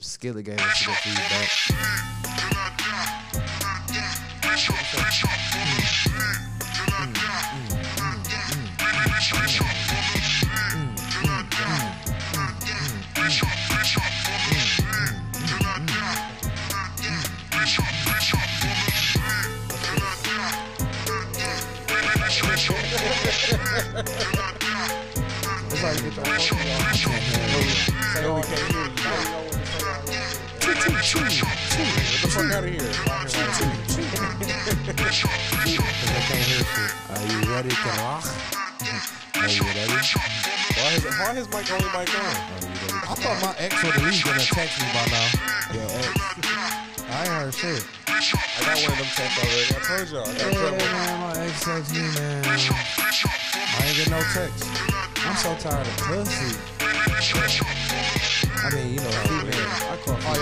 Skillet gave us some feedback. That's how you Get the fuck out of here. Are you ready to rock? Are you ready? Why his, why his mic only mic on? I thought my ex would at least gonna text me by now. Your ex. I ain't heard shit. I got one of them texts already. I told y'all. I got Yeah, trouble. man, my ex text me, man. I ain't get no text. I'm so tired of pussy. I mean, you know.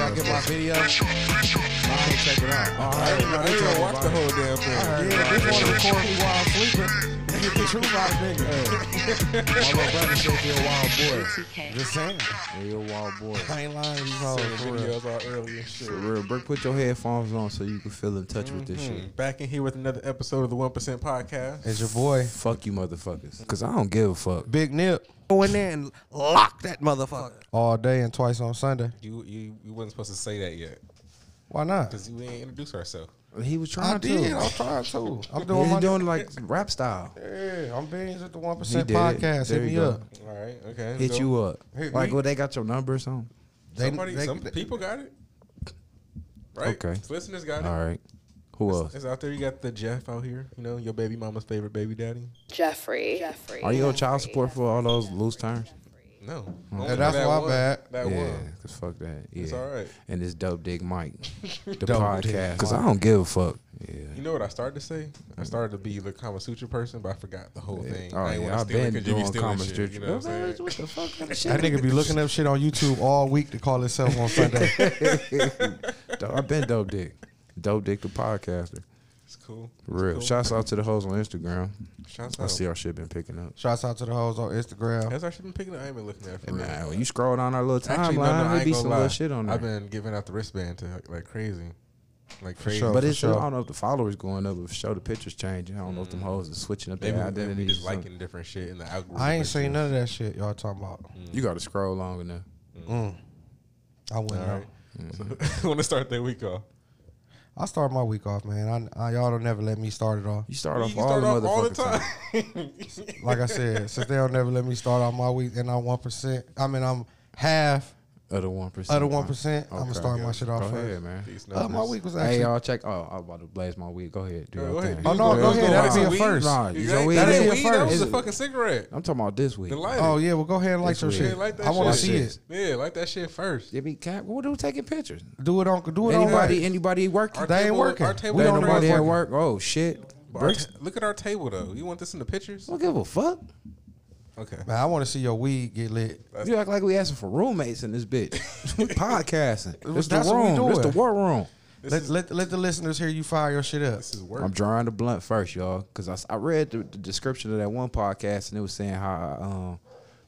I get my video? I ain't check it out. Oh, I didn't, watch the whole damn thing. Yeah, this one record me while I'm sleeping. Nigga, the truth out of nigga. My little brother said you're a wild boy. Just saying. Yeah, you're a wild boy. I ain't lying to these hoes. Seeing For real. videos all early and shit. For real, Brick, put your headphones on so you can feel in touch with this shit. Hmm. Back in here with another episode of the One Percent Podcast. It's your boy, Fuck you, motherfuckers. Cause I don't give a fuck. Big Nip. Go in there and lock that motherfucker. All day and twice on Sunday. You you you wasn't supposed to say that yet Why not? because we ain't introduced ourselves. He was trying I trying did. to. I'm trying to. I'm He's doing my doing like rap style. Yeah, I'm being at the one He did it. podcast. There Hit you me go. up. All right, okay. Hit go. you up. Hit like, me. well, they got your number or something? They- Somebody, they- some they- people got it. Right. Okay. Listeners got it. All right. Who It's, else? it's out there. You got the Jeff out here. You know your baby mama's favorite baby daddy. Jeffrey. Jeffrey. Are you on child support for all those loose turns? No, Mm. Only And that's that my one. bad. That yeah, one. cause fuck that. Yeah. It's all right. And this dope dick Mike, the Dope podcast. Cause I don't give a fuck. Yeah. You know what I started to say? I started to be the Kama Sutra person, but I forgot the whole thing. Oh I ain't yeah. I've steal it been 'cause be doing stealing Kama Sutra. You know what I'm saying? What the fuck kind of shit? That nigga be looking up shit on YouTube all week to call himself on Sunday. I've been dope dick. Dope dick the podcaster. It's cool. Real. Cool. Shouts out to the hoes on Instagram. Shouts I see our shit been picking up. Shouts out to the hoes on Instagram. Has our shit been picking up? I ain't been looking at it for And man, when you scroll down our little Actually, no, no, timeline, there be some lie. little shit on there. I've been giving out the wristband to like, like crazy, like crazy. sure. but it's sure. I don't know if the followers going up, if show the pictures changing. I don't know if them hoes are switching up Maybe, their maybe we identities. just liking different shit in the algorithm. I ain't and seen none of that shit y'all talking about. You got to scroll long enough. Mm. I wouldn't All know. right. So, want to start that week off? I start my week off, man. I, I y'all don't never let me start it off. You start off You all start the off all the motherfucking time. time. Like I said, since they don't never let me start off my week, and I'm one percent. I mean, I'm half Of the one percent. Other one percent. I'm gonna start my shit off Go first. ahead, man. These Uh, my numbers. week was actually. Hey y'all, check. Oh, I'm about to blaze my weed. Go ahead. Do Go your ahead. thing. Oh, no, go ahead. That'd be a first. Nah, You you ain't- your weed. that ain't be a weed. That was first. a fucking cigarette. I'm talking about this week. The lighter. Oh yeah, well go ahead and light This your week. shit. Yeah, light that I want to shit. see it. Yeah, like that shit first. Yeah, be cat. What do taking pictures? Do it on. Do it on. Anybody? right. Anybody working? Our They ain't table- working. Our table We don't don't know nobody what's at working. work. Oh shit. Our Bricks. ta- look at our table though. You want this in the pictures? Don't give a fuck. Okay. Man, I want to see your weed get lit. You act like we asking for roommates in this bitch. we podcasting. This the That's what we room. This the doing. war room. Let, is let let the listeners hear you fire your shit up. this is work. I'm drawing the blunt first, y'all, because I, s- I read the, the description of that one podcast and it was saying how um,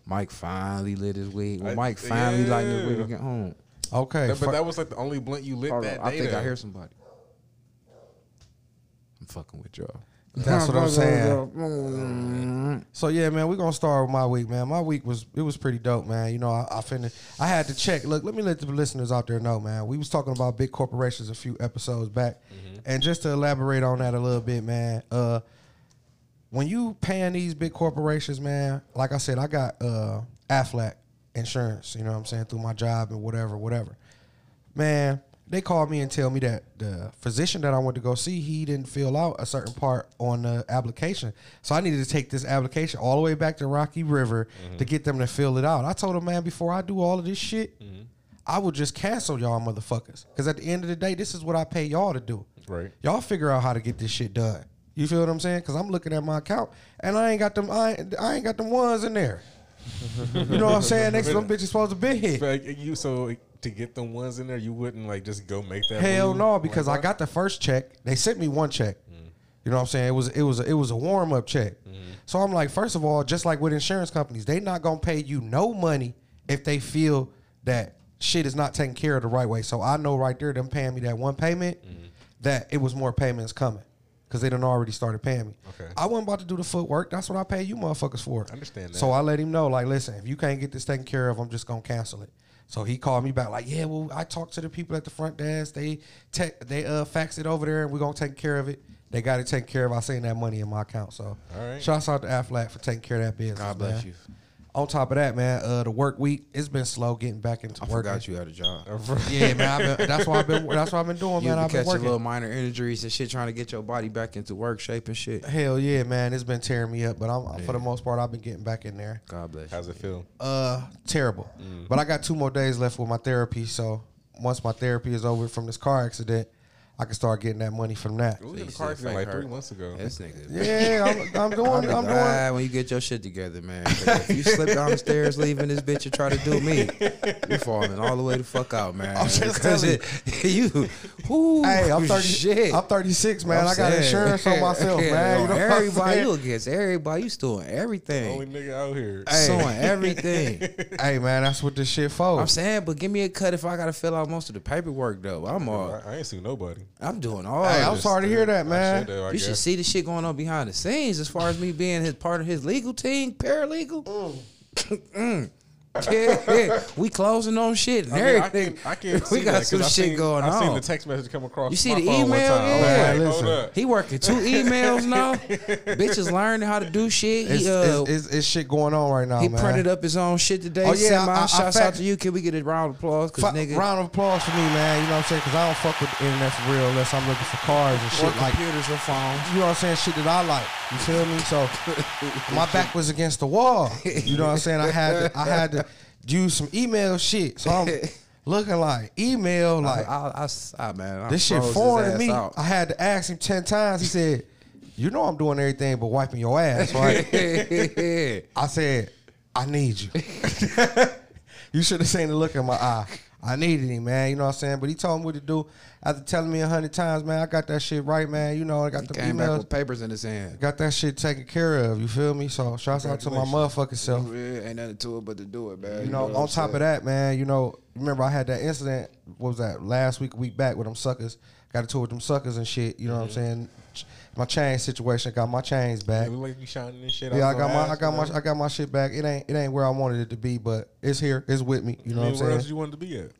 Mike finally lit his weed. Well, I- Mike finally lighting his weed yeah. to get home. Okay, That- but fu- that was like the only blunt you lit Hold that on, I day. think I though. hear somebody. I'm fucking with y'all. That's what I'm saying. So yeah, man, we're gonna start with my week, man. My week was it was pretty dope, man. You know, I, I finna I had to check. Look, let me let the listeners out there know, man. We was talking about big corporations a few episodes back, and just to elaborate on that a little bit, man. Uh, when you paying these big corporations, man, like I said, I got uh Aflac insurance. You know what I'm saying through my job and whatever, whatever. Man, they called me and tell me that the physician that I went to go see, he didn't fill out a certain part on the application. So I needed to take this application all the way back to Rocky River mm-hmm. to get them to fill it out. I told him, man, before I do all of this shit, mm-hmm. I will just cancel y'all motherfuckers. Because at the end of the day, this is what I pay y'all to do. Right. Y'all figure out how to get this shit done. You feel what I'm saying? Because I'm looking at my account and I ain't got them. I I ain't got them ones in there. You know what I'm saying? Next them bitches supposed to be here. Like you, so to get them ones in there, you wouldn't like just go make that. Hell move? no, because Like, I got the first check. They sent me one check. Mm. You know what I'm saying? It was it was it was a warm up check. Mm-hmm. So I'm like, first of all, just like with insurance companies, they not gonna pay you no money if they feel that shit is not taken care of the right way. So I know right there, them paying me that one payment, mm-hmm. that it was more payments coming. Cause they done already started paying me. Okay. I wasn't about to do the footwork. That's what I pay you motherfuckers for. understand that. So I let him know, like, listen, if you can't get this taken care of, I'm just gonna cancel it. So he called me back, like, yeah, well, I talked to the people at the front desk. They tech, they uh faxed it over there, and we're gonna take care of it. They got it taken care of. I seen that money in my account. So, All right. shouts out to Aflac for taking care of that business. God bless man. you. On top of that, man, uh, the work week it's been slow getting back into I work. forgot you had a job. Yeah, man. I've been, that's what I've been. That's what I've been doing, You man. I've been catching little minor injuries and shit, trying to get your body back into work shape and shit. Hell yeah, man. It's been tearing me up, but I'm for the most part, I've been getting back in there. God bless you. How's it feel? Uh, terrible. Mm. But I got two more days left with my therapy. So once my therapy is over from this car accident, I can start getting that money from that. We was in you a car said accident like three months ago. This nigga. Yeah, I'm, I'm doing. I'll I'm be doing. glad when you get your shit together, man. If you slip down the stairs leaving this bitch and try to do me, you falling all the way the fuck out, man. I'm just telling it- you, whoo, Hey, I'm 30. Shit. I'm 36, man. I'm I got saying. insurance on myself, man. You know what I'm everybody, saying? you against everybody. You doing everything, Only nigga out here. Hey. doing everything. Hey, man, that's what this shit for. I'm saying, but give me a cut if I gotta fill out most of the paperwork though. I'm all, I, I ain't seen nobody. I'm doing all. Hey, I'm this. sorry to hear that, man. should, though, I You should see the shit going on behind the scenes as far as me being his part of his legal team, paralegal. Mm. Yeah, we closing on shit and I, mean, I everything. can, I can we see got that 'cause some I shit seen, going I seen the text message come across. You see my the email? time. I was Yeah. like, Listen. He working two emails now. Bitches learning how to do shit. It's, He uh, it's, it's, it's shit going on right now, he man. printed up his own shit today. Oh, yeah, Sent mine. I- I Shouts fact- out to you. Can we get a round of applause? Cause Fuck, nigga, round of applause for me, man. You know what I'm saying? Because I don't fuck with the internet for real unless I'm looking for cars and or shit like computers or phones. you know what I'm saying? Shit that I like. You feel me? So my back was against the wall. You know what I'm saying? I had to, I had to use some email shit. So I'm looking like email like I, I, I, I- man, I this shit foreign to me. out. I had to ask him ten times. He said, "You know I'm doing everything but wiping your ass, right?" I said, "I need you." you should have seen the look in my eye. I needed him, man. You know what I'm saying? But he told me what to do. After telling me a hundred times, man, I got that shit right, man. You know, I got the Came back emails. with papers in his hand. Got that shit taken care of. You feel me? So shouts out to my motherfucking self. Yeah, ain't nothing to it but to do it, man. You know, on top of that, man, you know, remember I had that incident, what was that, last week, a week back with them suckers. Got into it with them suckers and shit, you know what I'm mm-hmm. saying? My chain situation, got my chains back. Look like you shining and shit. Yeah, I got my I got my I got my shit back. It ain't it ain't where I wanted it to be, but it's here. It's with me. You know I mean, what I'm where saying? else you wanted to be at?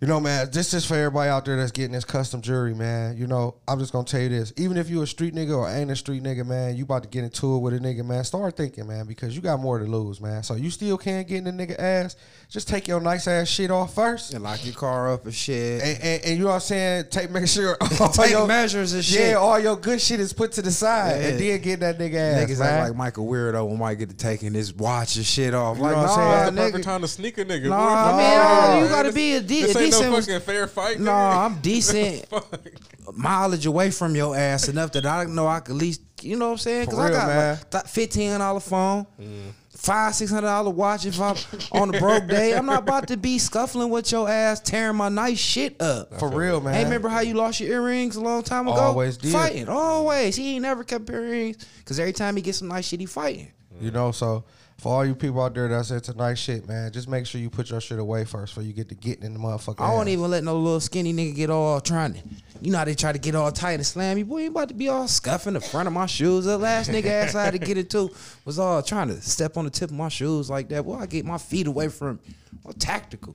You know, man, this is for everybody out there that's getting this custom jewelry, man. You know, I'm just gonna tell you this. Even if you a street nigga or ain't a street nigga, man, you about to get into it with a nigga, man. Start thinking, man, because you got more to lose, man. So you still can't get in the nigga ass. Just take your nice ass shit off first. and lock your car up and shit. And, and, and you know what I'm saying? Take make sure all Take your, measures and shit. Yeah, all your good shit is put to the side and Yeah. then get that nigga ass. Niggas act like Michael Weirdo when Mike get to taking his watch and shit off. You like, know what I'm saying? That's the perfect nigga. time to sneak a nigga. Nah, boy. I mean, Nah, you gotta be a, de- This a ain't no decent. fucking fair fight. no, nigga. I'm decent Fuck. mileage away from your ass enough that I know I could at least, you know what I'm saying? Because I got man. like th- fifteen dollar phone, Mm. Five six hundred dollar watch. If I'm on a broke day, I'm not about to be scuffling with your ass, tearing my nice shit up. For real, man. Hey, remember how you lost your earrings a long time ago? Always did. Fighting, always. He ain't never kept earrings because every time he gets some nice shit, he fighting. You know, so for all you people out there that's into nice shit, man, just make sure you put your shit away first before you get to getting in the motherfucker. I won't even let no little skinny nigga get all trying to. You know how they try to get all tight and slam you. Boy, you ain't about to be all scuffing the front of my shoes. The last nigga ass I had to get into was all trying to step on the tip of my shoes like that. Boy, I get my feet away from all tactical.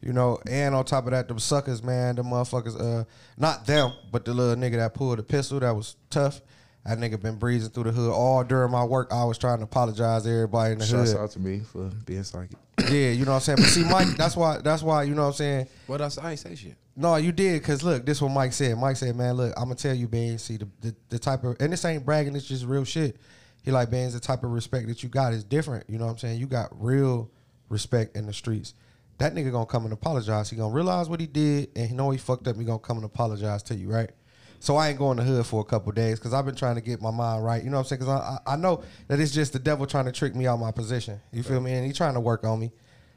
You know, and on top of that, them suckers, man, them motherfuckers, uh, not them, but the little nigga that pulled the pistol that was tough. That nigga been breezing through the hood all during my work. I was trying to apologize to everybody in the Shouts hood. out to me for being psychic. Yeah, you know what I'm saying. But see, Mike, that's why. That's why you know what I'm saying. What else? I ain't say shit. No, you did, cause look, this what Mike said. Mike said, "Man, look, I'm gonna tell you, Ben. See, the, the the type of and this ain't bragging. It's just real shit. He like Ben's the type of respect that you got is different. You know what I'm saying? You got real respect in the streets. That nigga gonna come and apologize. He gonna realize what he did, and he know he fucked up. He gonna come and apologize to you, right? So I ain't going to hood for a couple days because I've been trying to get my mind right. You know what I'm saying? Because I, I I know that it's just the devil trying to trick me out my position. You feel me? And he trying to work on me.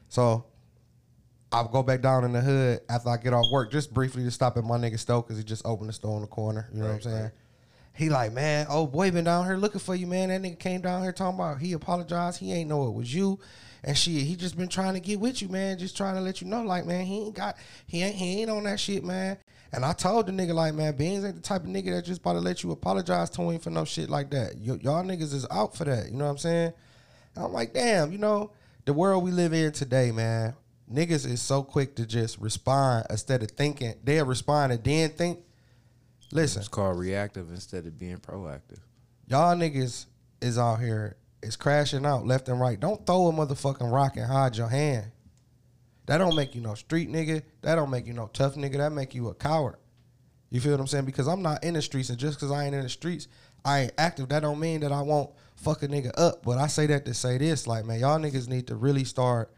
So I'll go back down in the hood after I get off work, just briefly to stop at my nigga store because he just opened the store on the corner. You know what I'm saying? He like, man, oh boy been down here looking for you, man. That nigga came down here talking about he apologized. He ain't know it was you. And shit, he just been trying to get with you, man. Just trying to let you know, like, man, he ain't got, he ain't, he ain't on that shit, man. And I told the nigga, like, man, Beans ain't the type of nigga that just about to let you apologize to him for no shit like that. Y- y'all niggas is out for that. You know what I'm saying? And I'm like, damn, you know, the world we live in today, man, niggas is so quick to just respond instead of thinking. They'll respond and then think. Listen, It's called reactive instead of being proactive. y'all niggas is out here is crashing out left and right. Don't throw a motherfucking rock and hide your hand. That don't make you no street nigga. That don't make you no tough nigga. That make you a coward. You feel what I'm saying? Because I'm not in the streets, and just because I ain't in the streets, I ain't active. That don't mean that I won't fuck a nigga up. But I say that to say this, like man, y'all niggas need to really start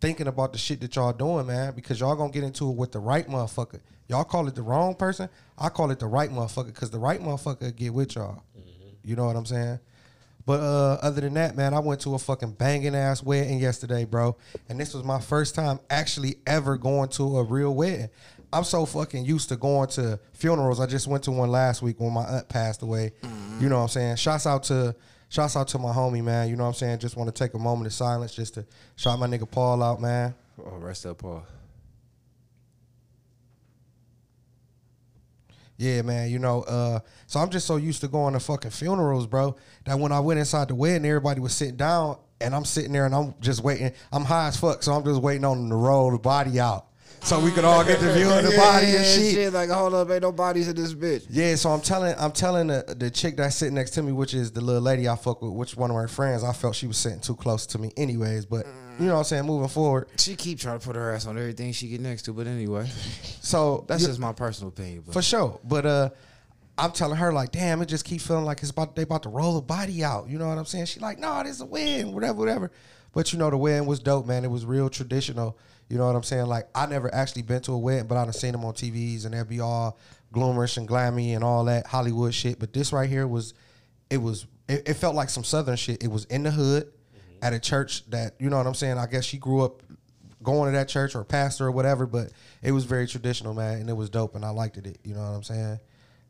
thinking about the shit that y'all doing, man, because y'all gonna get into it with the right motherfucker. Y'all call it the wrong person. I call it the right motherfucker because the right motherfucker get with y'all. Mm-hmm. You know what I'm saying? But uh, other than that, man, I went to a fucking banging ass wedding yesterday, bro. And this was my first time actually ever going to a real wedding. I'm so fucking used to going to funerals. I just went to one last week when my aunt passed away. You know what I'm saying? Shouts out to shouts out to my homie, man. You know what I'm saying? Just want to take a moment of silence just to shout my nigga Paul out, man. Oh, rest up, Paul. Yeah, man. You know, uh, so I'm just so used to going to fucking funerals, bro, that when I went inside the wedding, everybody was sitting down and I'm sitting there and I'm just waiting. I'm high as fuck, so I'm just waiting on them to roll the body out. So we could all get the view of the body and shit. Like, hold up, ain't no bodies in this bitch. Yeah, so I'm telling I'm telling the, the chick that's sitting next to me, which is the little lady I fuck with, which one of her friends, I felt she was sitting too close to me anyways. But you know what I'm saying, moving forward. She keep trying to put her ass on everything she get next to, but anyway, So that's just my personal opinion. But For sure. But uh I'm telling her like, damn, it just keep feeling like it's about they about to roll the body out. You know what I'm saying? She like, no, this is a win, whatever, whatever. But you know, the wedding was dope, man. It was real traditional. You know what I'm saying? Like, I never actually been to a wedding, but I've seen them on TVs and they'd be all gloomerish and glammy and all that Hollywood shit. But this right here was, it was, it, it felt like some Southern shit. It was in the hood at a church that, you know what I'm saying? I guess she grew up going to that church or pastor or whatever, but it was very traditional, man, and it was dope, and I liked it. You know what I'm saying?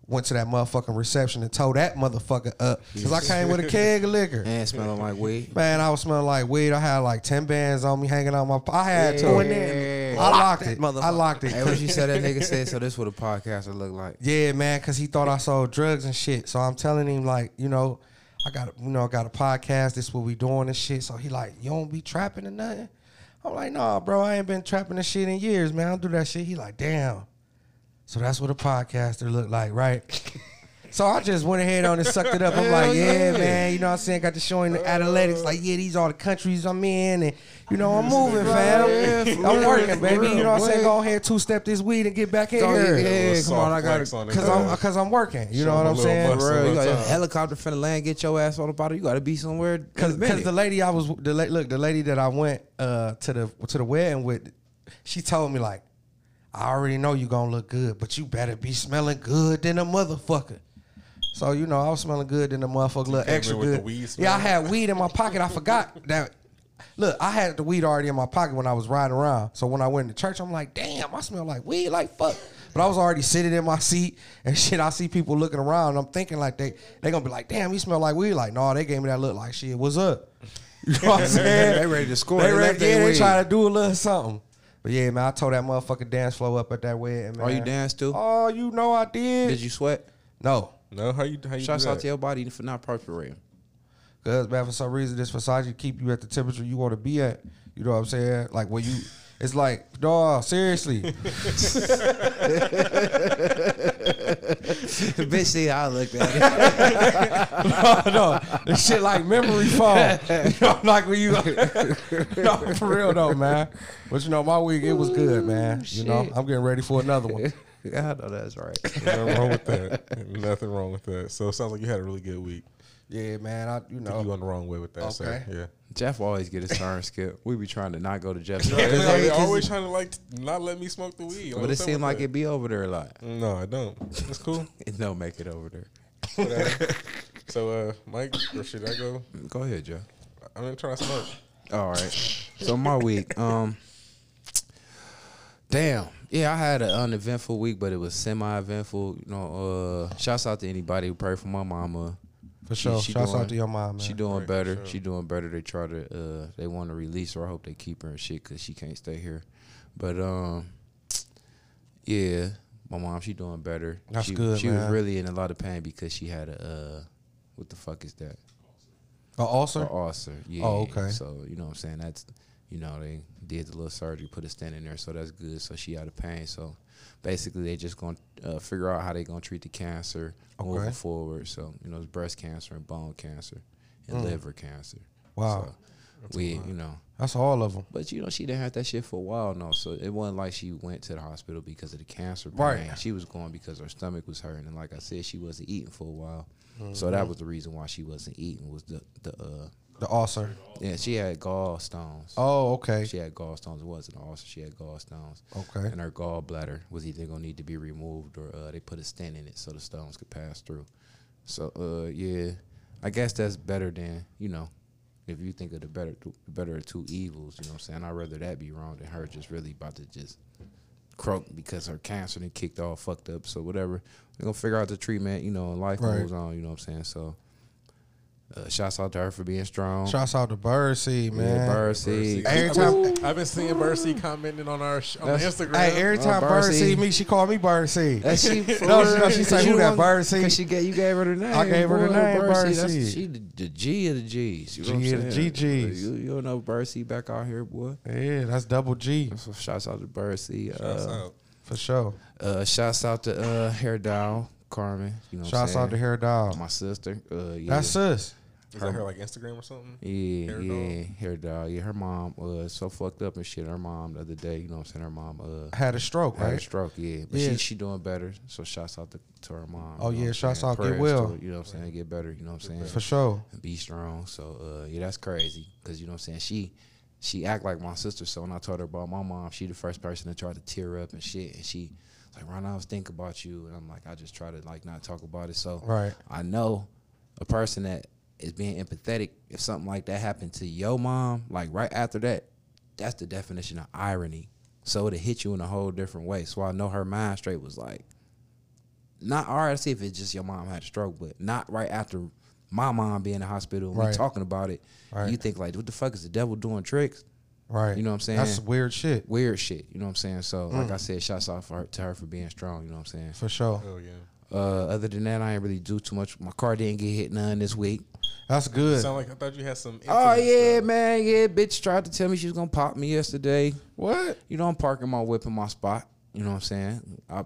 Went to that motherfucking reception and towed that motherfucker up because I came with a keg of liquor. and smelling like weed. Man, I was smelling like weed. I had like ten bands on me hanging out my. I had to. Yeah. And then I locked it. I locked it. Hey, what you said that nigga said? So this what a podcaster look like. Yeah, man, because he thought I sold drugs and shit. So I'm telling him like, you know, I got a, you know, I got a podcast. This what we doing and shit. So he like, you don't be trapping or nothing. I'm like, nah, bro, I ain't been trapping and shit in years, man. I don't do that shit. He like, damn. So that's what a podcaster look like, right? So I just went ahead on and sucked it up. I'm like, yeah, man, you know what I'm saying? Got to show him the analytics. Like, yeah, these are the countries I'm in. And, you know, I'm moving, fam. I'm working, baby. You know what I'm saying? Go ahead, two step this weed and get back in here. Little come on, I on it. Cause I'm, cause I'm working. You know what I'm saying? Bro, you got a helicopter finna land, get your ass on the bottom. You got to be somewhere. Cause, cause the lady I was the look the lady that I went uh to the to the wedding with, she told me like, I already know you gonna look good, but you better be smelling good than a motherfucker. So you know I was smelling good than the motherfucker, in extra good. yeah, I had weed in my pocket. I forgot that. Look, I had the weed already in my pocket when I was riding around. So when I went to church, I'm like, damn, I smell like weed, like fuck. But I was already sitting in my seat and shit. I see people looking around. And I'm thinking like they they gonna be like, damn, you smell like weed. Like, no, they gave me that look like shit. What's up? You know what I'm saying? They ready to score. They, They ready, left they they try to do a little something. But yeah, man, I told that motherfucking dance flow up at that wedding, man. Oh, you danced too? Oh, you know I did. Did you sweat? No. No, how you how you Shouts do out that? to your body for not perforating. Cause man, for some reason this Versace keep you at the temperature you want to be at. You know what I'm saying? Like when you, it's like, dog, seriously. Bitch, see how I looked at it. no, no, this shit like memory foam. You know, like when you, no, for real though, man. But you know, my week it was good, man. You know, I'm getting ready for another one. yeah, I know that's right. Nothing wrong with that. Nothing wrong with that. So it sounds like you had a really good week. Yeah, man. I, you Took know, you on the wrong way with that, Okay. sir. Yeah. Jeff will always get his turn skip. We be trying to not go to Jeff's. They're turn. always trying to like not let me smoke the weed. Like, but it what's seemed like that? it be over there a lot. No, I don't. It's cool. It don't make it over there. So, uh, Mike, or should I go? Go ahead, Jeff. I'm gonna try to smoke. All right. So my week, um, damn, Yeah, I had an uneventful week, but it was semi-eventful. You know, uh, shouts out to anybody who prayed for my mama. For sure. she Shouts doing- out to your mom, man. She doing Right, better. sure. She doing better. They try to, uh, they want to release her. I hope they keep her and shit because she can't stay here. But um, yeah, my mom, she doing better. That's she, good, She man. was really in a lot of pain because she had a, uh, what the fuck is that? An ulcer? An ulcer. Yeah. Oh, okay. So you know what I'm saying? That's you know they did the little surgery, put a stent in there, so that's good. So she out of pain. So basically, they just gonna uh, figure out how they gonna treat the cancer moving forward. So you know, it's breast cancer and bone cancer and Mm. liver cancer. Wow. So we you know. That's all of them. But you know, she didn't have that shit for a while, no. So it wasn't like she went to the hospital because of the cancer. Pain. Right. She was going because her stomach was hurting, and like I said, she wasn't eating for a while. So Mm-hmm. that was the reason why she wasn't eating was the the uh The ulcer. yeah, she had gallstones. Oh, okay. She had gallstones. It wasn't ulcer. She had gallstones. Okay. And her gallbladder was either gonna need to be removed or uh, they put a stent in it so the stones could pass through. So uh, yeah, I guess that's better than you know, if you think of the better the better of two evils. You know what I'm saying? I'd rather that be wrong than her just really about to just croak because her cancer then kicked all fucked up. So whatever, they're gonna figure out the treatment. You know, and life Right. moves on. You know what I'm saying? So. Uh, shouts out to her for being strong. Shouts out to Birdseed, man. Yeah, Birdseed. Every I've time- been, I've been seeing Birdseed commenting on our sh- on That's- Instagram. Hey, every Uh, time Birdseed. Birdseed me, she call me Birdseed. That she No, no, she said, "Who that, Birdseed?" Because she gave you gave her the name. I gave her the name, Birdseed. Birdseed. She the, the G of the G's. You know G what of I'm the saying? GGs. You, you don't know Birdseed back out here, boy. Yeah, that's double G So shouts out to Birdseed. Shouts Uh, out. for sure. uh, shouts out to uh, Hair Doll, Carmen. You know Shouts out to saying? Hair Dog. My sister. Uh, yeah. That's sis. Is that her like Instagram or something? Yeah, Hair yeah, hair doll. Yeah, her mom was so fucked up and shit. Her mom the other day, you know what I'm saying? Her mom uh Had a stroke, had a right? stroke, yeah. But Yeah. she she doing better. So shouts out to, to her mom. Oh, yeah, shouts out, get well. to you know what I'm saying? Get better, you know what I'm saying? For sure. Be strong. So uh yeah, that's crazy. Cause you know what I'm saying? She she act like my sister. So when I told her about my mom, she the first person to try to tear up and shit. And she like, Ron, I was thinking about you. And I'm like, I just try to like not talk about it. So Right. I know a person that is being empathetic. If something like that happened to your mom, like right after that, that's the definition of irony. So it'll hit you in a whole different way. So I know her mind straight was like, not all right. See if it's just your mom had a stroke, but not right after my mom being in the hospital and Right. we talking about it. Right. You think like, what the fuck is the devil doing tricks? Right. You know what I'm saying? That's weird shit. Weird shit. You know what I'm saying? So like Mm. I said, shouts off for her, to her for being strong. You know what I'm saying? For sure. Oh yeah. Uh, other than that, I ain't really do too much. My car didn't get hit none this week. That's good. Sound like I thought you had some. Oh yeah, though. man, yeah. Bitch tried to tell me she was gonna pop me yesterday. What? You know, I'm parking my whip in my spot. You know what I'm saying? I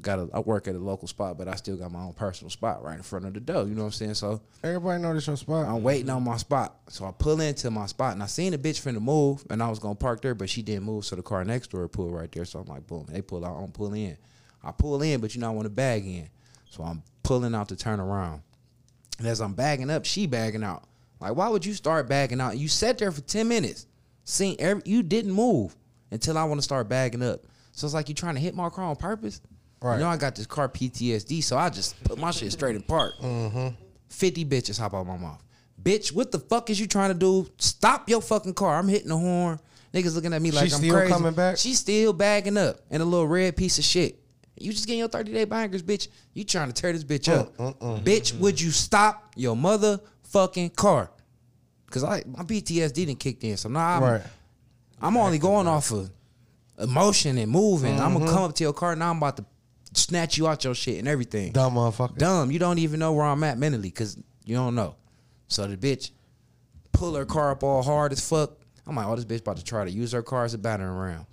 got a, I work at a local spot, but I still got my own personal spot right in front of the door. You know what I'm saying? So Everybody know this your spot. I'm waiting on my spot. So I pull into my spot and I seen the bitch finna move and I was gonna park there, but she didn't move. So the car next door pulled right there. So I'm like, boom, they pull out, I don't pull in. I pull in, but you know I want to bag in. So I'm pulling out to turn around. And as I'm bagging up, she bagging out. Like, why would you start bagging out? You sat there for 10 minutes. Seen every you didn't move until I want to start bagging up. So it's like you trying to hit my car on purpose. Right. You know I got this car PTSD, so I just put my shit straight in park. Mm-hmm. 50 bitches hop out my mouth. Bitch, what the fuck is you trying to do? Stop your fucking car. I'm hitting the horn. Niggas looking at me like I'm still crazy. coming back? She's still bagging up in a little red piece of shit. You just getting your 30 day bangers, bitch. You trying to tear this bitch up. Uh, uh, uh. Bitch, would you stop your motherfucking car? Cause I my PTSD didn't kick in. So now I'm, Right. I'm only going off of emotion and moving. I'm Mm-hmm. gonna come up to your car now. I'm about to snatch you out your shit and everything Dumb motherfucker. dumb. You don't even know where I'm at mentally because you don't know. So the bitch pull her car up all hard as fuck. I'm like, oh, this bitch about to try to use her car as a battering ram.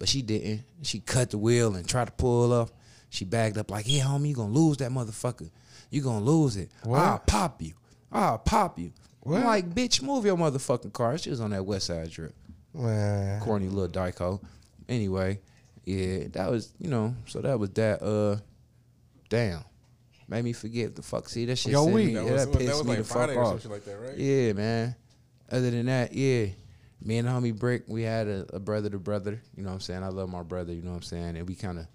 But she didn't. She cut the wheel and tried to pull up. She bagged up like, yeah, homie, you gonna lose that motherfucker. You gonna lose it. What? I'll pop you. I'll pop you. What? I'm like, bitch, move your motherfucking car. She was on that west side trip Man. corny little dyko. Anyway, yeah, that was you know, so that was that. Uh, damn, made me forget the fuck. See that shit. Yo, sent week. me- That yeah, was, that that pissed was me like the fuck Friday or off. like that, right? Yeah, man. Other than that, yeah. Me and homie Brick, we had a, a brother to brother. You know what I'm saying? I love my brother. You know what I'm saying? And we kind of.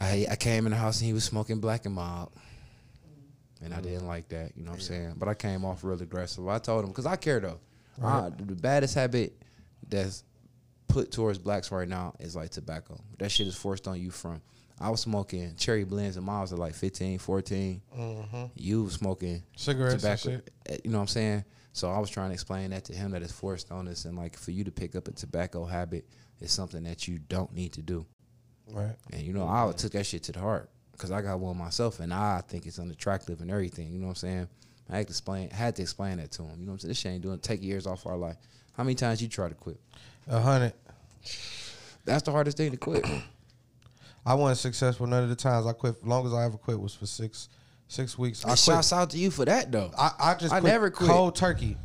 I I came in the house and he was smoking black and mild. And I mm. didn't like that, you know what I'm saying? But I came off real aggressive. I told him, because I care though. I- the baddest habit that's put towards blacks right now is like tobacco. That shit is forced on you from. I was smoking cherry blends and miles at like 15, 14. You was smoking Mm-hmm. Cigarettes and tobacco. shit. eh, You know what I'm saying? So I was trying to explain that to him that it's forced on us, and like for you to pick up a tobacco habit is something that you don't need to do. Right. And you know, I took that shit to the heart because I got one myself, and I think it's unattractive and everything. You know what I'm saying? I had to explain, had to explain that to him. You know what I'm saying? This shit ain't doing take years off our life. How many times you try to quit? A hundred. That's the hardest thing to quit. I wasn't successful none of the times I quit. Long as I ever quit was for six six weeks. I And quit. shouts out to you for that though. I, I just I quit never quit. cold turkey.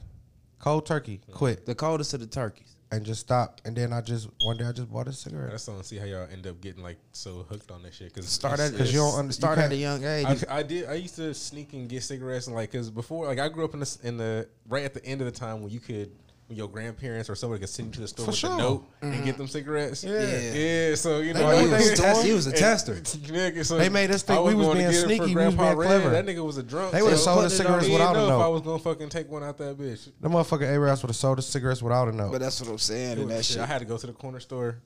Cold turkey. Quit The coldest of the turkeys. and just stopped. And then I just one day I just bought a cigarette. I just don't see how y'all end up getting like so hooked on that shit. Cause Start it's- at 'Cause you don't under- start you at a young age. I, I did. I used to sneak and get cigarettes and like because before, like I grew up in the in the right at the end of the time when you could. When your grandparents or somebody could send you to the store For with sure. a note and get mm-hmm. them cigarettes. Yeah. yeah. So you know, know he, was they a test, he was a tester. Nigga, so They made us think I we was being get it for sneaky, we was Grandpa being Red. clever. That nigga was a drunk. They would've so sold put us cigarettes without a know if note. I was gonna fucking take one out that bitch. The motherfucker Arabs would have sold us cigarettes without a note. But that's what I'm saying. It And that shit. shit. I had to go to the corner store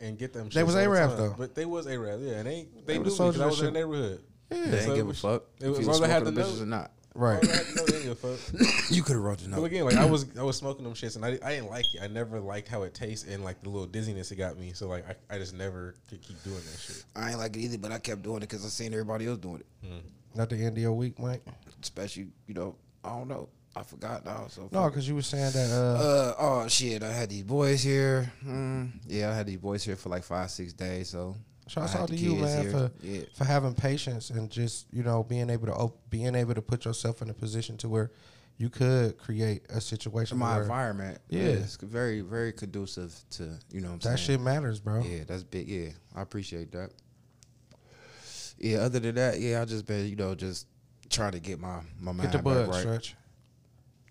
and get them. They shits was all the Arabs, time. though. but they was Arabs. Yeah, and they They they knew me would've sold because you I was in the shit. neighborhood. They So ain't it give a fuck. It if was you as was long as I had the them bitches or not. Right. All I had they give a fuck. You could have wrote the But again, like I was, I was smoking them shits, and I, I didn't like it. I never liked how it tastes and like the little dizziness it got me. So like, I, I just never could keep doing that shit. I ain't like it either, but I kept doing it because I seen everybody else doing it. Not the end of your week, Mike. Especially, you know, I don't know. I forgot now. So No, because you were saying that. Uh, Uh oh shit! I had these boys here. Mm, yeah, I had these boys here for like five six days. So Shouts out to you, man, here. for yeah. for having patience and just you know being able to op- being able to put yourself in a position to where you could create a situation. my where environment. Yeah. it's very very conducive to you know what I'm that saying. shit matters, bro. Yeah, that's big. Yeah, I appreciate that. Yeah, other than that, yeah, I just been you know just trying to get my my mind Get the bud right. stretch.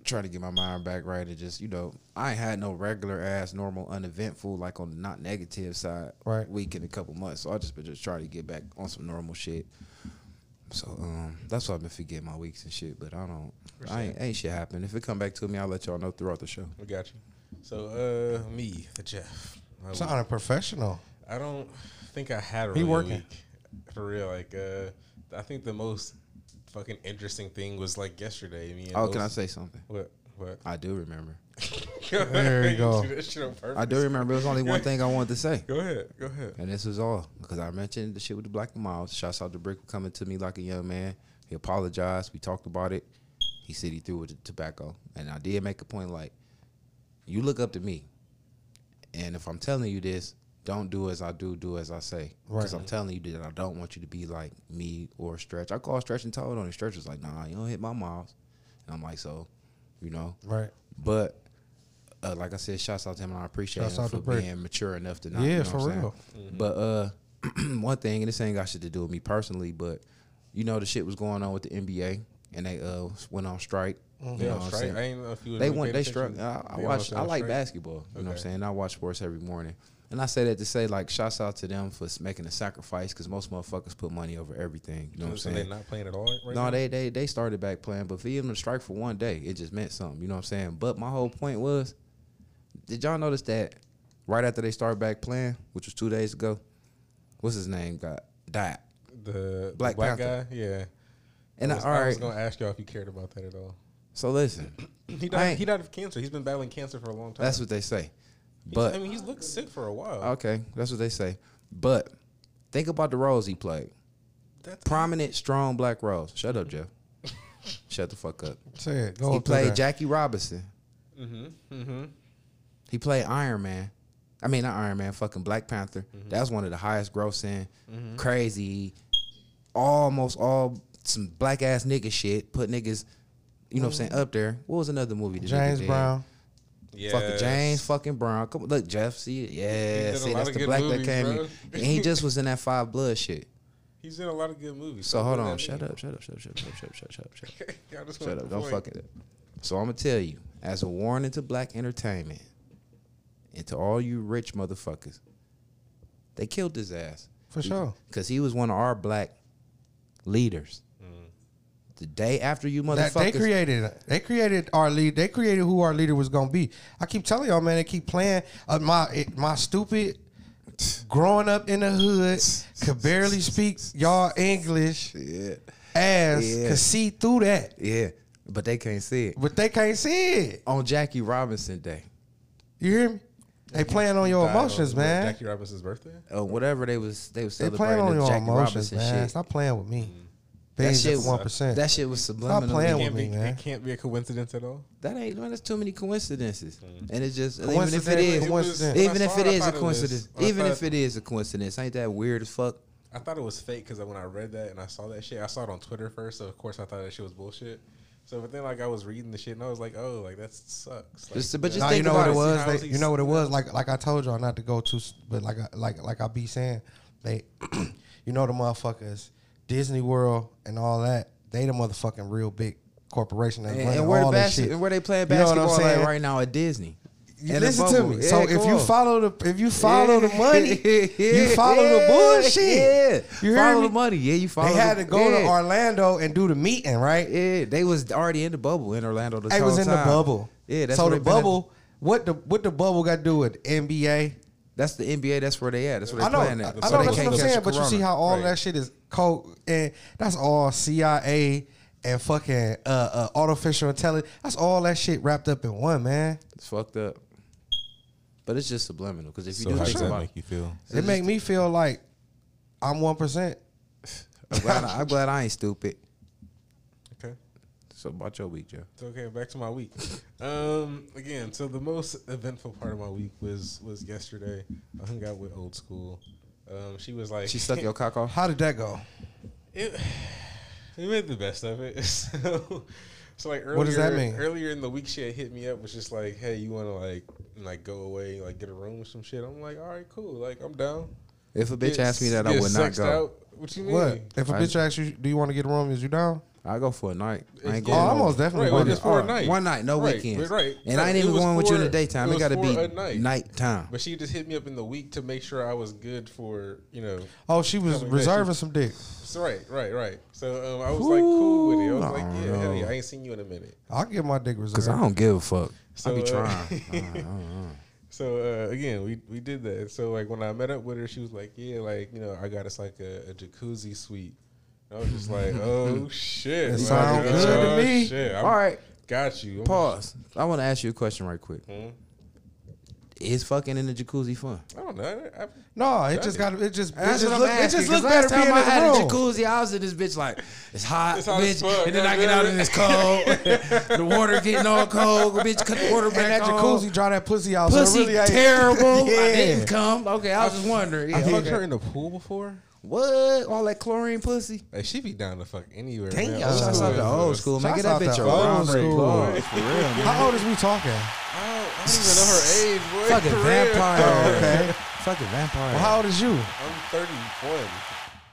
Trying to get my mind back right and just you know I ain't had no regular ass normal uneventful like on the not negative side Right. week in a couple months so I just been just trying to get back on some normal shit so um that's why I've been forgetting my weeks and shit but I don't I ain't, ain't shit happen if it come back to me I'll let y'all know throughout the show We got you. So, uh, me, the Jeff. My not Sounding professional. I don't think I had a He really working. week for real. Like, uh, I think the most fucking interesting thing was like yesterday. Me and oh can I say something what? What? I do remember There you go. do that shit on purpose. I do remember it was only one thing I wanted to say Go ahead. Go ahead. And this was all because I mentioned the shit with the black and miles. Shouts out to Brick for coming to me like a young man. He apologized. We talked about it. He said he threw with the tobacco. And I did make a point like, you look up to me. And if I'm telling you this, don't do as I do, do as I say. Because Right. I'm telling you that I don't want you to be like me or Stretch. I call Stretch and told on him. Stretch was like, nah, you don't hit my miles. And I'm like, so, you know. Right. But uh, like I said, shouts out to him, and I appreciate Shouts him for to being mature enough to not. Yeah, you know for what I'm real. saying? But uh, one thing, and this ain't got shit to do with me personally, but you know the shit was going on with the NBA, and they uh went on strike. You Yeah, know on what I'm strike. saying? I ain't know if you They went. They paying struck. I, I watch. I like strike? basketball. You know what I'm saying? I watch sports every morning, and I say that to say like, shouts out to them for making a sacrifice because most motherfuckers put money over everything. You know what I'm saying? They're not playing at all right No, now? they they they started back playing, but for them to strike for one day, it just meant something. You know what I'm saying? But my whole point was, did y'all notice that right after they started back playing, which was two days ago, what's his name got died? the Black the black guy. Yeah. And I I, was, all I was gonna ask y'all if you cared about that at all. so listen, He died. He died of cancer. He's been battling cancer for a long time. that's what they say. He's- But I mean, he's looked sick for a while. okay, that's what they say. But think about the roles he played. That's Prominent, strong black roles. Shut up, Jeff. Shut the fuck up. Say it. Go he played there. Jackie Robinson. Mm-hmm. Mm-hmm. He played Iron Man. I mean, not Iron Man, fucking Black Panther. Mm-hmm. That was one of the highest grossing, crazy, almost all some black ass nigga shit. Put niggas, you know what I'm saying, up there. What was another movie? James? Brown. Yeah. Fucking James fucking Brown. Come on, look, Jeff, see it? Yeah, see, that's the black movies, that came bro. in. And he just was in that Five Blood shit. He's in a lot of good movies. So hold on, shut up, shut up, shut up, shut up, shut up, shut up, shut up, shut up. I just Shut up. Don't point. fuck it. So I'm gonna tell you, as a warning to black entertainment, and to all you rich motherfuckers, they killed his ass For sure. because he was one of our black leaders. The day after you That they motherfuckers. created, they created our lead. They created who our leader was gonna be. I keep telling y'all, man. They keep playing uh, my it, my stupid. Growing up in the hood, could barely speak y'all English. yeah, Ass Yeah. could see through that, yeah, but they can't see it but they can't see it. on Jackie Robinson Day. You hear me? They playing on your Died on, emotions, what, man. Jackie Robinson's birthday. Uh, whatever they was, they was celebrating They celebrating playing on the your Jackie emotions, Robinson man. shit. Stop playing with me. That shit, one percent. that shit was subliminal. playing It with can't, me, be, man. it can't be a coincidence at all. That ain't man. That's too many coincidences, mm. and it's just even if it is, coincidence. even if saw it I is a coincidence, even if it is a coincidence, ain't that weird as fuck? I thought it was fake because when I read that and I saw that shit, I saw it on Twitter first. So of course I thought that shit was bullshit. So but then like I was reading the shit and I was like, oh, like that sucks. Like, Just- but just Nah, think you know what about it it. was. They, you know what it was. Like like I told y'all not to go too, but like I, like like I be saying, they, you know the motherfuckers, Disney World and all that. They the motherfucking real big corporation that And, running and where all this basket, shit. and where they playing You know what I'm basketball at right now at Disney. You And listen to me. Yeah, so if you follow the if you follow the money, yeah. you follow the Yeah, bullshit. Yeah, You follow me? the money. Yeah, you follow. They had the, to go to. Orlando and do the meeting, right? Yeah, they was already in the bubble in Orlando. This They was in the bubble. Yeah, that's so the they been at. bubble. What the what the bubble got to do with NBA? That's the NBA. That's where they at. That's where they I know, playing I at. know So they that's what I'm saying. But you see how all Right. that shit is code, and that's all CIA and fucking uh, uh, artificial intelligence. That's all that shit wrapped up in one man. It's fucked up. But it's just subliminal because if you So do how think does that about make you feel? It make me feel like I'm one percent. I'm glad, I, I'm glad I ain't stupid. Okay. So about your week, Joe. So, okay, back to my week. Um, again, so the most eventful part of my week was was yesterday. I hung out with old school. Um, she was like, She suck your cock off. How did that go? it, we made the best of it. So, so like earlier, What does that mean? Earlier in the week, she had hit me up, was just like, "Hey, you want to like like go away, like get a room or some shit?" I'm like, "All right, cool. Like I'm down." If a bitch Get- asked me that, I would not go. Out. What you mean? What if a I- bitch asks you, "Do you want to get a room?" Is you down? I go for a night. I ain't going. Oh, no- I'm definitely Right, one just night. for a night. One night, no Right, weekends. right. And I ain't even was going with you in the daytime. it It, got to be night. nighttime. But she just hit me up in the week to make sure I was good for you know. Oh, she was reserving she- some dick. So right, right, right. So um, I was like cool with it. I was Ooh, like, yeah, don't hell yeah, I ain't seen you in a minute. I'll get my dick reserved Cause I don't give a fuck. So, I be uh, trying. I don't. So uh, again, we we did that. So like when I met up with her, she was like, yeah, like you know, I got us like a, a jacuzzi suite. I was just like, oh shit, It like, sound good to oh, me. Shit, All right, got you. I'm- pause. I want to ask you a question right quick. Hmm? Is fucking in the jacuzzi fun? I don't know. I, I, No, it just it. got it just it just what I'm look it asking. just 'cause look better last time being I in had the a jacuzzi, I was in this bitch like it's hot, It's hot bitch, fuck. and then I get out and it's cold. the water getting all cold. Bitch, cut the water back And that on. jacuzzi draw that pussy out. so it Pussy really terrible. Yeah. I didn't come. Okay, I was just wondering. I Yeah, fucked okay. her in the pool before. What? All that chlorine pussy? Like she be down to fuck anywhere. Damn. man. Shouts Shouts out out to to old school, man. Shouts Get that bitch to a old round school. applause for real, man. How old is we talking? I don't, I don't even know her age, boy. Fucking For real. vampire. Oh, okay. Fucking vampire. Well, how old is you? I'm 31.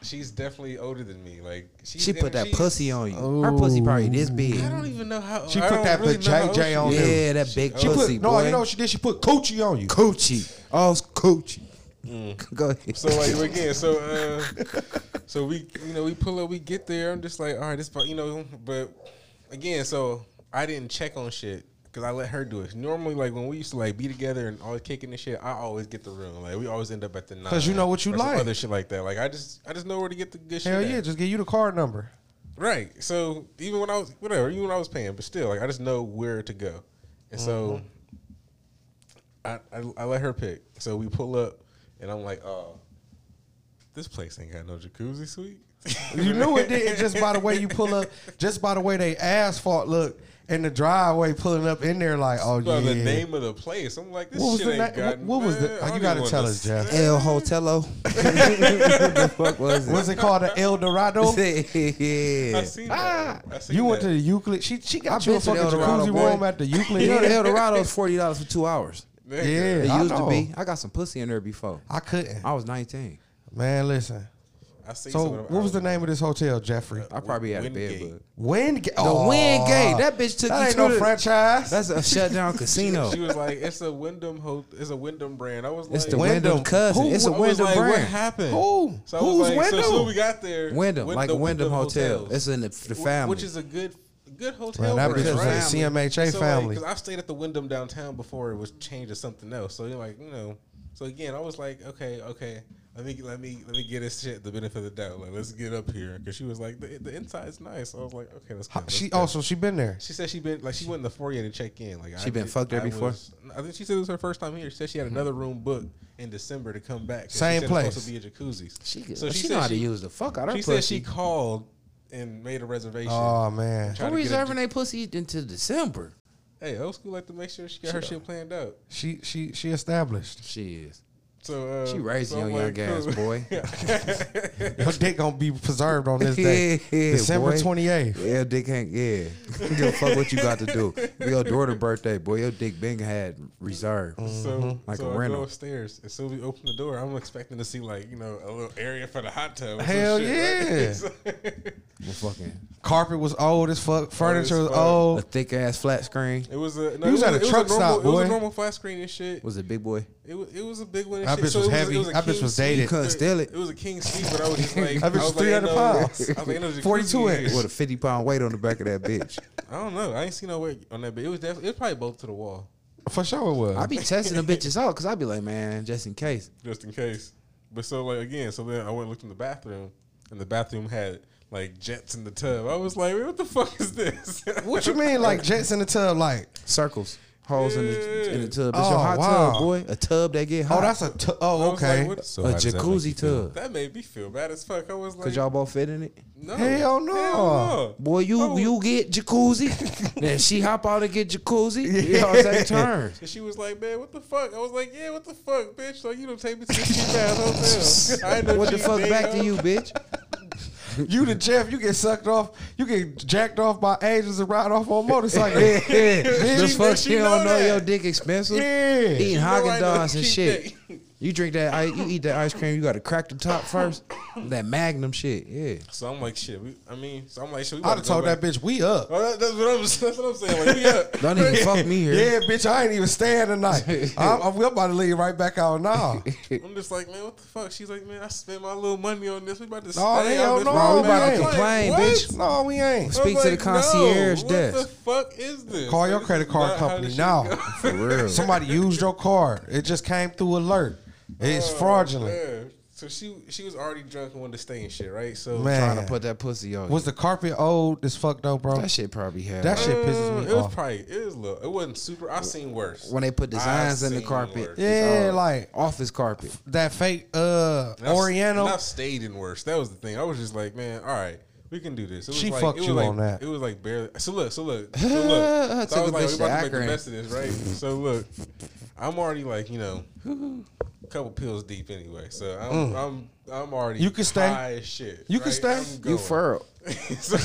She's definitely older than me. Like she's, she put that she's- pussy on you. Her pussy probably this big. I don't even know how. She I put that really big know how JJ on she you. Yeah, that big She pussy, put no, you know what she did? She put coochie on you. Coochie. Oh, it's coochie. Go ahead. Mm. So like again, so uh, so we you know we pull up, we get there. I'm just like, all right, this part, you know. But again, so I didn't check on shit because I let her do it. Normally, like when we used to like be together and always kicking the shit, I always get the room. Like we always end up at the nine. Because you know what you like. other shit like that. Like I just I just know where to get the good shit. Hell at. yeah, just give you the card number. Right. So even when I was whatever, even when I was paying, but still, like I just know where to go, and so I, I I let her pick. So we pull up, and I'm like, oh, this place ain't got no jacuzzi suite. You knew it didn't just by the way you pull up, just by the way they asphalt look in the driveway pulling up in there like, oh By yeah. the name of the place, I'm like, this What was shit the ain't na- got. what- what was the- oh, you gotta tell us, Jeff. say- El Hotello. what the fuck was it? What's it called? The El Dorado? yeah. I yeah. seen that. Ah, I seen You went that. to the Euclid. She she got I've you a the fucking El Dorado, jacuzzi boy. room at the Euclid. You know the El Dorado is forty dollars for two hours. Nigga. It Yeah, I used to be. I got some pussy in there before. I couldn't. I was nineteen. Man, listen. I see. So some of them. what was I the name of this hotel, Jeffrey? I probably had a bed Wingate. bug. Wingate. The oh. Wingate. That bitch took That you ain't to no the- franchise. That's a shutdown casino. She was like, "It's a Wyndham ho- It's a Wyndham brand." I was like, It's the Wyndham. Wyndham cousin. Who- It's a I was Wyndham like, What brand. happened? Who? So I was Who's like, Wyndham? so we got there. Wyndham, Wyn- like the a Wyndham hotel. Hotels. It's in the, the family. which is a good, good hotel. Man, that brand, bitch was right? a CMHA so family. Because I stayed at the Wyndham downtown before it was changed to something else. So you're like, you know. So again, I was like, okay, okay. Let me let me let me get this shit the benefit of the doubt. Like, let's get up here because she was like, the, the inside's nice. I was like, okay, let's go. She go. also she been there. She said she been like she went in the foyer to check in. Like She been fucked there I before? was- I think she said it was her first time here. She said she had mm-hmm. another room booked in December to come back. 'cause she Same said it's place. Supposed to be a jacuzzi. she, so she, she know said how to use the fuck out her She pussy. said she called and made a reservation. Oh man, Trying Who a reserving their pussy until December? Hey, old school like to make sure she got her shit planned out. she she she established. She is. So uh, She raised so a I'm young, young like, ass cool. boy. Your dick gonna be preserved on this day, Yeah, December twenty eighth. Yeah, dick ain't. Yeah, give a fuck what you got to do. Your daughter birthday, boy. Your dick been had reserved. So, Like so a I rental. go upstairs, and so we open the door. I'm expecting to see like you know a little area for the hot tub. or some Hell shit, yeah. right? Well, fucking Carpet was old as fuck. Furniture was old. a thick ass flat screen. it was a. No, You was it at a it truck normal, stop, It was a normal flat screen and shit. Was it big boy? It was, it was a big one. And That shit. bitch so was it heavy. It was a That bitch was suite, dated. Couldn't steal it. It was a king suite, but I was just like, That bitch I was 300 no- pounds. I was like, 42 jacuzzi inch. With a fifty pound weight on the back of that bitch. I don't know. I ain't seen no weight on that, but it was definitely it was probably both to the wall, For sure it was. I be testing the bitches out because I'd be like, man, just in case. just in case. But so like again, so then I went and looked in the bathroom, and the bathroom had like jets in the tub. I was like, what the fuck is this? what you mean, like jets in the tub? Like, Circles, holes in the in the tub. It's Oh, your hot wow. tub, boy. A tub that get oh, hot. oh, that's a. Tu- oh, was okay. like, what- So a how does that make jacuzzi feel? tub. that made me feel bad as fuck. I was like, Cause y'all both fit in it. no, Hell no. no. Boy, you Oh. you get jacuzzi, then she hop out and get jacuzzi. Y'all take turns. And she was like, "Man, what the fuck?" I was like, "Yeah, what the fuck, bitch? Like, you don't take me to this cheap ass hotel. I ain't no What the cheap fuck nigga. back to you, bitch? You the Jeff, you get sucked off, you get jacked off by angels and ride off on motorcycle. Yeah, the fuck she you don't know know your dick expensive? Yeah. Eating You know Haagen Dazs and shit. dick. You drink that, ice, you eat that ice cream. You got to crack the top first. That Magnum shit, yeah. So I'm like, shit. We, I mean, so I'm like, shit. We I'd about have to go told that bitch we up. Oh, that, that's what I'm. That's what I'm saying. Like, we up. Don't even fuck me here. Yeah, bitch, I ain't even staying tonight. I'm, I'm about to leave right back out now. I'm just like, man, what the fuck? She's like, man, I spent my little money on this. We about to No, stay. hell I'm no, like, we man, about to I'm like, complain, bitch. No, we ain't. I was Speak to the concierge no, desk. What the fuck is this? Call your credit card is not how company now. For real. Somebody used your card. It just came through alert. It's Oh, fraudulent. man. So she she was already drunk and wanted to stay and shit, right? So Man. Trying to put that pussy on. Was the carpet old as fuck though, bro? that shit probably had That shit pisses Uh, me it was probably it was little. It wasn't super. I seen worse. when they put designs I in the carpet. worse. Yeah, all like- office carpet. that fake uh And I- Oriental. I stayed in worse. That was the thing. I was just like, man, all right, we can do this. It was She like, fucked it was you like, on that. It was like barely. So look, so look, so look. Took so I a was like, we about to make the best of this, right? So look, I'm already like, you know, a couple pills deep anyway. So I'm, I'm, I'm already. Mm. You can stay. high as shit. You can stay. You going. furrowed. so,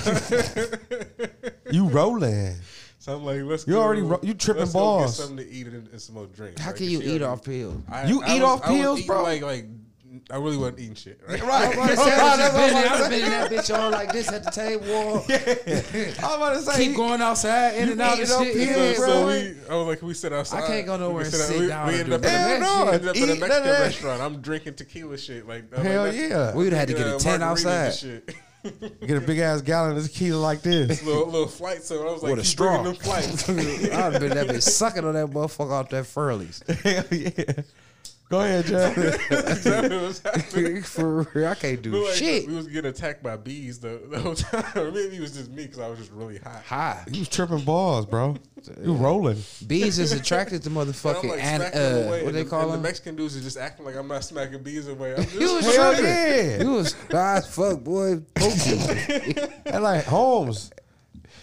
you rolling. so I'm like, let's. You already ro- you tripping let's go balls. Get something to eat and, and some more drinks. How right? can 'Cause you eat already- off pills? I, You I eat was- off I was pills, eating bro? Like, like, I really wasn't eating shit. Right? Right. I That's I'm was been in that bitch on like this at the table. I'm about to say Keep going outside, in and out of shit. pills, So, bro. so we, I was like, we sit outside. I can't go nowhere We and sit sit we, down We and ended up do in a. Mexican, no. ended up in a Mexican that restaurant. I'm drinking tequila shit. Like, I'm Hell like, yeah. We would have had to get a tent outside. Get a big ass gallon of tequila like this. little, little flight. So I was like, With a keep straw. bringing them flights. I'd have been that bitch sucking on that motherfucker off that furleys. Hell yeah. Go ahead, Jeff. exactly what happening. For real, I can't do like, shit. we was getting attacked by bees the, the whole time. Maybe it was just me because I was just really hot. High. you was tripping balls, bro. You rolling. Bees is attracted to And motherfucking like and uh, away. what and they the, call and them? The Mexican dudes are just acting like I'm not smacking bees away. I'm just, You was Hell tripping. yeah. You was high fuck, boy. Pokey. And like Holmes.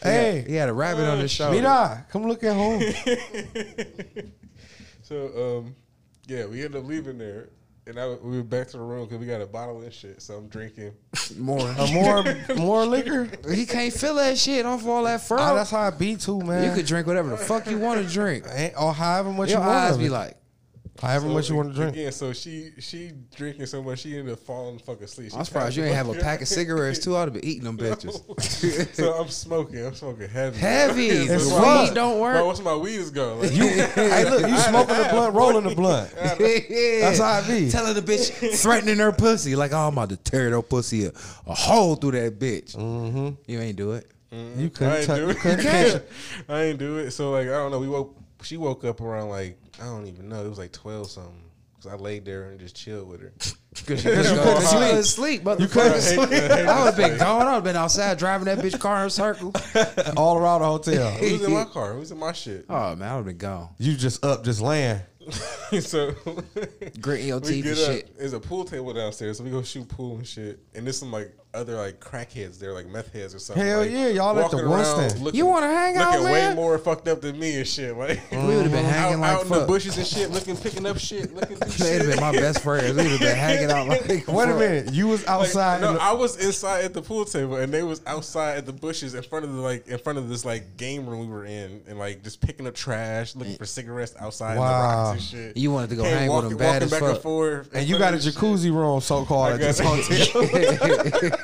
Hey, he had a rabbit on his shoulder. Mira, come look at Holmes. So um, yeah, we ended up leaving there, and I, we went back to the room because we got a bottle and shit. So I'm drinking. More. Uh, more, more liquor. He can't feel that shit off all that fur. Ah, that's how I be too, man. you could drink whatever the fuck you want to drink. Ain't- or however much Your you want. eyes of be like, However much you want to drink. Yeah, so she she drinking so much she ended up falling fucking asleep. She I'm surprised you ain't have a pack of cigarettes too. I'd have been eating them bitches. so I'm smoking. I'm smoking heavy. Heavy. It's The weed don't work. Bro, work. once my weed is gone. Like, hey, look, you smoking the blunt, rolling the blunt. yeah. That's how it be. Telling the bitch, threatening her pussy. Like, oh, I'm about to tear that pussy a, a hole through that bitch. Mm-hmm. You ain't do it. You I couldn't ain't touch. do You it. couldn't catch it. I ain't do it. So like I don't know. We woke. She woke up around like I don't even know. It was like twelve something. Cause I laid there and just chilled with her. Because you couldn't sleep. sleep. You couldn't I hate- I hate I would have been gone. I would have been outside driving that bitch car in a circle. all around the hotel. Who's in my car? Who's in my shit? Oh man, I would have been gone. You just up, just laying. so Gritting your we teeth get and up. shit. There's a pool table downstairs, so we go shoot pool and shit. And there's some like other like crackheads there, like meth heads or something. Hell like, yeah, y'all at the walking around looking- You wanna hang out, looking way more fucked up than me and shit. Like We would have been hanging out, like out in the bushes and shit, looking, picking up shit, looking through They'd have been my best friends. We'd have been hanging out like. Wait a minute, you was Like, outside. no, in the- I was inside at the pool table, and they was outside at the bushes in front of the like in front of this like game room we were in, and like just picking up trash, looking for cigarettes outside Wow. in the rocks and shit. You wanted to go Came hang with them bad walking as back fuck. and forth, and you got a of shit. jacuzzi room, so called, at got this hotel.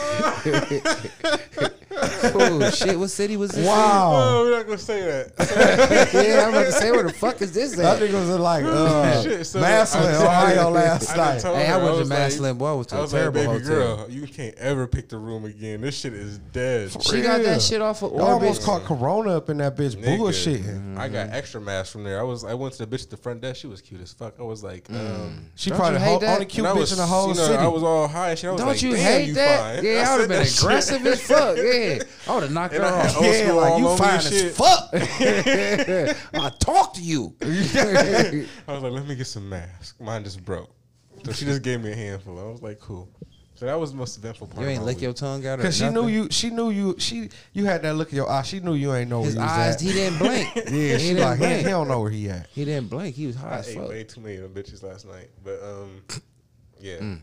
oh shit! What city was this? wow. Oh, we're not gonna say that. yeah, I'm about to say where the fuck is this That at? nigga was in like uh, Shit, so Massillon, I- Ohio last I night. done told Hey, I her, went to was like- Massillon. Boy, I was to I a was like, terrible baby hotel. girl, you can't ever pick the room again. This shit is dead. She got that shit off of Y'all almost caught corona up in that bitch Nigga, bullshitting. I got extra masks from there. I was I went to the bitch at the front desk. She was cute as fuck. I was like, um, She Don't probably you the whole, only cute bitch was, in the whole you know, city. I was all high and. I was Don't like, you Damn, hate you that? Fine. Yeah, I would have been that shit. aggressive as fuck. Yeah, I would have knocked And her I off. yeah, like you fine as shit. fuck. I talk to you. I was like, let me get some mask. Mine just broke. So she just gave me a handful. I was like, cool. So that was the most eventful part. You ain't lick week. your tongue out or Cause she nothing? knew you. She knew you. She you had that look in your eye. She knew you ain't know His where you eyes, was he didn't blink. Yeah, he didn't like he, blink. he don't know where he at. He didn't blink. He was high I as ate fuck. way too many of them bitches last night. But um, yeah. Mm,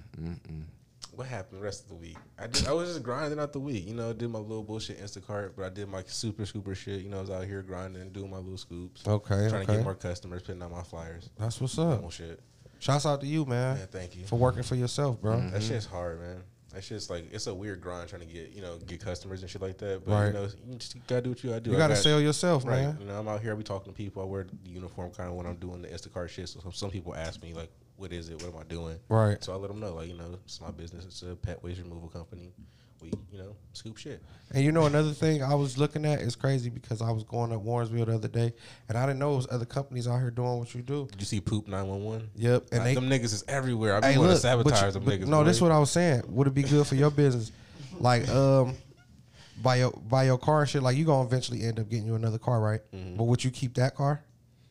What happened the rest of the week? I did, I was just grinding out the week. You know, did my little bullshit Instacart, but I did my super scooper shit. You know, I was out here grinding, doing my little scoops. Okay, Trying to get more customers, putting out my flyers. That's what's up. shit. Shouts out to you, man, Yeah, thank you. for working for yourself, bro. That mm-hmm. shit's hard, man. That shit's like it's a weird grind trying to get you know get customers and shit like that. But Right. you know, you just gotta do what you gotta do. You gotta got- sell yourself, Right. man. You know, I'm out here. I be talking to people. I wear the uniform kind of when I'm doing the Instacart shit. So some people ask me like, "What is it? What am I doing?" Right. So I let them know, like, you know, it's my business. It's a pet waste removal company. We, you know, scoop shit. And you know another thing I was looking at is crazy because I was going up Warrensville the other day, and I didn't know it was other companies out here doing what you do. Did you see Poop Nine One One? Yep, and they them niggas is everywhere. I Hey, want to sabotage you- them niggas. No, boy. this is what I was saying. Would it be good for your business? Like, um, buy your buy your car and shit. Like, you gonna eventually end up getting you another car, right? Mm-hmm. But would you keep that car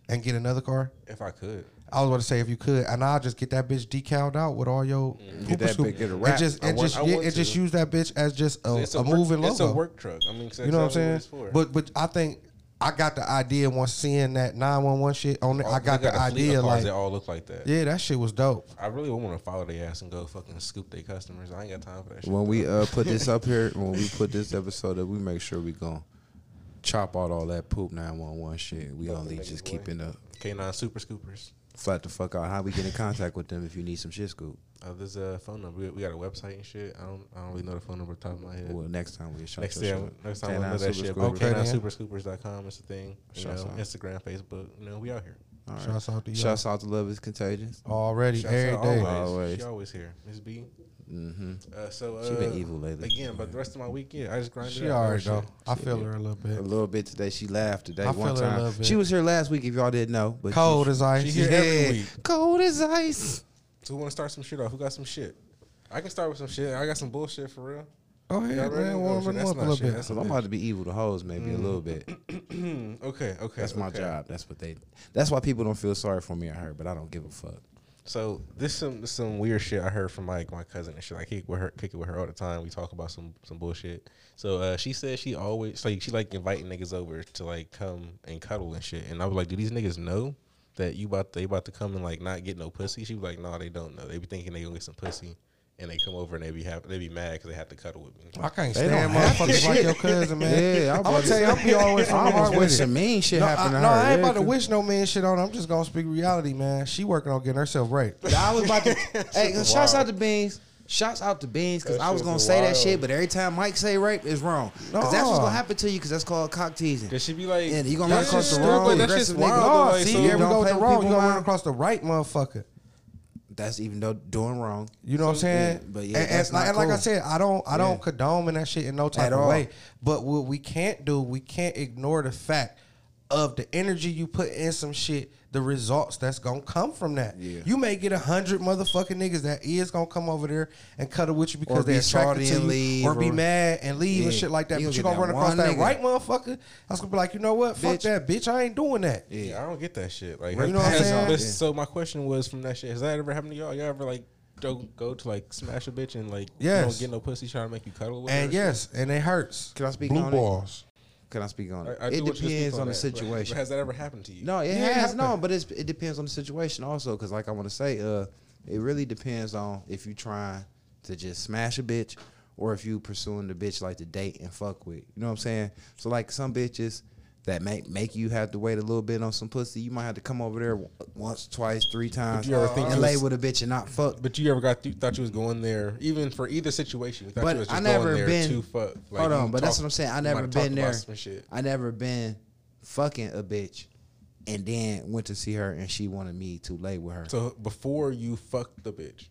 and get another car? if I could. I was about to say if you could, and I'll just get that bitch decaled out with all your Mm-hmm. Get Hooper that Scoop, bitch, get a and just and want- just yeah, and just use that bitch as just a, It's a, work- moving logo. It's a work truck. I mean, You know what I'm that's saying? it's for. But but I think I got the idea once seeing that 911 shit on it. All- I got they the a idea of cars like that all look like that. yeah, that shit was dope. I really want to follow their ass and go fucking scoop their customers. I ain't got time for that shit. When we uh, put this up here, when we put this episode up, we make sure we gon' chop out all that poop nine one one shit. We only just boy. keeping the K9 Super Scoopers. Flat the fuck out. How we get in contact with them if you need some shit scoop? Uh, there's a phone number. We, we got a website and shit. I don't I don't really know the phone number off the top of my head. Well, next time we shut next your time, next time we'll K9 know that shit. Scoop. Okay, then. K9superscoopers.com is the thing. You Shouts know, out. Instagram, Facebook. You know, we out here. All right. Shouts out to you. Shouts out to Love is Contagious. already Shouts every out day. Always. Always. She always here. Miss B. Mm-hmm. Uh, so uh, She been evil lately. Again, but the rest of my week, yeah, I just grinded She out. alright though. I She feel did. her a little bit. A little bit today. She laughed today. I one feel her a time. little bit. She was here last week. If y'all didn't know, but Cold she, as ice. She here every week. cold as ice. So who want to start some shit off? Who got some shit? I can start with some shit. I got some bullshit for real. Oh yeah, man. Warm them up a little shit. bit. That's Cause I'm about to be evil to hoes maybe a little bit. Okay, okay. That's my okay. job. That's what they. That's why people don't feel sorry for me or her, but I don't give a fuck. So this some some weird shit I heard from like my cousin and shit. I kick with her, kick it with her all the time. We talk about some some bullshit. So uh, she said she always like she like inviting niggas over to like come and cuddle and shit. And I was like, do these niggas know that you about they about to come and like not get no pussy? She was like, no, they don't know. They be thinking they gonna get some pussy and they come over and they be happy, they be mad because they have to cuddle with me. I can't They stand don't have to motherfuckers like your cousin, man. Yeah, I'm I'm about gonna to tell you, I'm be always I'm I'm with with some mean shit No, happen I, to no, her. I ain't yeah, about to 'cause- wish no man shit on her. I'm just gonna speak reality, man. She working on getting herself right. I was about to. hey, Shit shouts out to Beans. Shouts out to Beans because I was gonna was say that shit, but every time Mike say rape, it's wrong. Because that's what's gonna happen to you because that's called cock teasing. Did she be like? and you gonna run across the wrong. That's just aggressive nigga. wild. No, See, so here we don't go with the wrong. You gonna run across the right motherfucker. That's even though doing wrong. You know what I'm saying? yeah, but yeah, and, that's and, like, not and like I said, I don't, I don't Yeah. condone that shit in no type At of all. way. But what we can't do, we can't ignore the fact of the energy you put in some shit, the results that's gonna come from that. Yeah. You may get a hundred motherfucking niggas that is gonna come over there and cuddle with you because Or they're attracted to and you, leave, or be mad and leave and shit like that. You but you gonna gonna run across one that nigga. right motherfucker. I was gonna be like, you know what? Fuck that, bitch. I ain't doing that. Yeah, I don't get that shit. Like, You know what I'm saying? Yeah. So my question was from that shit. Has that ever happened to y'all? Y'all ever like go, go to like smash a bitch and like you Yes. don't get no pussy trying to make you cuddle with her? And yes, and it hurts. Can I speak Blue on balls. it? Can I speak on it? I, I it do want you to speak depends on, the situation. But has that ever happened to you? No, it Yeah, it has no, but it's, it depends on the situation also. Because like I want to say, uh, it really depends on if you trying to just smash a bitch or if you pursuing the bitch like to date and fuck with. You know what I'm saying? So like some bitches that make make you have to wait a little bit on some pussy, you might have to come over there once, twice, three times, you ever think and lay was- with a bitch and not fuck. But you ever got you thought you was going there even for either situation? But you was just I never been- to fuck. Like, Hold on, but that's what I'm saying. I never might have talked been there. I never been fucking a bitch and then went to see her and she wanted me to lay with her. So before you fucked the bitch,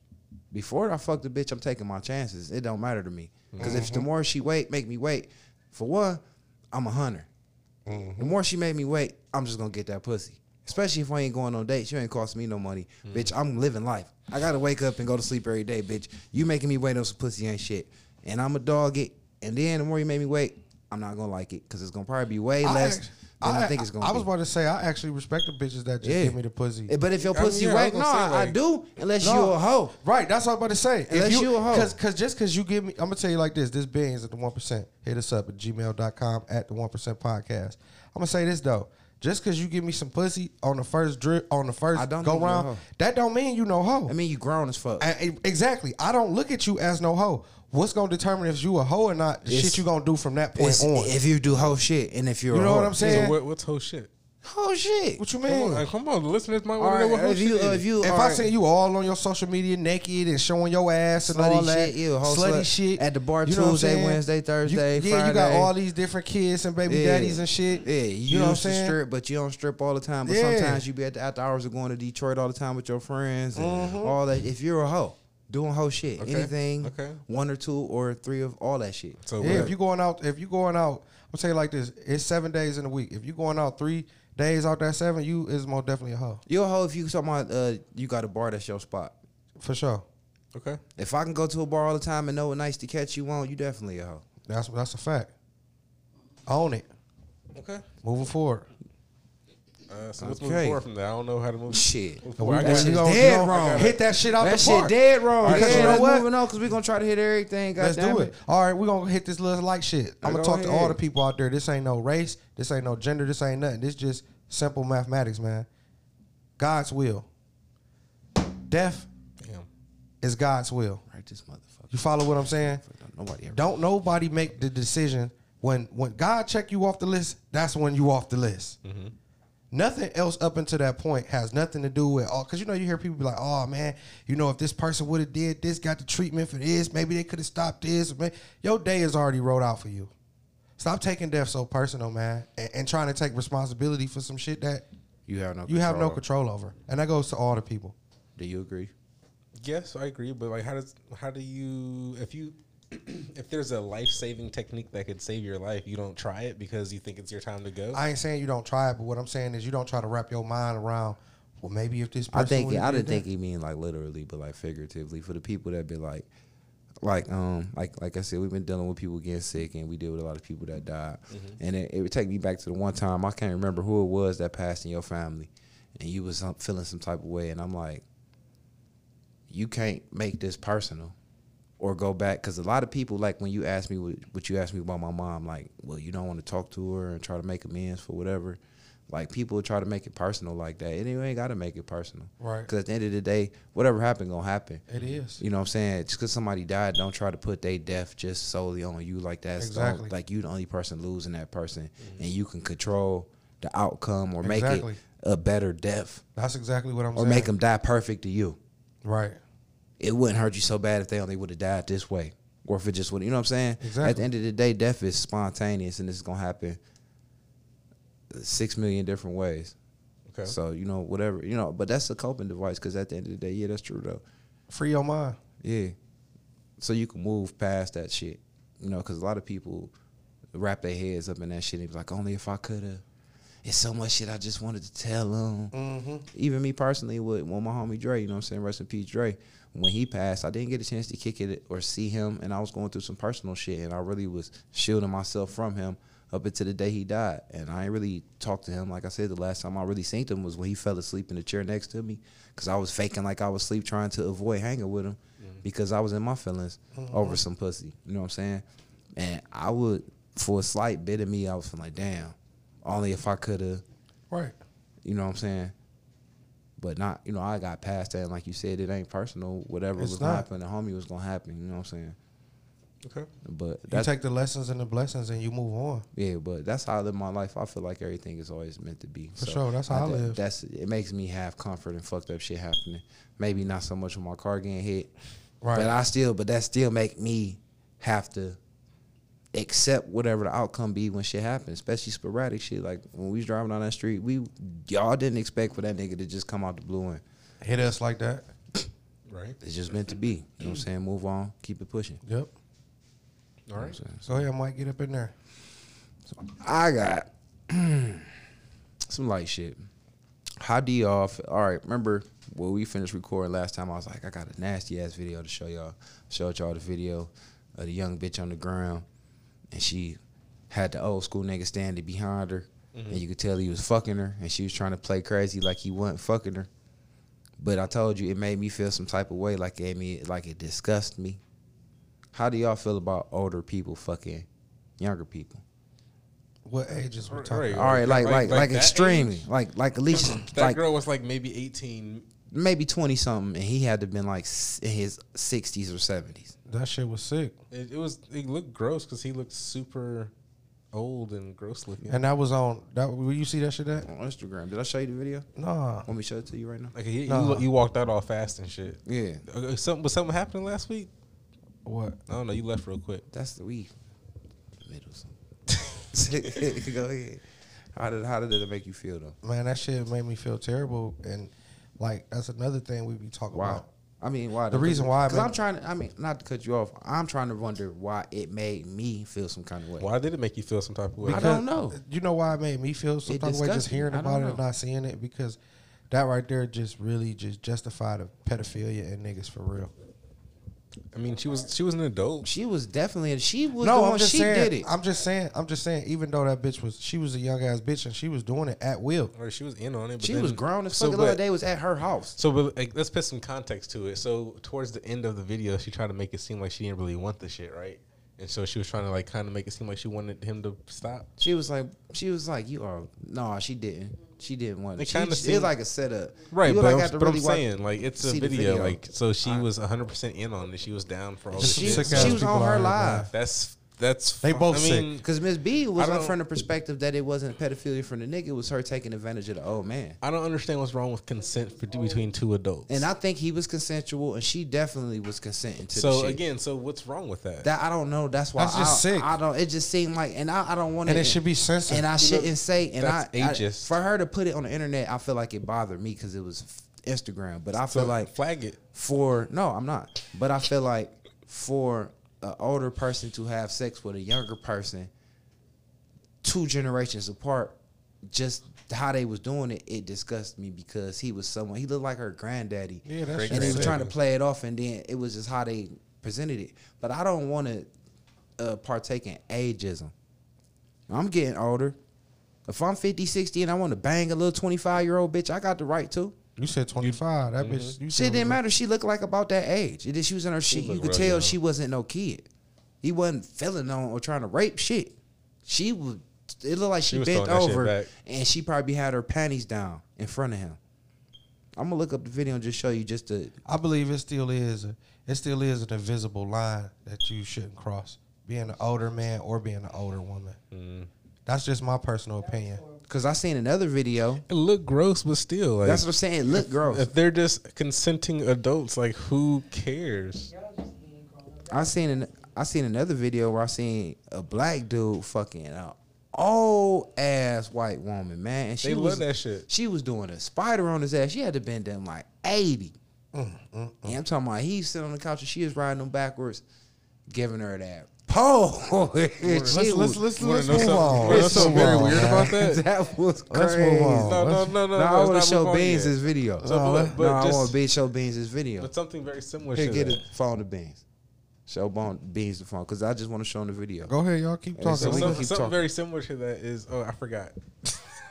Before I fuck the bitch, I'm taking my chances. It don't matter to me. Because if Mm-hmm. the more she wait, make me wait, for one, I'm a hunter. Mm-hmm. The more she made me wait, I'm just gonna get that pussy. Especially if I ain't going on dates. You ain't costing me no money. Mm-hmm. Bitch, I'm living life. I gotta wake up and go to sleep every day, bitch. You making me wait on some pussy ain't shit. And I'm a dog it. And then the more you make me wait, I'm not gonna like it. Because it's gonna probably be way less act- than I, think it's gonna I was about to say I actually respect the bitches that just Yeah. give me the pussy. Eh, But if your I mean, pussy yeah, I no, say, I, I like- do. Unless No. you a hoe. Right, that's what I'm about to say. Unless you a hoe. Cause, cause just cause you give me, I'm gonna tell you like this. This beings at the one percent. Hit us up at gmail.com at the one percent podcast. I'm gonna say this though. Just cause you give me some pussy on the first drip on the first I don't go round, that don't mean you no hoe. I mean, you grown as fuck. I- I- exactly. I don't look at you as no hoe. What's gonna determine if you a hoe or not? The It's- shit you gonna do from that point It's- on. if you do whole shit and if you're a hoe. You a know hoe. what I'm saying? so what, what's whole shit? Whole shit. what you Come mean? on, like, come on, the listeners might All want to know right, what whole if you shit is. if you if I right, seen you all on your social media naked and showing your ass and slutty all that, shit, yeah, whole slutty slut shit at the bar you know what I'm Tuesday, saying? Wednesday, Thursday, You- yeah, you got Friday. all these different kids and baby Yeah. daddies and shit. Yeah, you, you know what I'm used to saying? strip, but you don't strip all the time. But Yeah. sometimes you be at the after hours of going to Detroit all the time with your friends and Mm-hmm. all that. If you're a hoe, doing whole shit, Okay, anything, okay. one or two or three of all that shit. So Yeah, if you going out, if you going out, I'm saying like this: it's seven days in a week. If you going out three days out that seven, you is most definitely a hoe You a hoe if you talking about uh, you got a bar that's your spot. for sure. okay, If I can go to a bar all the time and know what nights to catch you on, you definitely a hoe. That's that's a fact. Own it. okay. Moving forward. Uh, so let's Okay. move forward from there. I don't know how to move. Shit. move forward. That got- shit's dead gonna wrong. Hit that shit out That the shit park. dead wrong. All right, yeah, 'cause you know what? moving on because we're gonna try to hit everything. God Let's damn do it. All right, we're gonna hit this little light shit. I'm gonna talk to all the people out there. This ain't no race. This ain't no gender. This ain't nothing. This just simple mathematics, man. God's will. Death Damn. is God's will. Right, this motherfucker. You follow what I'm saying? Nobody ever. Don't nobody make the decision when when God check you off the list. That's when you off the list. Nothing else up until that point has nothing to do with oh, all. Because you know you hear people be like, "Oh man, you know if this person would have did this, got the treatment for this, maybe they could have stopped this." Man, your day is already wrote out for you. Stop taking death so personal, man, and, and trying to take responsibility for some shit that You have no. you have no control. control over. And that goes to all the people. Do you agree? Yes, I agree. But like, how does how do you if you if there's a life saving technique that could save your life, you don't try it because you think it's your time to go. I ain't saying you don't try it, but what I'm saying is you don't try to wrap your mind around. Well, maybe if this person I think I did didn't that. think he mean like literally, but like figuratively for the people that be like, like um like like I said, we've been dealing with people getting sick, and we deal with a lot of people that died, and it, it would take me back to the one time I can't remember who it was that passed in your family, and you was um, feeling some type of way, and I'm like, you can't make this personal. Or go back because a lot of people like when you ask me what, what you asked me about my mom, like, well, you don't want to talk to her and try to make amends for whatever. Like people try to make it personal like that. And you ain't got to make it personal. Right. Because at the end of the day, whatever happened gonna happen. It is. You know what I'm saying? Just because somebody died, don't try to put their death just solely on you. Like only- Exactly. like you the only person losing that person, mm-hmm. and you can control the outcome or make it a better death That's exactly what I'm or saying. Or make them die perfect to you. right. It wouldn't hurt you so bad if they only would have died this way, or if it just would. You know what I'm saying? Exactly. At the end of the day, death is spontaneous, and it's gonna happen six million different ways. Okay. So you know whatever you know, but that's a coping device because at the end of the day, yeah, that's true though. Free your mind. Yeah. So you can move past that shit. You know, because a lot of people wrap their heads up in that shit and be like, only if I could have. It's so much shit I just wanted to tell them. Mm-hmm. Even me personally, with when my homie Dre, you know what I'm saying? Rest in peace, Dre. When he passed, I didn't get a chance to kick it or see him, and I was going through some personal shit, and I really was shielding myself from him up until the day he died. And I ain't really talked to him. Like I said, the last time I really seen him was when he fell asleep in the chair next to me, because I was faking like I was asleep, trying to avoid hanging with him, mm-hmm. because I was in my feelings uh-huh. over some pussy. You know what I'm saying? And I would, for a slight bit of me, I was feeling like, damn, only if I could have. Right. You know what I'm saying? But not, you know, I got past that. And like you said, it ain't personal. Whatever It's was gonna not. happen, the homie was gonna happen. You know what I'm saying? Okay. But You take the lessons and the blessings and you move on. yeah. But that's how I live my life. I feel like everything is always meant to be. For sure, that's how I that- live. That's it. Makes me have comfort and fucked up shit happening. Maybe not so much with my car getting hit, Right. but I still, but that still make me have to accept whatever the outcome be when shit happens, especially sporadic shit. Like when we was driving down that street, we y'all didn't expect for that nigga to just come out the blue and Hit us like that. Right. it's just meant to be. You know what I'm saying? Move on, keep it pushing. Yep. All You know So yeah, Mike, get up in there. I got some light shit. How do y'all? Feel? All right, remember when we finished recording last time? I was like, I got a nasty ass video to show y'all. Showed y'all the video of the young bitch on the ground, and she had the old school nigga standing behind her, mm-hmm. and you could tell he was fucking her, and she was trying to play crazy like he wasn't fucking her. But I told you it made me feel some type of way, like it made me, like it disgusted me. How do y'all feel about older people fucking younger people? What ages we Right, talking? right. about? All right, like Like- like like like, extremely, age? like like at least That like girl was like maybe 18. Maybe twenty something, and he had to been like in his sixties or seventies. That shit was sick. It, it was. It looked gross because he looked super old and gross looking. And that was on that. Where you see that shit at? On Instagram, did I show you the video? Nah. Let me show it to you right now? like he, Nah. you, you walked out all fast and shit. Yeah, Uh, Something was something happening last week. What? I don't know. You left real quick. that's the we middles. Go ahead. How did how did it make you feel though? Man, that shit made me feel terrible. And like that's another thing we be talking Why? about. I mean, why? The though? reason why I because I'm trying to. I mean, not to cut you off. I'm trying to wonder why it made me feel some kind of way. Why did it make you feel some type of way? I don't know. You know why it made me feel some It type of way just hearing I don't about it and not seeing it because that right there just really just justified of pedophilia and niggas for real. I mean, she was she was an adult. She was definitely. She was no, doing. I'm just she saying. did it. I'm just saying. I'm just saying. Even though that bitch was, she was a young ass bitch and she was doing it at will. Or she was in on it. But She then- was grown as so, fuck. the other day was at her house. So, but like, let's put some context to it. So, towards the end of the video, she tried to make it seem like she didn't really want the shit, right? And so she was trying to like kind of make it seem like she wanted him to stop. She was like, she was like, you are. No, she didn't. She didn't want. It It she, kinda it was seemed- like a setup. Right, but, like I'm, but I'm saying like it's a video, video. like so she was 100 percent in on it. She was down for all this She, shit. sick ass she was on her live. That's that's They fu- both I sick. mean, Because Miss B was I up don't- from the perspective that it wasn't pedophilia from the nigga. It was her taking advantage of the old man. I don't understand what's wrong with consent for, between two adults. And I think he was consensual, and she definitely was consenting to the so shit. again, so what's wrong with that? that I don't know. That's why That's just I, sick. I don't. It just seemed like, and I, I don't want to. And it should be censored. And I shouldn't say. And I, that's I- ageist. for her to put it on the internet, I feel like it bothered me because it was Instagram. But I so feel like flag it. for no, I'm not. But I feel like for an older person to have sex with a younger person, two generations apart, just how they was doing it, it disgusted me because he was someone he looked like her granddaddy. Yeah, that's Great and he was sick. trying to play it off, and then it was just how they presented it. But I don't want to uh, partake in ageism. I'm getting older. If I'm 50, 60, and I want to bang a little 25 year old bitch, I got the right to. You said 25. That Mm-hmm. bitch. You Shit said didn't was- matter. She looked like about that age. It is- She was in her shit. You could real tell young. she wasn't no kid. He wasn't feeling on or trying to rape shit. She was It looked like she, She bent throwing that shit over, and she probably had her panties down in front of him. I'm gonna look up the video and just show you just the. I believe it still is. A, it still is an invisible line that you shouldn't cross. Being an older man or being an older woman. Mm. That's just my personal opinion. Cause I seen another video. It looked gross, but still, like That's what I'm saying. It look gross. if they're just consenting adults, like who cares? I seen an I seen another video where I seen a black dude fucking a old ass white woman, man. And she They was, love that shit. She was doing a spider on his ass. She had to bend down like 80. Mm, Yeah, I'm talking about he's sitting on the couch and she is riding him backwards, giving her that pole. Let's let's let's, You wanna let's know move something- on. you wanna Let's something move very on, weird man. about that? that was Let's crazy. move on. No, no, Let's- no, no. No, I want to show Beans yet. his video. So, No, but, but no, I want to show Beans his video. but something very similar. Here, to get that. the phone to Beans. Show Bone Beans the phone because I just want to show him the video. Go ahead, y'all keep talking. so So we some- can keep something talking. very similar to that is oh I forgot.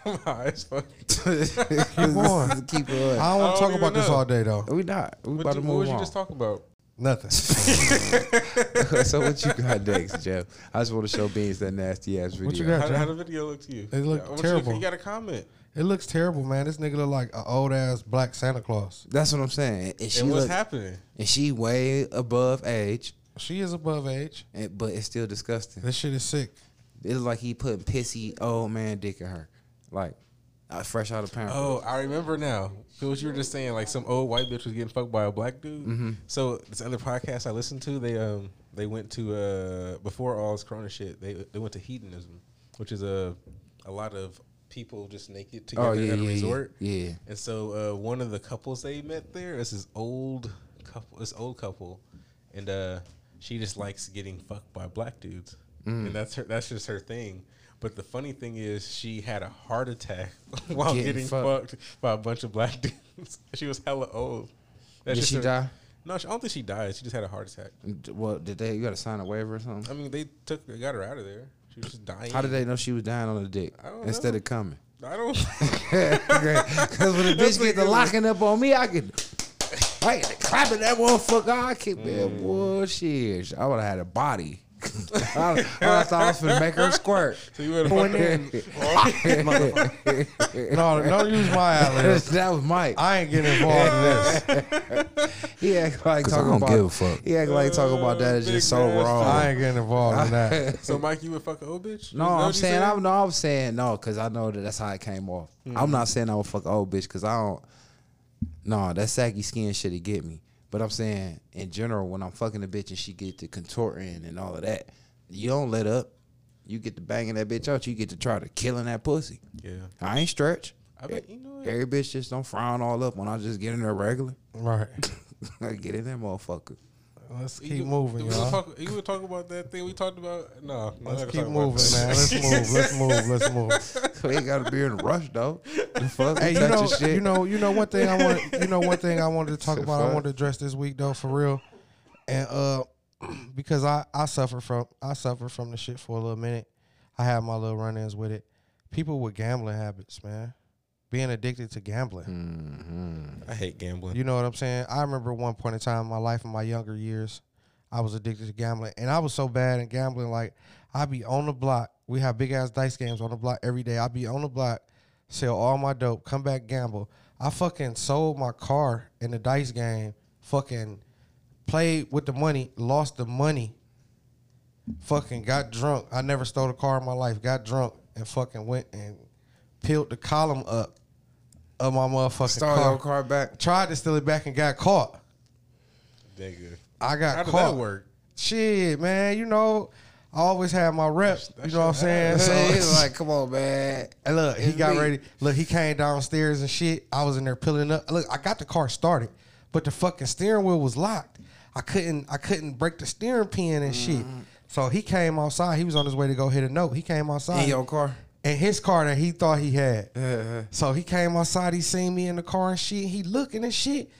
My eyes fucked. Keep going. Keep it. I don't want to talk about even this all day though. We not. We What, about you, to what move was you on. just talking about? Nothing. so what you got next, Jeff? I just want to show Beans that nasty ass video. What you got? How, Jack? how the video look to you? It looked I want you terrible. You got a comment. It looks terrible, man. This nigga look like an old ass black Santa Claus. That's what I'm saying. And she And what's look, happening? and she way above age, She is above age. and, but it's still disgusting. This shit is sick. It's like he putting pissy old man dick in her, like uh, fresh out of pamper. Oh, I remember now. What you were just saying, like some old white bitch was getting fucked by a black dude. Mm-hmm. So this other podcast I listened to, they um they went to uh before all this Corona shit, they they went to hedonism, which is a a lot of people just naked together Oh, yeah, at a yeah. resort. Yeah. And so uh, one of the couples they met there is this old couple, this old couple, and uh, she just likes getting fucked by black dudes, Mm. and that's her. That's just her thing. But the funny thing is, she had a heart attack while Getting getting fucked. fucked. by a bunch of black dudes. she was hella old. Did she her- die? No, she- I don't think she died. She just had a heart attack. Well, did they? You got to sign a waiver or something? I mean, they took, they got her out of there. She was just dying. How did they know she was dying on the dick I don't instead know. of coming? I don't. Because when the bitch get the locking up on me, I can. I can clapping that motherfucker. I can be Mm. bullshit. I would have had a body. I, I thought I was gonna make her squirt. so you would Point in. No, don't use my outlets. that was Mike. I ain't getting involved in this. He act like 'Cause I talking don't about. give a fuck. He act like talking about that is just so nasty. wrong. I ain't getting involved in that. So Mike, you would fuck a old bitch? No, I'm what saying? I'm no, I'm saying no because I know that that's how it came off. Hmm. I'm not saying I would fuck a old bitch because I don't. No, that saggy skin shit to get me. But I'm saying in general, when I'm fucking a bitch and she get to contorting and all of that, you don't let up. You get to banging that bitch out. You get to try to killing that pussy. Yeah. I ain't stretch. I bet you know it. Every bitch just don't frown all up when I just get in there regular. Right. I get in there, motherfucker. Let's keep would- moving, you would y'all. Talk, you would talk about that thing we talked about? No, no Let's keep moving, man. Let's move. Let's move. Let's move. So he got to be in a rush though. The fuck? Hey, you know, shit. you know, you know one thing I want. You know one thing I wanted to talk So about. I wanted to address this week though, for real, and uh, because I I suffer from I suffer from the shit for a little minute. I have my little run-ins with it. People with gambling habits, man, being addicted to gambling. Mm-hmm. I hate gambling. You know what I'm saying? I remember one point in time in my life, in my younger years, I was addicted to gambling, and I was so bad in gambling. Like I'd be on the block. We have big ass dice games on the block every day. I'd be on the block, sell all my dope, come back gamble. I fucking sold my car in the dice game. Fucking played with the money, lost the money. Fucking got drunk. I never stole a car in my life. Got drunk and fucking went and peeled the column up of my motherfucking Start car your car back. tried to steal it back and got caught. Nigga. I got How did caught. that work? Shit, man, you know, I always had my rep. That's You know what I'm saying? So it's he's like, come on, man. and look, he it's got me. ready. Look, he came downstairs and shit. I was in there peeling up. Look, I got the car started, but the fucking steering wheel was locked. I couldn't. I couldn't break the steering pin and shit. Mm-hmm. So he came outside. He was on his way to go hit a note. He came outside In your car. In his car that he thought he had. Uh-huh. So he came outside, he seen me in the car and shit. He looking and shit.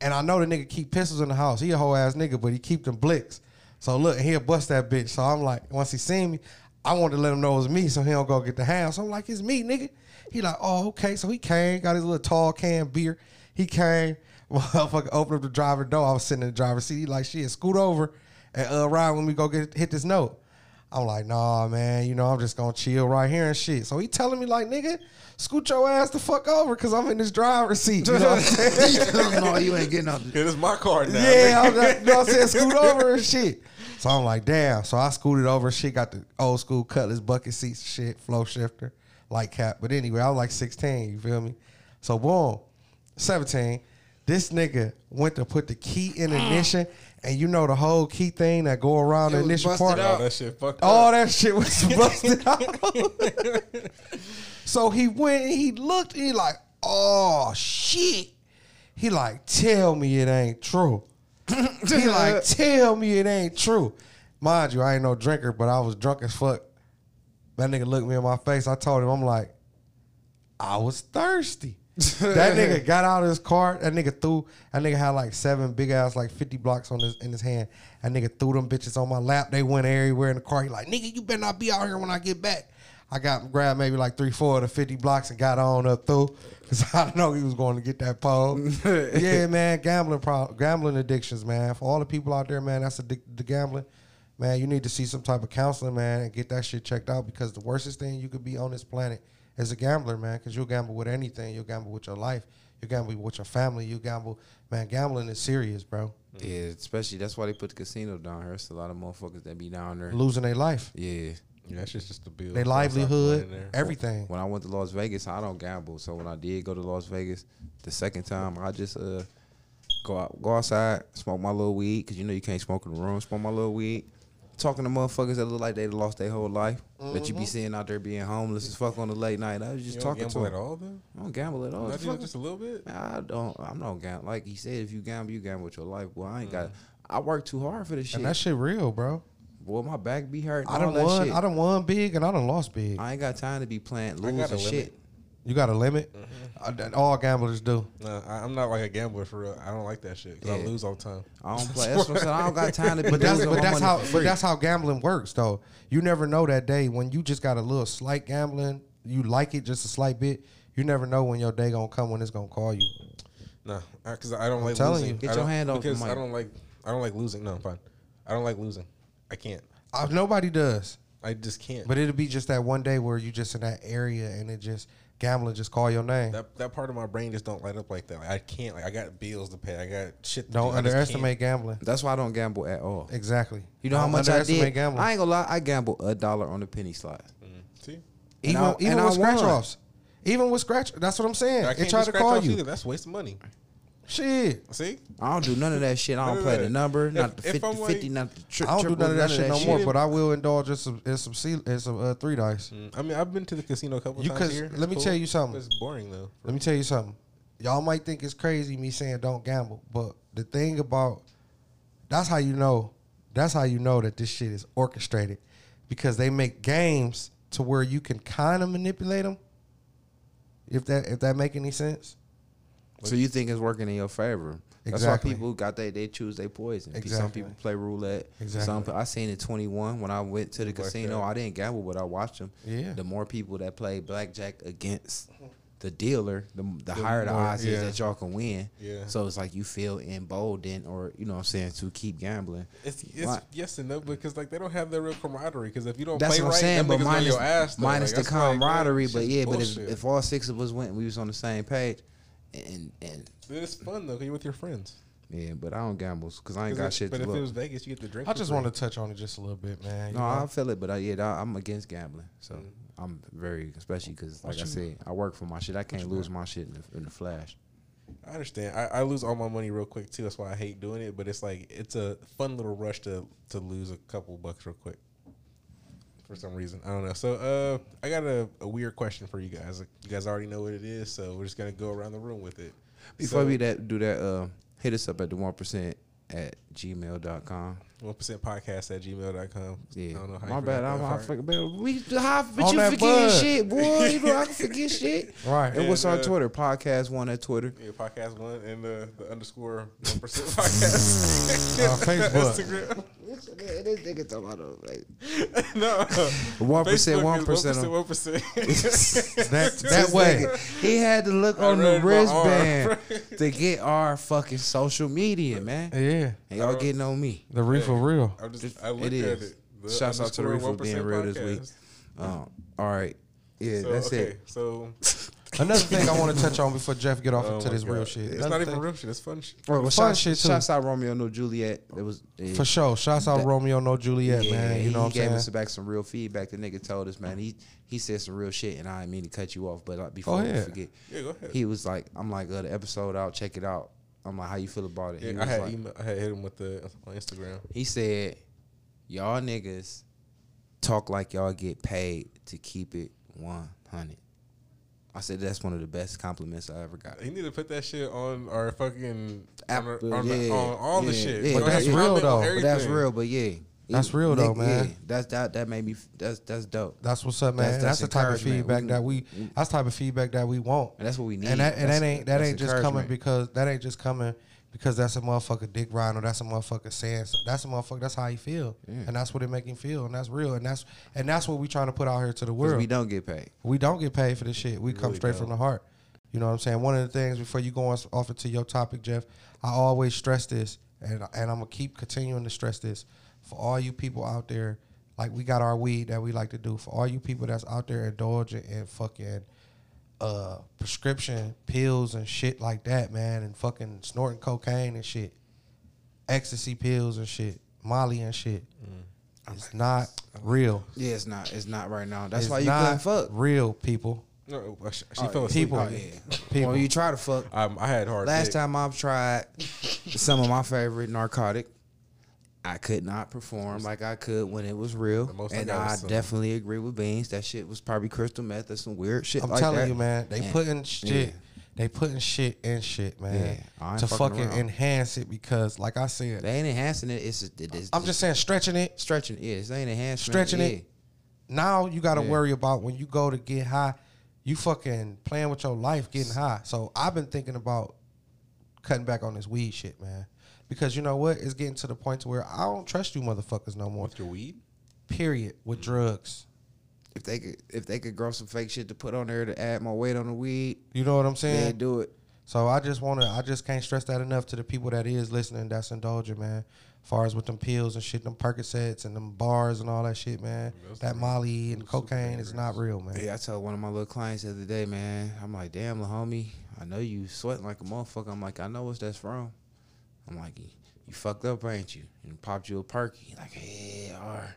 And I know the nigga keep pistols in the house. He a whole ass nigga, but he keep them blicks. So look, he'll bust that bitch. So I'm like, once he seen me, I wanted to let him know it was me so he don't go get the house. So I'm like, it's me, nigga. He like, oh, okay. So he came, got his little tall can beer. He came, motherfucker opened up the driver door. I was sitting in the driver's seat. He like, shit, scoot over and uh, ride when we go get hit this note. I'm like, nah, man, you know, I'm just gonna chill right here and shit. So he telling me like, nigga, scoot your ass the fuck over because I'm in this driver's seat. You know what I'm saying? no, you ain't getting out. It is my car now. yeah, I'm like, you know what I'm saying? Scoot over and shit. So I'm like, damn. So I scooted over. She got the old school Cutlass bucket seats, shit, flow shifter, light cap. But anyway, I was like 16. You feel me? So boom, 17. This nigga went to put the key in ignition, and you know the whole key thing that go around the was ignition part. Oh, that shit fucked All up. that shit was busted out. so he went and he looked, and he like, oh shit. He like, tell me it ain't true. he like, tell me it ain't true. Mind you, I ain't no drinker, but I was drunk as fuck. That nigga looked me in my face. I told him, I'm like, I was thirsty. that nigga got out of his car. That nigga threw. That nigga had like seven big ass, like fifty blocks on his in his hand. That nigga threw them bitches on my lap. They went everywhere in the car. He like, nigga, you better not be out here when I get back. I got grabbed maybe like three, four of the fifty blocks and got on up through because I know he was going to get that pole. yeah, man, gambling, pro- gambling addictions, man. For all the people out there, man, that's addicted to gambling. Man, you need to see some type of counseling, man, and get that shit checked out because the worstest thing you could be on this planet is a gambler, man, because you'll gamble with anything. You'll gamble with your life. You gamble with your family. You gamble, man. Gambling is serious, bro. Yeah, especially that's why they put the casino down here. It's a lot of motherfuckers that be down there. Losing their life, Yeah. Yeah, that's just, just the bill. their livelihood, everything. When I went to Las Vegas, I don't gamble. So when I did go to Las Vegas, the second time, I just uh go out, go outside, smoke my little weed, cause you know you can't smoke in the room. Smoke my little weed. Talking to motherfuckers that look like they lost their whole life, that you be mm-hmm. seeing out there being homeless as fuck on the late night. I was just You don't talking to gamble them. at all, though? I don't gamble at all. Not The even fuck- just a little bit? Man, I don't. I'm not gamble. Like he said, if you gamble, you gamble with your life. Well, I ain't got. Mm. I work too hard for this shit. And that shit real, bro. Boy, my back be hurt. I all done that won. shit. I done won big, and I done lost big. I ain't got time to be playing I got losing a limit. shit. You got a limit. I- that all gamblers do. No, I, I'm not like a gambler for real. I don't like that shit 'cause I Yeah. lose all the time. I don't play. That's what I'm saying. I don't got time to be But that's but that's how but that's how gambling works though. You never know that day when you just got a little slight gambling. You like it just a slight bit. You never know when your day gonna come when it's gonna call you. No, because I don't like telling losing. you. Get I your don't- hand off the because I don't like. I don't like losing. No, I'm fine. I don't like losing. I can't. Uh, nobody does. I just can't. But it'll be just that one day where you just in that area and it just gambling just call your name. that that part of my brain just don't light up like that. Like, I can't. Like I got bills to pay. I got shit. To Don't do. Underestimate gambling. That's why I don't gamble at all. Exactly. You know how Don't much I underestimate did. Gambling. I ain't gonna lie. I gamble a dollar on the penny slot. can't. Mm. See, even I- even and with I scratch won. offs. Even with scratch, that's what I'm saying. I can't tried to scratch call offs you. either. That's waste of money. Shit. See, I don't do none of that shit. I don't play the number, not the If- if 50, I'm 50 like- not the tri- I don't do none of that shit no more, but I will indulge in some in some cee-lo in some uh, three dice. Mm, I mean, I've been to the casino a couple You times cause- here. let me It's tell you something. It's boring though. Let me tell you something. Y'all might think it's crazy me saying don't gamble, but the thing about that's how you know that's how you know that this shit is orchestrated because they make games to where you can kind of manipulate them. If that if that make any sense. So you think it's working in your favor? That's Exactly. why people got they they choose their poison. Some people play roulette. Exactly. Some I seen it 21 when I went to the casino. I didn't gamble, but I watched them. Yeah. The more people that play blackjack against the dealer, the, the higher the more- odds yeah. is that y'all can win. Yeah. So it's like you feel emboldened, or you know what I'm saying, to keep gambling. It's, it's yes and no because like they don't have that real camaraderie. Because if you don't That's play what I'm right, saying, but minus, your ass. though. minus Like, the that's like, camaraderie. but yeah, but if, if all six of us went, and we was on the same page, and and it's fun though, 'cause you're with your friends. yeah, but I don't gamble because I ain't 'Cause got if- shit but to if it was Vegas, you get the drink. I just want to touch on it just a little bit, man. you No, know? I feel it, but I, yeah, I, I'm against gambling. So Mm. I'm very, especially because, like I you- said, I work for my shit. I can't lose my shit in the, in the flash. I understand. I, I lose all my money real quick too. That's why I hate doing it. But it's like it's a fun little rush to to lose a couple bucks real quick. For some reason, I don't know. So, uh, I got a, a weird question for you guys. You guys already know what it is, so we're just gonna go around the room with it. Before So- we that do that, uh, hit us up at the one percent at gmail.com. One percent podcast at gmail.com. Yeah, I don't know how my you bad. I'm, that I part. forget, man, we how, but On you that forget bud. shit, boy. You know I can forget shit. Right. And what's And, our uh, Twitter? Podcast one at Twitter. Yeah, podcast one and the, the underscore one percent podcast. Uh, Facebook. Instagram. This nigga talking about like no, one percent, one percent. one percent. That that way. He had to look I on the wristband to get our fucking social media, man. Yeah. And y'all getting on me. The reef for real. I'm just, I looked it at it. The The Shouts out to the underscore Reef for being 1% real this week. Um, all right. Yeah, So, that's okay, it. So Another thing I want to touch on before Jeff get off oh into my this real shit. It's Another not even real shit. It's fun shit. Well, well Fun shouts, shit, too. shouts out Romeo No Juliet. It was yeah, For sure. Shouts out That- Romeo No Juliet, yeah, man. You know what I'm gave us back some real feedback. The nigga told us, man. He he said some real shit, and I didn't mean to cut you off, but like, before we forget, Yeah, go ahead. he was like, "I'm like, uh, the episode out, check it out." I'm like, "How you feel about it?" He Yeah, I had like, email, I had hit him with the on Instagram. he said, "Y'all niggas talk like y'all get paid to keep it 100." I said that's one of the best compliments I ever got. He need to put that shit on our fucking App- on, our, uh, on, the- yeah, on all the shit. yeah. But that's real, though. But that's real, but yeah, That's real, though, man. Yeah, that's that that made me. That's that's dope, That's what's up, man. That's- That's, that's the type of feedback We- that we. That's the type of feedback that we want. and that's what we need. And that and that ain't that ain't just coming because that ain't just coming because that's a motherfucker dick riding or that's a motherfucker saying so- that's a motherfucker that's how he feel and that's what it make him feel and that's real and that's and that's what we trying to put out here to the world. we don't get paid. We don't get paid for this shit. We come really straight from the heart. You know what I'm saying? One of the things before you go on, off into your topic, Jeff, I always stress this, and and I'm gonna keep continuing to stress this for all you people out there. Like we got our weed that we like to do. For all you people that's out there indulging in fucking uh, prescription pills and shit like that, man, and fucking snorting cocaine and shit, ecstasy pills and shit, Molly and shit. It's not real. Yeah, it's not. It's not right now. That's It's why you not couldn't fuck. real people. No, uh, she, she Oh, fell asleep. people. Oh yeah. People. When you try to fuck. Um, I had hard. Last dick. time I've tried some of my favorite narcotic, I could not perform like I could when it was real. Most I and I definitely agree with Beans. That shit was probably crystal meth or some weird shit. I'm like telling that. you, man. They And- putting shit. yeah. They putting shit in shit, man. Yeah, to fucking fucking enhance it because, like I said, They ain't enhancing it. It's, it is, I'm just saying stretching it. stretching. it. Yeah, it's ain't enhancing. Stretching it. Now you got to worry about when you go to get high. You fucking playing with your life, getting high. So I've been thinking about cutting back on this weed shit, man. Because you know what? It's getting to the point to where I don't trust you motherfuckers no more. with your weed. Period. With drugs. If they could, if they could grow some fake shit to put on there to add more weight on the weed, You know what I'm saying? they do it. So I just want to, I just can't stress that enough to the people that is listening that's indulging, man. As far as with them pills and shit, them Percocets and them bars and all that shit, man. that Molly and cocaine is not real, man. Yeah, I told one of my little clients the other day, man. I'm like, damn, little homie, I know you sweating like a motherfucker. I'm like, I know what that's from. I'm like, you, fucked up, ain't you? And popped you a perky. Like, hey, all right.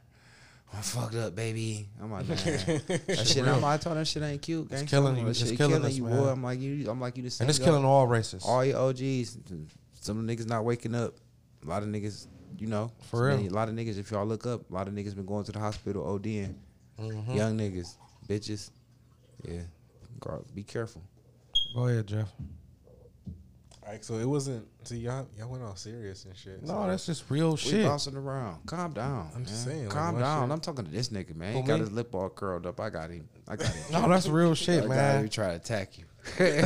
I'm fucked up, baby. I'm like, man, that shit. I'm like, I told that shit ain't cute. gangsta. killing you. It's shit killing you, boy. I'm like you. I'm like you. The same And it's killing all races. all your OGs. Some of the niggas not waking up. A lot of niggas, you know, For real. many- A lot of niggas. If y'all look up, a lot of niggas been going to the hospital ODing. Mm-hmm. Young niggas, bitches. Yeah, Girl, be careful. Go ahead, Jeff. All right, so it wasn't. See, y'all, y'all went all serious and shit. No, so- that's just real shit. We shit. bouncing around. Calm down. I'm just man. saying, Calm my down. shit- I'm talking to this nigga, man. Who, He got his lip all curled up. I got him. I got him. No, that's real shit, I got him. man. He try to attack you. I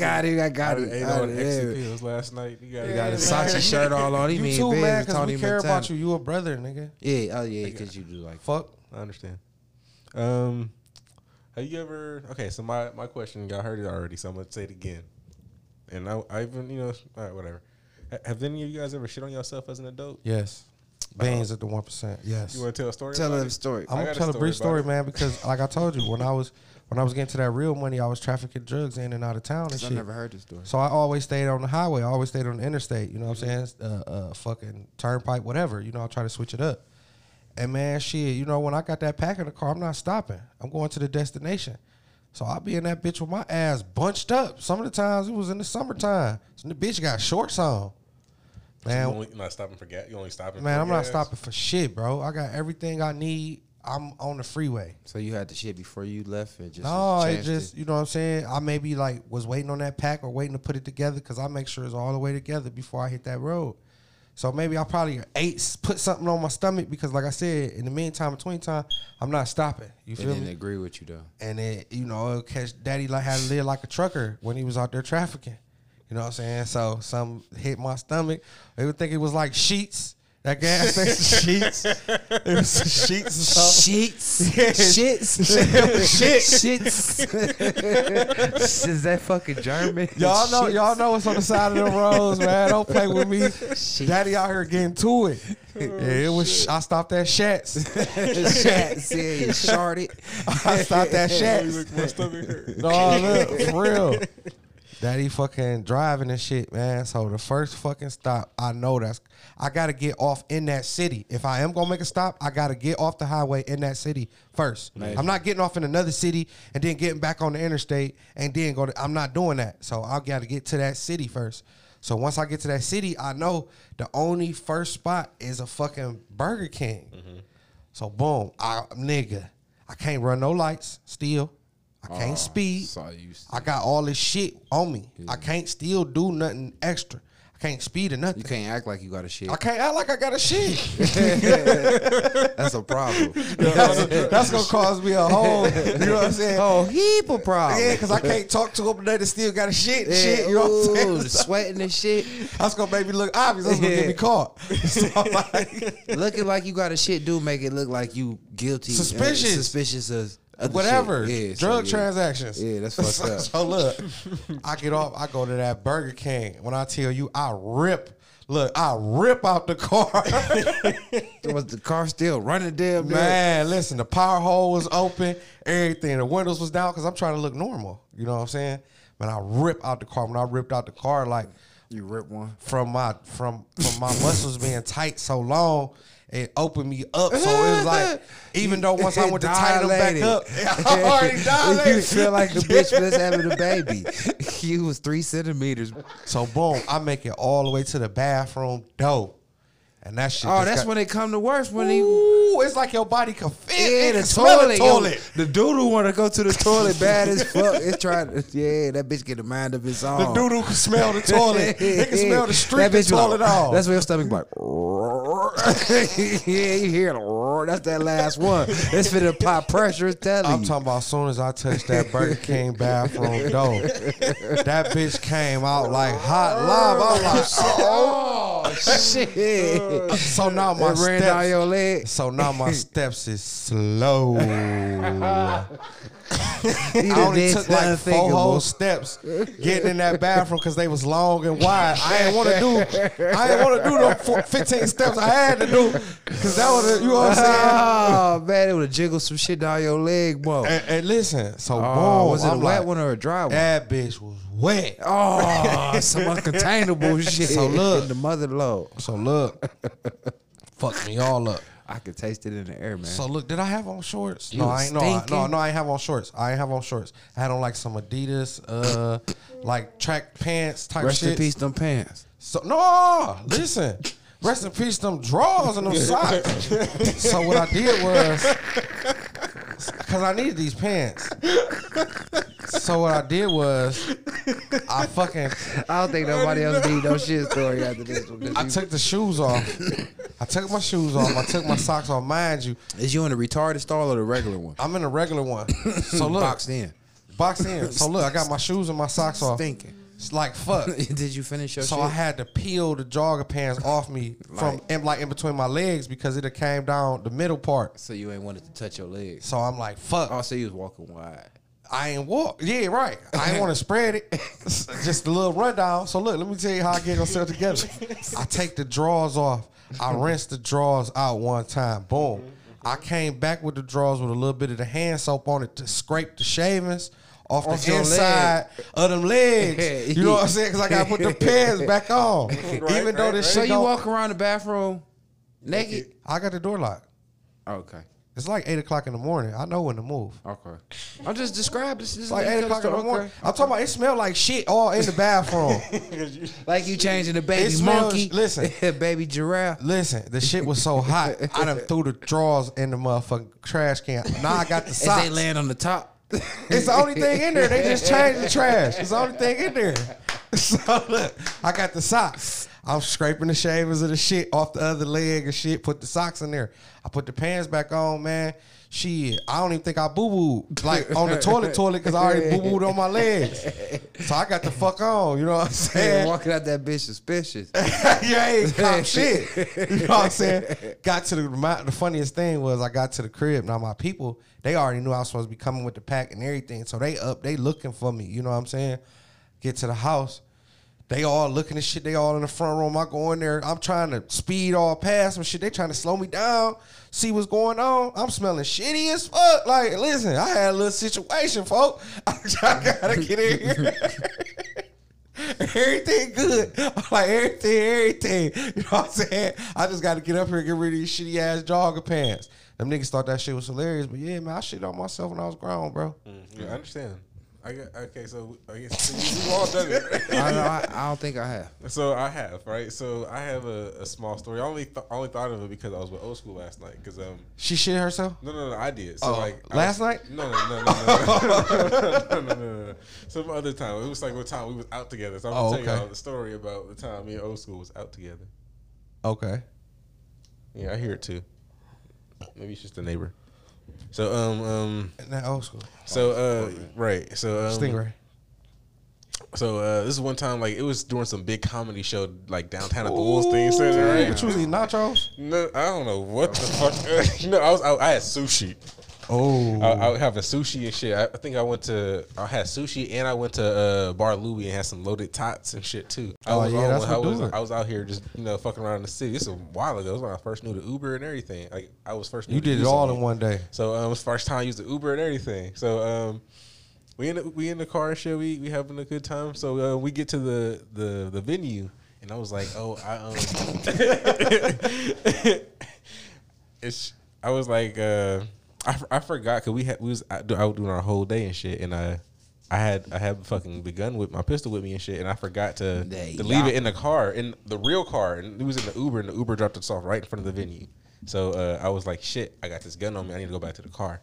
got him. I I got him. ate I all got extra him. pills last night. You got, He got his man. Sachi shirt all on. He You mean too, biz, man, because we care about you. You a brother, nigga. Yeah, oh yeah, because you do like. Fuck. I understand. Um, have you ever? Okay, so my my question, y'all heard it already, so I'm gonna say it again. And I, I even, you know, all right, whatever. Ha- Have any of you guys ever shit on yourself as an adult? Yes. Beans at the one percent. Yes. You want to tell a story? Tell about them it? story. I'm I gonna got a tell a brief story, it. man, because like I told you, when I was when I was getting to that real money, I was trafficking drugs in and out of town and I shit. never heard this story. So I always stayed on the highway. I always stayed on the interstate. You know what I'm saying? Uh, uh, fucking turnpike, whatever. You know, I try to switch it up. And man, shit, you know, when I got that pack in the car, I'm not stopping. I'm going to the destination. So I'll be in that bitch with my ass bunched up. Some of the times it was in the summertime. So the bitch got shorts on. So Man, you only not stopping for gas. You only stopping. man, for I'm not stopping for shit, bro. I got everything I need. I'm on the freeway. So you had the shit before you left and just No, it chanced just you know what I'm saying. I maybe like was waiting on that pack or waiting to put it together because I make sure it's all the way together before I hit that road. So maybe I'll probably ate put something on my stomach because, like I said, in the meantime, between time, I'm not stopping. You feel didn't me? agree with you though. And it, you know, it'll catch daddy like had to live like a trucker when he was out there trafficking. You know what I'm saying? So some hit my stomach. They would think it was like sheets. That gas station sheets. It was some sheets and stuff. Sheets, Yeah. shits, Shit. shits. Is that fucking German? Y'all know, Shits. y'all know what's on the side of the roads, man. Don't play with me. Daddy out here getting to it. Oh, yeah, it was. I stopped at Shats. Shats, yeah, you sharded. I stopped at Shats. Look, my stomach hurt. No, look, for real. Daddy fucking driving and shit, man. So the first fucking stop, I know that's I gotta get off in that city. If I am gonna make a stop, I gotta get off the highway in that city first. I'm not getting off in another city and then getting back on the interstate and then go to I'm not doing that. So I gotta get to that city first. So once I get to that city, I know the only first spot is a fucking Burger King. So boom, I nigga, I can't run no lights still. I can't speed. saw. I got all this shit on me. I can't still do nothing extra. Can't speed or nothing. You can't act like you got a shit. I can't act like I got a shit. That's a problem. that's, that's gonna cause me a whole, you know what I'm saying? Oh, heap of problems. Yeah, because I can't talk to him that still got a shit, and shit. You know what I'm saying? the sweating and shit. That's gonna make me look obvious. That's gonna get me caught. So like, Looking like you got a shit do make it look like you guilty. Suspicious. suspicious of whatever, shit. Yeah, so, drug yeah. transactions. Yeah, that's fucked so, up. so look, I get off. I go to that Burger King. When I tell you, I rip. Look, I rip out the car. Was the car still running damn near? Man, listen, the power hole was open, everything. The windows was down because I'm trying to look normal. You know what I'm saying? Man, I rip out the car. When I ripped out the car, like You rip one. from my from from my muscles being tight so long, it opened me up. So it was like, even though once I went to tighten back up, I already you feel like the bitch was having a baby. you was three centimeters. So boom, I make it all the way to the bathroom door, and that shit. Oh, that's got- when it come to worst. When he Ooh, it's like your body can fit. yeah, the toilet. the yo, toilet. the doodle want to go to the toilet bad as fuck. It's trying to yeah. That bitch get the mind of its own. The doodle can smell the toilet. it can smell the street That bitch be toilet like, off. That's where your stomach be like. yeah, you hear it. That's that last one. It's for the pop pressure. It's telling I'm you. talking about as soon as I touched that Burger King bathroom door, that bitch came out like hot lava. I was like, oh shit! Oh, Uh, so now my It ran down your leg. So now my steps is slow. I only took like four whole steps getting in that bathroom because they was long and wide. I ain't want to do. I ain't want to do the four- 15 steps I had to do because that was you know what I'm saying. Oh man, it would have jiggled some shit down your leg, bro. And, and listen, so Oh, boom, was it a I'm wet like, one or a dry one? That bitch was wet. Oh, some uncontainable shit. So look. in the mother load. So look, fucked me all up. I could taste it in the air, man. So look, did I have on shorts? You no, was I ain't. No, I, no, stinking. no, I ain't have on shorts. I ain't have on shorts. I had on like some Adidas, uh, like track pants type Rest shit. in peace, them pants. So no, listen. Rest in peace, them drawers and them socks. so what I did was, because I needed these pants. So what I did was, I fucking, I don't think nobody else need no shit story after this one. 'cause I you- took the shoes off. I took my shoes off. I took my socks off. Mind you, Is you in a retarded stall or the regular one? I'm in a regular one. So look, boxed in. boxed in. So look, I got my shoes and my socks off. Stinking. It's like fuck. Did you finish your So shit? I had to peel the jogger pants off me from in, like in between my legs because it had came down the middle part. so you ain't wanted to touch your legs. So I'm like, fuck. Oh, so you was walking wide. I ain't walk. Yeah, right. I ain't want to spread it. Just a little rundown. So look, let me tell you how I get myself together. I take the drawers off. I rinse the drawers out one time. Boom. I came back with the drawers with a little bit of the hand soap on it to scrape the shavings off, Off the your inside of them legs. You know what I'm saying? Because I got to put the pants back on. Even though this So shit you don't- walk around the bathroom naked? I got the door locked. Okay. It's like 8 o'clock in the morning. I know when to move. Okay. I'm just describing this. this It's like 8 o'clock in the okay. morning. I'm talking about it smelled like shit all in the bathroom. Like you changing the baby smells- monkey. listen. baby giraffe. Listen, the shit was so hot. I done threw the drawers in the motherfucking trash can. Now I got the As they land on the top. It's the only thing in there. They just changed the trash. It's the only thing in there. So look, I got the socks. I'm scraping the shavings of the shit off the other leg and shit. Put the socks in there. I put the pants back on, man. Shit, I don't even think I boo booed like on the toilet toilet because I already boo booed on my legs. So I got the fuck on. You know what I'm saying? walking out that bitch suspicious. yeah, ain't cop shit. You know what I'm saying? Got to the my, the funniest thing was I got to the crib. Now my people, they already knew I was supposed to be coming with the pack and everything. So they up, they looking for me. You know what I'm saying? Get to the house. They all looking at shit. They all in the front room. I go in there. I'm trying to speed all past some shit. They trying to slow me down, see what's going on. I'm smelling shitty as fuck. Like, listen, I had a little situation, folk. I gotta get in here. everything good. I'm like everything, everything. You know what I'm saying? I just got to get up here and get rid of these shitty ass jogger pants. Them niggas thought that shit was hilarious, but yeah, man, I shit on myself when I was grown, bro. Mm-hmm. Yeah, I understand. I got okay. So I guess so we've all done it. I, don't- I, I don't think I have. So I have right. So I have a, a small story. I only th- only thought of it because I was with old school last night. Because um She shit herself. no no no I did. So Oh, like last was- night? No no no no no no no no no no. Some other time. It was like one time we was out together. So I'm gonna Oh, tell okay. y'all the story about the time me and old school was out together. Okay. Yeah, I hear it too. Maybe it's just a neighbor. So um um that old school. so uh right so um, Stingray. So uh, this is one time like it was during some big comedy show like downtown at the Wolstein Center, right? You was eating nachos? No, I don't know what the fuck. no, I was I, I had sushi. Oh. I, I was having sushi and shit. I, I think I went to I had sushi and I went to uh, Bar Louie and had some loaded tots and shit too. I Oh, was yeah, that's I what was. I was out here just you know fucking around the city. This is a while ago. It was when I first knew the Uber and everything. Like I was first. new you did it all in one day. so um, it was first time I used the Uber and everything. So um, we in the, we in the car and shit. We we having a good time. So uh, we get to the the the venue, and I was like, oh, I um, it's I was like, uh, I, f- I forgot because we had we was I, do- out doing our whole day and shit, and I. I had I had fucking the gun with my pistol with me and shit, and I forgot to, There to leave it in the car, in the real car, and it was in the Uber, and the Uber dropped us off right in front of the venue. So uh, I was like, "Shit, I got this gun on me. I need to go back to the car."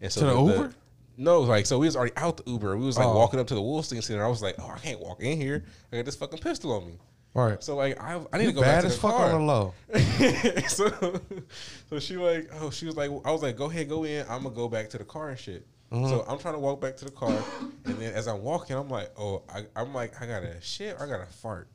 And so To the Uber? no, like so we was already out the Uber. We was like Oh. walking up to the Wolstein Center. I was like, "Oh, I can't walk in here. I got this fucking pistol on me." Right. So like, I I need You to go back to as the fuck car. on the low. so, so she like, oh, she was like, I was like, go ahead, go in. I'm gonna go back to the car and shit. Mm-hmm. So I'm trying to walk back to the car, and then as I'm walking, I'm like, oh, I, I'm like, I got a shit, I got a fart.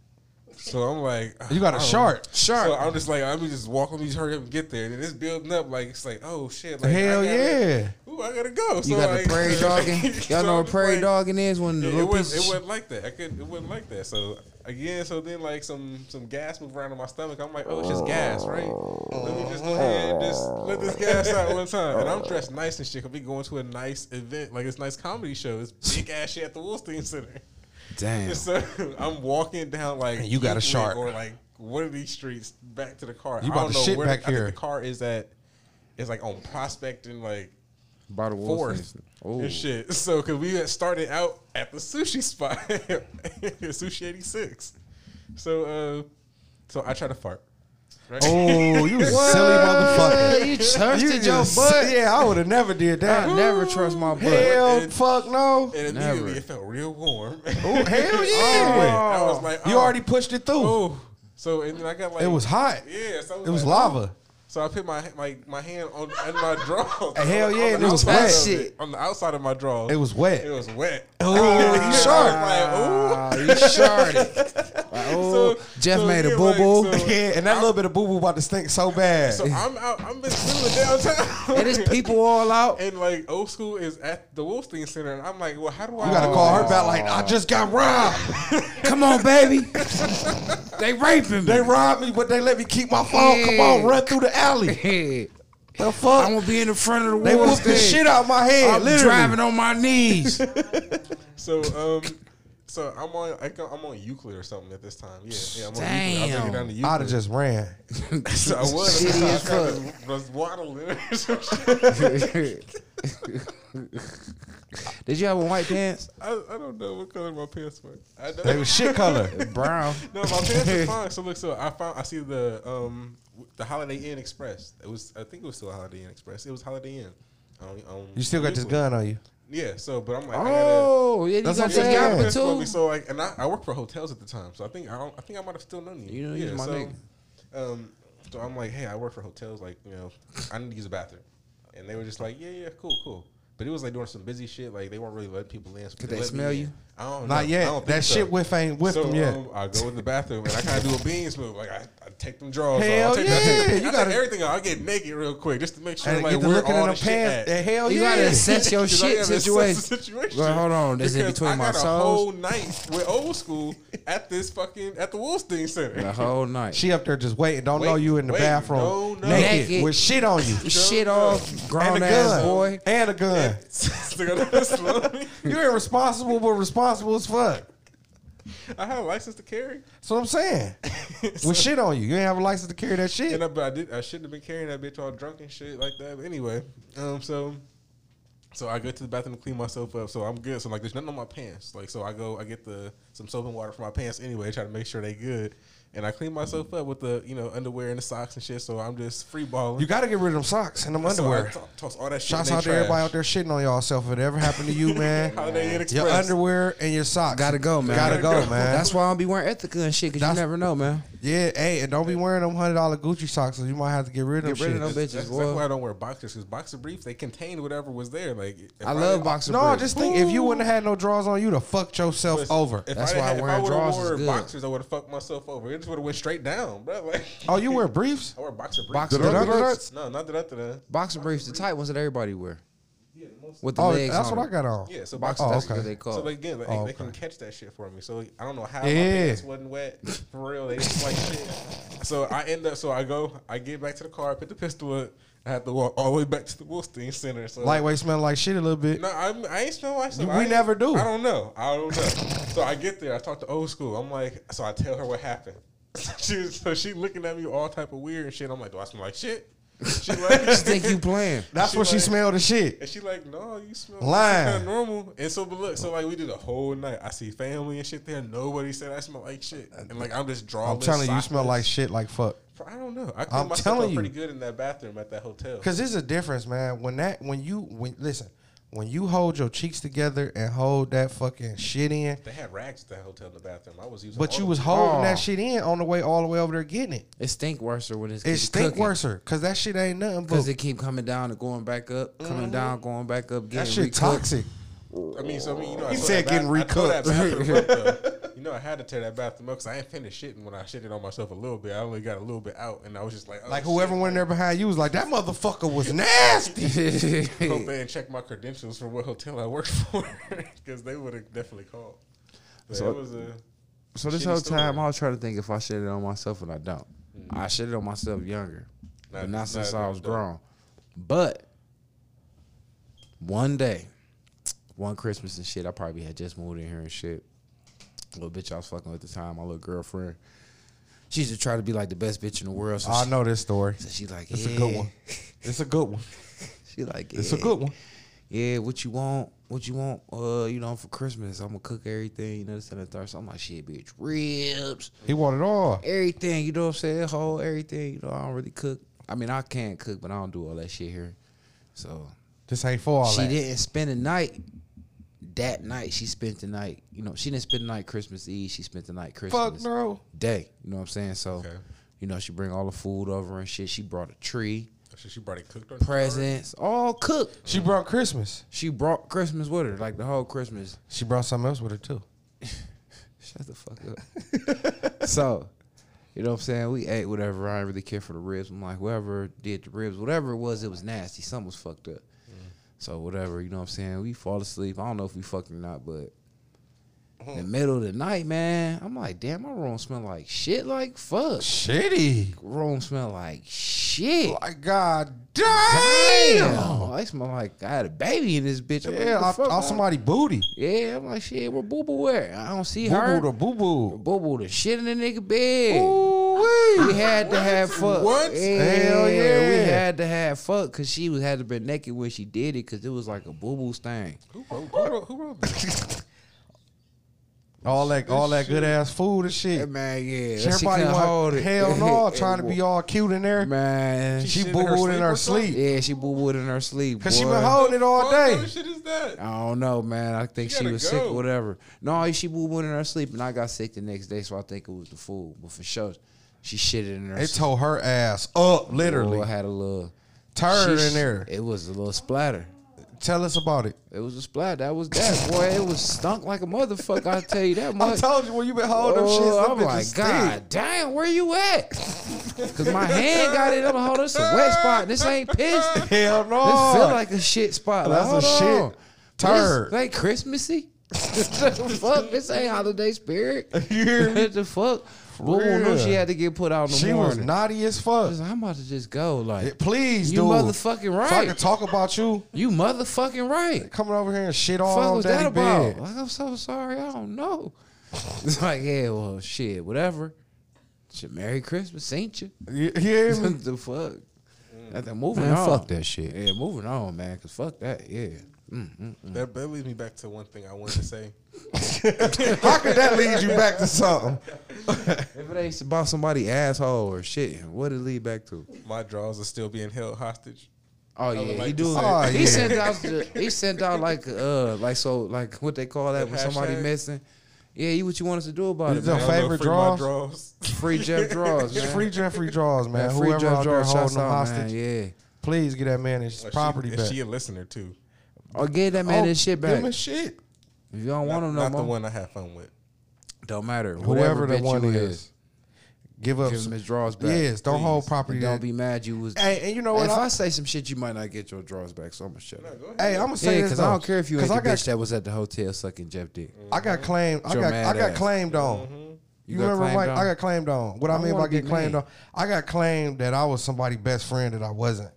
So I'm like, You got a don't- shart. So I'm just like, let me just walk, let me just hurry up and get there. And then it's building up, like it's like, oh shit, like, Hell gotta- yeah. Ooh, I gotta go. You so got like, the prairie dogging. Y'all so know what just prairie like- dogging is when the it, little wasn't, it of wasn't like that. I could it wasn't like that. So again, so then like some some gas moved around in my stomach. I'm like, oh, it's just gas, right? Let me just go ahead and just let this gas out one time. And I'm dressed nice and shit. Cause we going to a nice event, like it's nice comedy show. It's big ass shit at the Wolstein Center. Damn. So I'm walking down like And you got a shark. or like one of these streets back to the car. You I about don't to know shit where back I think here. the car is at. It's like on Prospect and like By the fourth Oh, and shit. So, cause we had started out at the sushi spot, sushi eighty six. So, uh, so I try to fart. Right? Oh, you silly motherfucker. you trusted your just- butt. Yeah, I would have never did that. I never trust my butt. Hell, And- fuck no. and Never. immediately it felt real warm. Oh, hell yeah. I was like, You oh, already pushed it through. Oh, so and then I got like It was hot. Yeah, so I It was like, oh. lava. So I put my my, my hand on in my drawers. Hell yeah, it was wet. Shit. it, on the outside of my drawers. It was wet. It was wet. Oh, you sharp. Like, ooh. Ah, you sharded. Like, oh, So- Jeff so made a yeah, boo like, boo. so- Yeah, and that little bit of boo boo about to stink so bad. So I'm out. I'm in the middle downtown. and there's people all out. And like old school is at the Wolstein Center, and I'm like, well, how do I? you gotta call her back like I just got robbed. Come on, baby. they raping me. They robbed me, but they let me keep my phone. Come on, run through the alley. The fuck? I'm gonna be in the front of the they wall. whooped the shit out my head. I'm literally. driving on my knees. So um, so I'm on I go- I'm on Euclid or something at this time. Yeah, yeah. I'm on Euclid. I'm Damn. down to Euclid. I'd have just ran. So I was. Shitty I as kinda. Was waddling or some shit. Did you have a white pants? I, I don't know what color my pants were. I know. They was shit color. Brown. No, my pants are fine. So look, so I found I see the um the Holiday Inn Express. It was I think it was still a Holiday Inn Express. It was Holiday Inn. On, on, You still got this gun on you. Yeah, so but I'm like, I gotta. Oh, yeah, you That's what I'm saying. Yappa That's too. So like, and I, I worked for hotels at the time, so I think I don't, I think I might have still known you. You know, yeah. my so, nigga. um, so I'm like, hey, I work for hotels. Like, you know, I need to use a bathroom, and they were just like, yeah, yeah, cool, cool. But it was like doing some busy shit. Like they weren't really letting people in. So Could they they let me smell in. you? I don't know. Not I yet. don't think That so. shit whiff ain't whiffed so, them yet. Um, I go in the bathroom and I kind of do a beans move. Like I, I take them drawers Hell off. I take, I yeah, take, you I take gotta- everything off. I get naked real quick just to make sure and like get to where looking all in the the shit pants. at. Hell You yeah. gotta assess your shit gotta assess situation. the situation. Well, hold on. This is Because between I my got a whole night with old school at this fucking at the Wolstein Center. The whole night. She up there just waiting. Don't know you in the bathroom no, no. naked, Naked. with shit on you Shit off, and grown a ass gun, boy. and a gun. Still gotta slow me. You're irresponsible, but responsible as fuck. I have a license to carry, That's what I'm saying. With shit on you, you ain't have a license to carry that shit. and I, but I did. I shouldn't have been carrying that bitch all drunk and shit like that. But anyway, um, so. So I go to the bathroom to clean myself up, so I'm good. So like, there's nothing on my pants. Like, so I go, I get the some soap and water for my pants anyway, try to make sure they good, and I clean myself up with the you know underwear and the socks and shit. So I'm just free balling. You got to get rid of them socks and them So underwear. to- toss all that shit. Shouts in out to everybody out there shitting on y'all self. If it ever happened to you, man, your underwear and your socks Gotta go, man. Gotta go, man. That's why I don't be wearing Ethika and shit, because you never know, man. Yeah, hey, and don't be wearing them hundred dollar Gucci socks, or you might have to get rid of Get them. Get rid of them bitches, that's exactly boy. why I don't wear boxers because boxer briefs they contained whatever was there. Like if I love boxer No, briefs. Just think if you wouldn't have had no drawers on, you'd have fucked yourself Listen, over. If That's I why had, if wearing I would've drawers is wore good. boxers, I would have fucked myself over. It just would have went straight down, bro. Like Oh, you wear briefs? I wear boxer briefs. Boxer briefs. No, not that. That. Boxer briefs, the tight ones that everybody wear. With the Oh, legs that's on what I got on. Yeah, so Boxer, Oh, that's okay. what they call So again, like, Oh, they can catch that shit for me. So I don't know how Yeah. my pants wasn't wet for real. They didn't like shit. So I end up. So I go. I get back to the car. I Put the pistol up. I had to walk all the way back to the Wolstein Center. So Lightweight smell like shit a little bit. No, I, I ain't smell like shit. We never do. I don't know. I don't know. so I get there. I talk to old school. I'm like, so I tell her what happened. she was, so she looking at me all type of weird and shit. I'm like, do I smell like shit? She like, She think you playing. That's She what she like- smelled the shit. And she like, no, you smell Lying. kind of normal. And so, but look, so like we did the whole night. I see family and shit there. Nobody said I smell like shit. Uh, and like I'm just drawing. I'm telling you, you smell like shit like fuck. I don't know. I I'm myself telling up you. pretty good in that bathroom at that hotel. Cause there's a difference, man. When that when you when listen, when you hold your cheeks together and hold that fucking shit in, They had rags at the hotel in the bathroom. I was using. but you was holding Oh. that shit in on the way all the way over there getting it. It stink worse when it's It stink worser, cause that shit ain't nothing but Because it keep coming down and going back up, coming mm-hmm. down, going back up, Getting that getting shit recooked. toxic. I mean, so I mean, you know, I He tore said that getting bath- I tore that recooked. bathroom up, though. You know, I had to tear that bathroom up because I ain't finished shitting when I shitted on myself a little bit. I only got a little bit out, and I was just like, oh, Like whoever shit. went in there behind you was like, that motherfucker was nasty. Go back and check my credentials for what hotel I worked for because they would have definitely called. But So- it was a So this Shitty whole story. time, I was trying to think if I shit it on myself and I don't. Mm-hmm. I shit it on myself younger, Not- but not since not- I was don't. grown. But one day, one Christmas and shit, I probably had just moved in here and shit. Little bitch I was fucking with at the time, my little girlfriend. She used to try to be like the best bitch in the world. So I she, know this story. so she like, It's yeah. a good one. It's a good one. She like, It's a good one. yeah, what you want, what you want, uh, you know, for Christmas, I'm gonna cook everything, you know, this and the third. So I'm like, shit, bitch, ribs, He wanted it all. everything, you know what I'm saying, whole everything, you know, I don't really cook. I mean, I can't cook, but I don't do all that shit here. So This ain't for all she that. didn't spend the night. That night, she spent the night. You know, she didn't spend the night Christmas Eve. She spent the night Christmas Fuck no. Day. You know what I'm saying? So, Okay. you know, she bring all the food over and shit. She brought a tree, So she brought it cooked on presents, all cooked. She brought Christmas. She brought Christmas with her, like the whole Christmas. She brought something else with her too. Shut the fuck up. so, you know what I'm saying? We ate whatever. I didn't really care for the ribs. I'm like, whoever did the ribs, whatever it was, it was nasty. Something was fucked up. So whatever, you know what I'm saying? We fall asleep. I don't know if we fucked or not, but hmm. in the middle of the night, man, I'm like, damn, my room smell like shit. Like fuck. Shitty. Room smell like shit. Like God Damn. damn. Oh, I smell like I had a baby in this bitch. I'm Yeah, the off, fuck, off man? somebody booty. Yeah, I'm like, shit, where Boo Boo where? I don't see Boo her. boo to boo boo. Boo Boo the shit in the nigga bed. Ooh-wee. We had to have fuck. What? Yeah, Hell yeah. We had to have fuck because she was had to be naked when she did it because it was like a boo boo stain. Who wrote, who wrote, who wrote that? All that, all that good ass food and Yeah, shit. man, yeah. She- She Everybody couldn't want, hold it. hell no, trying to be all cute in there. Man, She shit in boo her booed in sleep her sleep yeah, she boo booed in her sleep. because she been holding it all day. kind of shit is that? I don't know, man. I think You she gotta was sick or whatever. No, she boo booed in her sleep, and I got sick the next day, so I think it was the food. But for sure, she shitted in her. It sleep. tore her ass up, literally. Boy, had a little Turd she- in there. It was a little splatter. Tell us about it. It was a splatter. That was that boy. It was stunk like a motherfucker. I tell you that much. I told you when you been holding them Oh, them I'm like, stink. God damn, where you at? Cause my hand got it. I'm like, hold on, this a wet spot. This ain't piss. Hell no. This feel like a shit spot. Like, That's a hold shit on. turd. This ain't Christmassy. the fuck? This ain't holiday spirit. You hear me? what the fuck? Boo knew real. she had to get put out in the She morning. was naughty as I fuck. was like, I'm about to just go. Like, Please, you dude. motherfucking So I can talk about you You motherfucking right. coming over here and shit all fuck on was daddy that about? bed. Like, I'm so sorry. I don't know. It's like, yeah, well, shit, whatever. Shit, Merry Christmas, ain't you? Yeah, you hear the fuck? That, that moving Man, on. fuck that shit. Yeah, moving on, man. Cause fuck that. Yeah. Mm, mm, mm. That, that leads me back to one thing I wanted to say. How could that lead you back to something? If it ain't about somebody asshole or shit, what it lead back to? My draws are still being held hostage. Oh would yeah, he like do. to Oh, he yeah. sent out. The, he sent out like uh like so like what they call that The when somebody hashtag? missing. Yeah, you what you want us to do about Is it, it man? favorite Free my draws? draws. Free Jeff draws, man. Free Jeffrey draws, man. Yeah, free Whoever Jeff out there draws. holding them hostage, man. Yeah. please get that man his Or property is back. she a listener too? Or get that man Oh, his shit Give him back. his shit. If you don't want Not, him no not the one I have fun with. don't matter. Whoever Whatever the one you is. Give up. give some- his draws back. Yes, don't hold Please. property. And don't be mad you was. Hey, and you know what? if I, I say some shit, you might not get your draws back. So I'm gonna shut up. hey, I'm gonna say Yeah, this because though. I don't care if you ain't 'Cause the I got, bitch that was at the hotel sucking Jeff dick. I got mm-hmm. claimed. I got. I got claimed on. Mm-hmm. You You, remember, claimed Mike? on? I got claimed on. What I, I mean by get claimed on, I got claimed that I was somebody's best friend that I wasn't.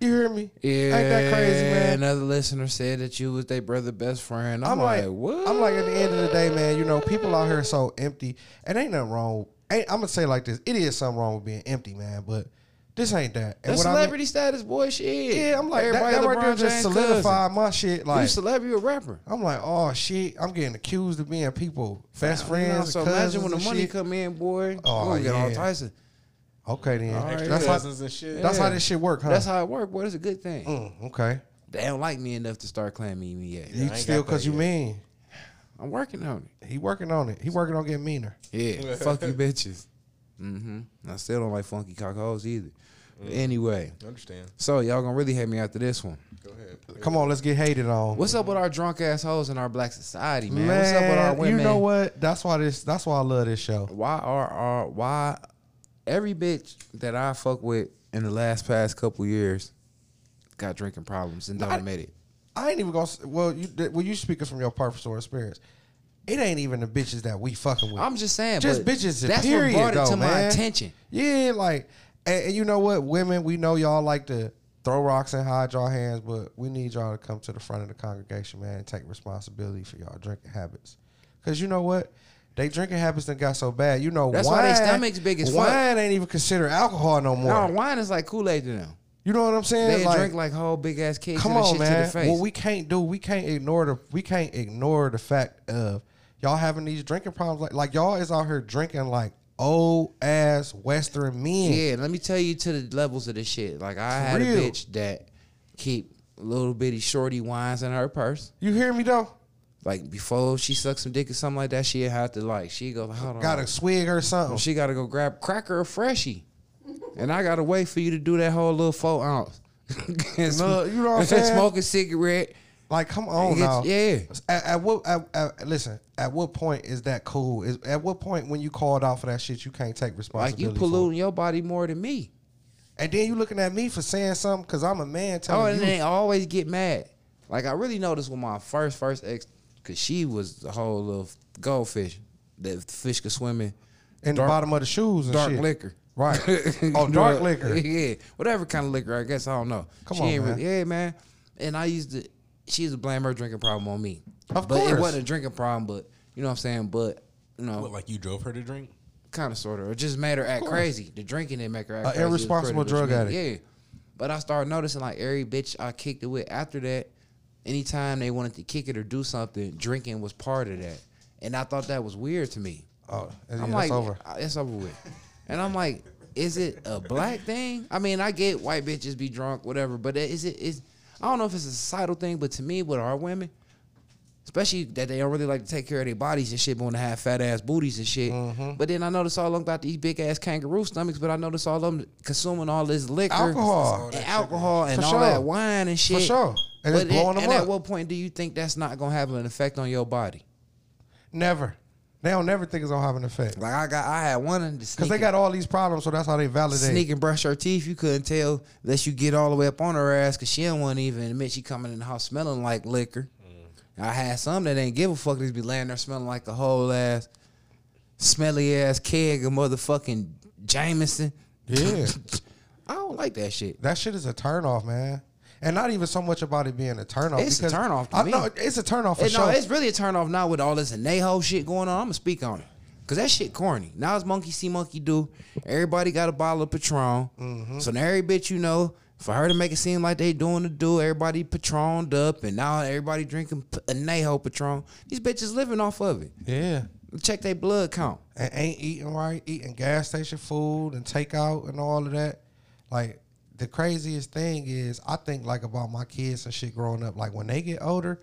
You hear me? Yeah, Ain't that crazy, man? Another listener said that you was their brother best friend. I'm, I'm like, like, what? I'm like, at the end of the day, man, you know, people out here so empty, and ain't nothing wrong. Ain't, I'm gonna say like this: it is something wrong with being empty, man. But this ain't that. And what I mean- celebrity status, boy. Shit. yeah, I'm like that, Everybody that right there just solidified my shit. cousin. Like, you celebrity or rapper? I'm like, oh shit, I'm getting accused of being people best You friends. know, so imagine when the money shit. come in, boy. Oh, we get all yeah. Tyson. Okay, then All right, Extra that's how and shit. that's how this shit work, huh? That's how it work, boy. It's a good thing. Mm, okay, They don't like me enough to start claiming me yet. you I ain't still because you yet. mean I'm working on it. he working on it. He working on getting meaner. Yeah, fuck you bitches. Mm-hmm. I still don't like funky cockhoes either. But anyway, Understand? so y'all gonna really hate me after this one. Go ahead. Come on, let's get hated on. What's up with our drunk assholes in our black society, man? What's up with our women? you know what? That's why this. That's why I love this show. Why are our why every bitch that I fuck with in the last past couple years got drinking problems and don't I- admit it? I ain't even gonna. Well, you well, you speaking from your personal experience. It ain't even the bitches that we fucking with. I'm just saying, Just bitches, That's period, what brought it though, to my attention. Yeah, like, and, and you know what, women, we know y'all like to throw rocks and hide y'all hands, but we need y'all to come to the front of the congregation, man, and take responsibility for y'all drinking habits. Cause you know what, they drinking habits that got so bad. You know, That's wine, why they stomachs big as fuck. wine ain't even considered alcohol no more. No, wine is like Kool Aid to them. You know what I'm saying? They Like, drink like whole big ass kids Come on, shit man. to the face. What we can't do, we can't ignore the we can't ignore the fact of y'all having these drinking problems. Like like y'all is out here drinking like old ass Western men. yeah, let me tell you to the levels of this shit. Like I had real. a bitch that keep little bitty shorty wines in her purse. You hear me though? Like before she sucks some dick or something like that, she have to like she go hold on. Got a swig or something. She got to go grab cracker or freshie, and I gotta wait for you to do that whole little four ounce. No, you know what I'm saying? Smoke a cigarette. Like, come on now. yeah. At, at what? At, at, listen. At what point is that cool? Is at what point when you called out for that shit, you can't take responsibility? Like you polluting your body more than me. and then you looking at me for saying something because I'm a man Oh, and you. they always get mad. Like I really noticed with my first first ex, cause she was the whole of goldfish. That fish could swim in in the bottom of the shoes and dark shit. liquor. Right. Oh, dark liquor. Yeah, whatever kind of liquor. I guess I don't know. Come she on, ain't man. Really, yeah, man. And I used to. She used to blame her drinking problem on me. Of but course. it wasn't a drinking problem. But you know what I'm saying. But you know, What, like you drove her to drink? kind of sort of, or just made her act crazy. The drinking didn't make her act A crazy. It irresponsible drug addict. Yeah, but I started noticing like every bitch I kicked it with after that, anytime they wanted to kick it or do something, drinking was part of that. and I thought that was weird to me. Oh, yeah, I'm that's like, over. it's over with. And I'm like, is it a black thing? I mean, I get white bitches be drunk, whatever, but is it is I don't know if it's a societal thing, but to me, with our women, especially that they don't really like to take care of their bodies and shit, but want to have fat ass booties and shit. Mm-hmm. But then I notice all of them got these big ass kangaroo stomachs, but I notice all of them consuming all this liquor, Alcohol. and alcohol, and For all sure. that wine and shit. For sure. And it's but blowing them and up. at what point do you think that's not gonna have an effect on your body? Never. They don't never think it's gonna have an effect Like I got, I had one in the because they got all these problems, so that's how they validate. sneak and brush her teeth. You couldn't tell unless you get all the way up on her ass because she don't want to even admit she coming in the house smelling like liquor. Mm. I had some that ain't give a fuck. They be laying there smelling like a whole ass smelly ass keg of motherfucking Jameson. Yeah. I don't like that shit. That shit is a turnoff, man. And not even so much about it being a turnoff. It's a turnoff to I me. know it's a turnoff for It- sure. no, it's really a turnoff now with all this Anejo shit going on. I'm gonna speak on it. Cause that shit corny. Now it's monkey see, monkey do. Everybody got a bottle of Patron. Mm-hmm. So now every bitch you know, for her to make it seem like they doing the do, everybody Patroned up, and now everybody drinking Anejo Patron. These bitches living off of it. yeah. Check their blood count. And ain't eating right, eating gas station food and takeout and all of that. Like the craziest thing is I think like about my kids and shit growing up. Like when they get older,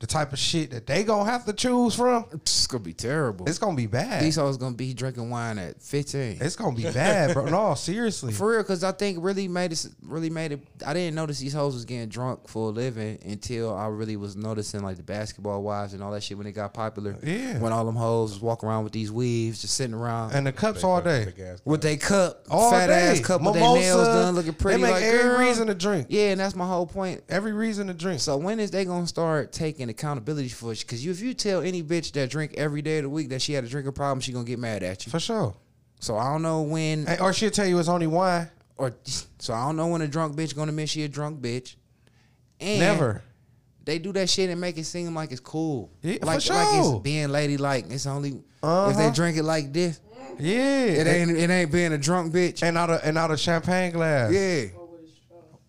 the type of shit that they gonna have to choose from, It's gonna be terrible. it's gonna be bad. These hoes gonna be drinking wine at 15. It's gonna be bad, bro. No, seriously. For real, cause I think really made it really made it. I didn't notice these hoes was getting drunk for a living until I really was noticing like the basketball wives and all that shit when it got popular. Yeah. When all them hoes was walking around with these weaves, just sitting around And the cups all day. Big with they cup, All fat day. ass cup with their nails done, looking pretty. They make like, every girl. reason to drink. Yeah, and that's my whole point. Every reason to drink. So when is they gonna start taking accountability for it? Because you, if you tell any bitch that drink every day of the week that she had a drinking problem, she gonna get mad at you. For sure. So I don't know when And- or she'll tell you it's only wine. or so I don't know when a drunk bitch gonna admit she a drunk bitch. And Never. They do that shit and make it seem like it's cool. Yeah, for like, like sure. it's being ladylike. It's only if Uh-huh. they drink it like this. Yeah. It ain't it ain't being a drunk bitch. and out of and out of champagne glass. Yeah.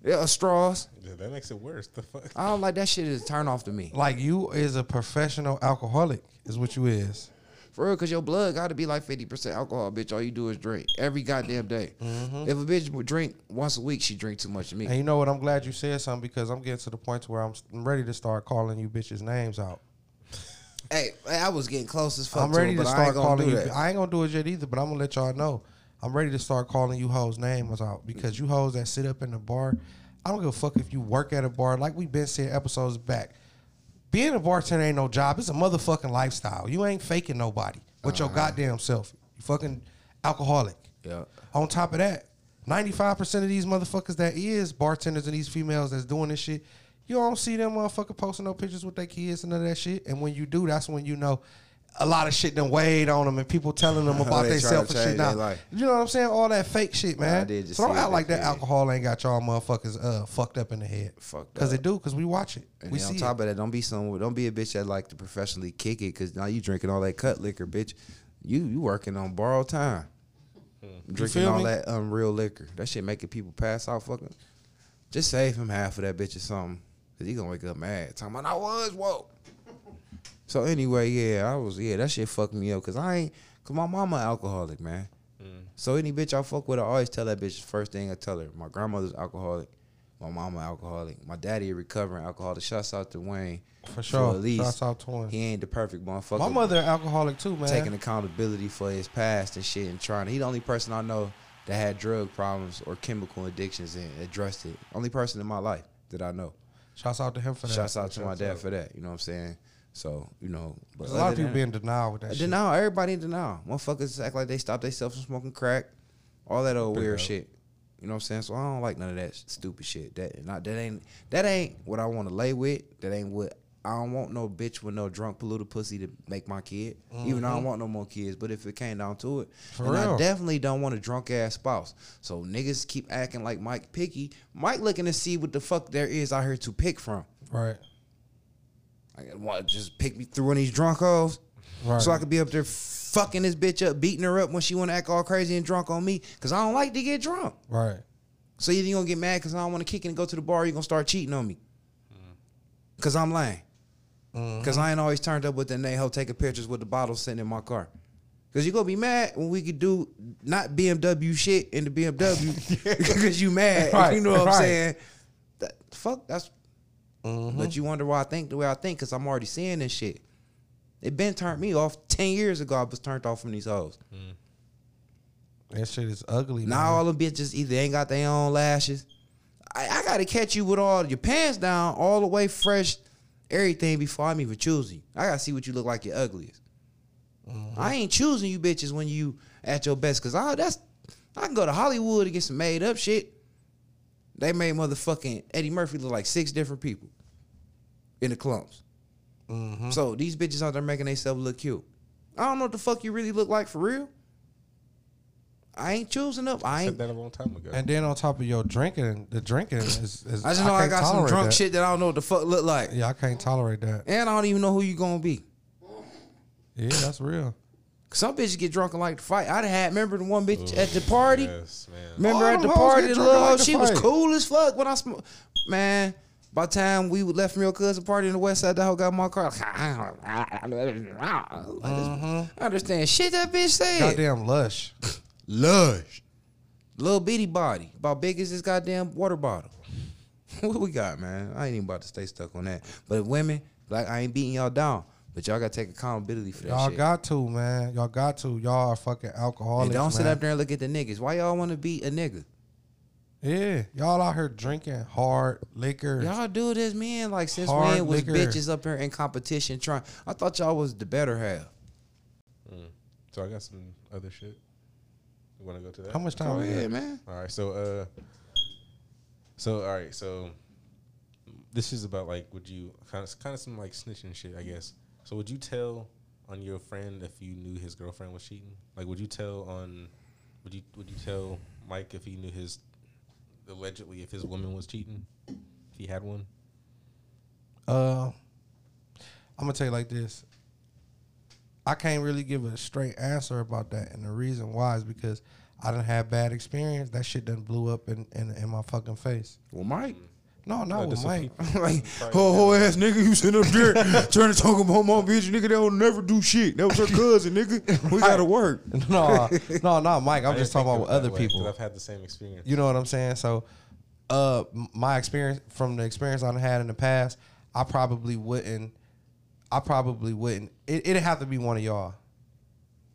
Yeah, straws. Yeah, that makes it worse. The fuck. I don't like that shit is a turn off to me. Like you is a professional alcoholic, is what you is. For real, cause your blood gotta be like fifty percent alcohol, bitch. All you do is drink every goddamn day. Mm-hmm. If a bitch would drink once a week, she drink too much to me. And you know what? I'm glad you said something because I'm getting to the point to where I'm, I'm ready to start calling you bitches names out. Hey, I was getting close as fuck. I'm ready to, to it, but start calling you. that. I ain't gonna do it yet either, but I'm gonna let y'all know. I'm ready to start calling you hoes names out because you hoes that sit up in the bar. I don't give a fuck if you work at a bar. Like we've been saying episodes back. Being a bartender ain't no job. It's a motherfucking lifestyle. You ain't faking nobody with your uh-huh. goddamn self. You fucking alcoholic. Yeah. On top of that, 95% of these motherfuckers that is bartenders and these females that's doing this shit, you don't see them motherfucker posting no pictures with their kids and none of that shit. And when you do, that's when you know a lot of shit done weighed on them and people telling them about They trying to themselves and shit now. their. You know what I'm saying? All that fake shit, man. I did just so don't act like that that alcohol ain't got y'all motherfuckers uh, fucked up in the head. Fucked Cause up. it do, cause we watch it. And we then see on top it. of that, don't be some don't be a bitch that like to professionally kick it because now you drinking all that cut liquor, bitch. You you working on borrowed time. Drinking all me? that unreal liquor. That shit making people pass out fucking. Just save him half of that bitch or something. Cause he gonna wake up mad. Talking about I was woke. So anyway, yeah, I was yeah, that shit fucked me up. Cause I ain't cause my mama alcoholic, man. Mm. So any bitch I fuck with, I always tell that bitch first thing I tell her. My grandmother's alcoholic. My mama alcoholic. My daddy a recovering alcoholic. Shouts out to Wayne. For sure. at least Shouts out to him. he ain't the perfect motherfucker. My mother alcoholic too, man. taking accountability for his past and shit and trying. He the only person I know that had drug problems or chemical addictions and addressed it. Only person in my life that I know. Shouts out to him for that. Shouts out to my dad for that. You know what I'm saying? So you know, but a lot of people be in denial with that shit. Denial. Everybody in denial. Motherfuckers act like they stopped themselves from smoking crack. All that old weird shit. You know what I'm saying? So I don't like none of that stupid shit. That not that ain't that ain't what I want to lay with. That ain't what I don't want no bitch with no drunk polluted pussy to make my kid. Even though I don't mm-hmm. want no more kids. But if it came down to it, For and real. I definitely don't want a drunk ass spouse. So niggas keep acting like Mike picky. Mike looking to see what the fuck there is out here to pick from. Right. Like, to just pick me through one of these drunk hoes? Right. So I could be up there fucking this bitch up, beating her up when she want to act all crazy and drunk on me. Because I don't like to get drunk. Right. So either you going to get mad because I don't want to kick and go to the bar or you going to start cheating on me. Mm. Because I'm lying. Mm-hmm. Cause I ain't always turned up with the Neho taking pictures with the bottle sitting in my car. Cause you gonna be mad when we could do not BMW shit in the BMW because you mad. Right, you know what right. I'm saying? That, fuck, that's. But mm-hmm. you wonder why I think the way I think because I'm already seeing this shit. It been turned me off ten years ago. I was turned off from these hoes. Mm. That shit is ugly. Now man. all them bitches either ain't got their own lashes. I, I gotta catch you with all your pants down, all the way fresh, everything before I'm even choosing you. I gotta see what you look like your ugliest. Mm-hmm. I ain't choosing you bitches when you at your best, cause I that's I can go to Hollywood and get some made up shit. They made motherfucking Eddie Murphy look like six different people in the Klumps. Mm-hmm. So these bitches out there making themselves look cute. I don't know what the fuck you really look like for real. I ain't choosing up. I ain't Said that a long time ago. And then on top of your drinking, the drinking is. is I just know I, can't got some tolerate drunk that. shit that I don't know what the fuck look like. Yeah, I can't tolerate that. And I don't even know who you gonna be. Yeah, that's real. Some bitches get drunk and like to fight. I done had remember the one bitch at the party. Yes, man. Remember All at the party, the little like to she was cool as fuck when I smoke. Man, by the time we left from your cousin party in the west side, that hoe got my car. Uh-huh. I understand shit that bitch said. Goddamn lush. Lush. Little bitty body. About big as this goddamn water bottle. what we got, man? I ain't even about to stay stuck on that. But women, like I ain't beating y'all down. But y'all gotta take accountability for that Y'all shit. got to, man. Y'all got to. Y'all are fucking alcoholics. and don't sit up there and look at the niggas. Why y'all wanna be a nigga? Yeah, y'all out here drinking hard liquor. Y'all do this, man. Like since Hard when was liquor. bitches up here in competition trying? I thought y'all was the better half. So I got some other shit. You want to go to that? How much time? Go we got? ahead, man. All right, so uh, so all right, so this is about like, would you kind of kind of some like snitching shit, I guess. So would you tell on your friend if you knew his girlfriend was cheating? Like, would you tell on, would you would you tell Mike if he knew his allegedly if his woman was cheating, if he had one? Uh, I'm gonna tell you like this. I can't really give a straight answer about that, and the reason why is because I didn't have bad experience. That shit done blew up in, in in my fucking face. Well, Mike. No, not No, with Mike. like, ho ho ass nigga, you sitting up there trying to talk about my bitch, nigga. That will never do shit. That was her cousin, nigga. We gotta work. no, no, not Mike. I'm I just talking about with other that way, 'cause people. I've had the same experience. You know what I'm saying? So, uh, my experience from the experience I've had in the past, I probably wouldn't. I probably wouldn't. It, it'd have to be one of y'all.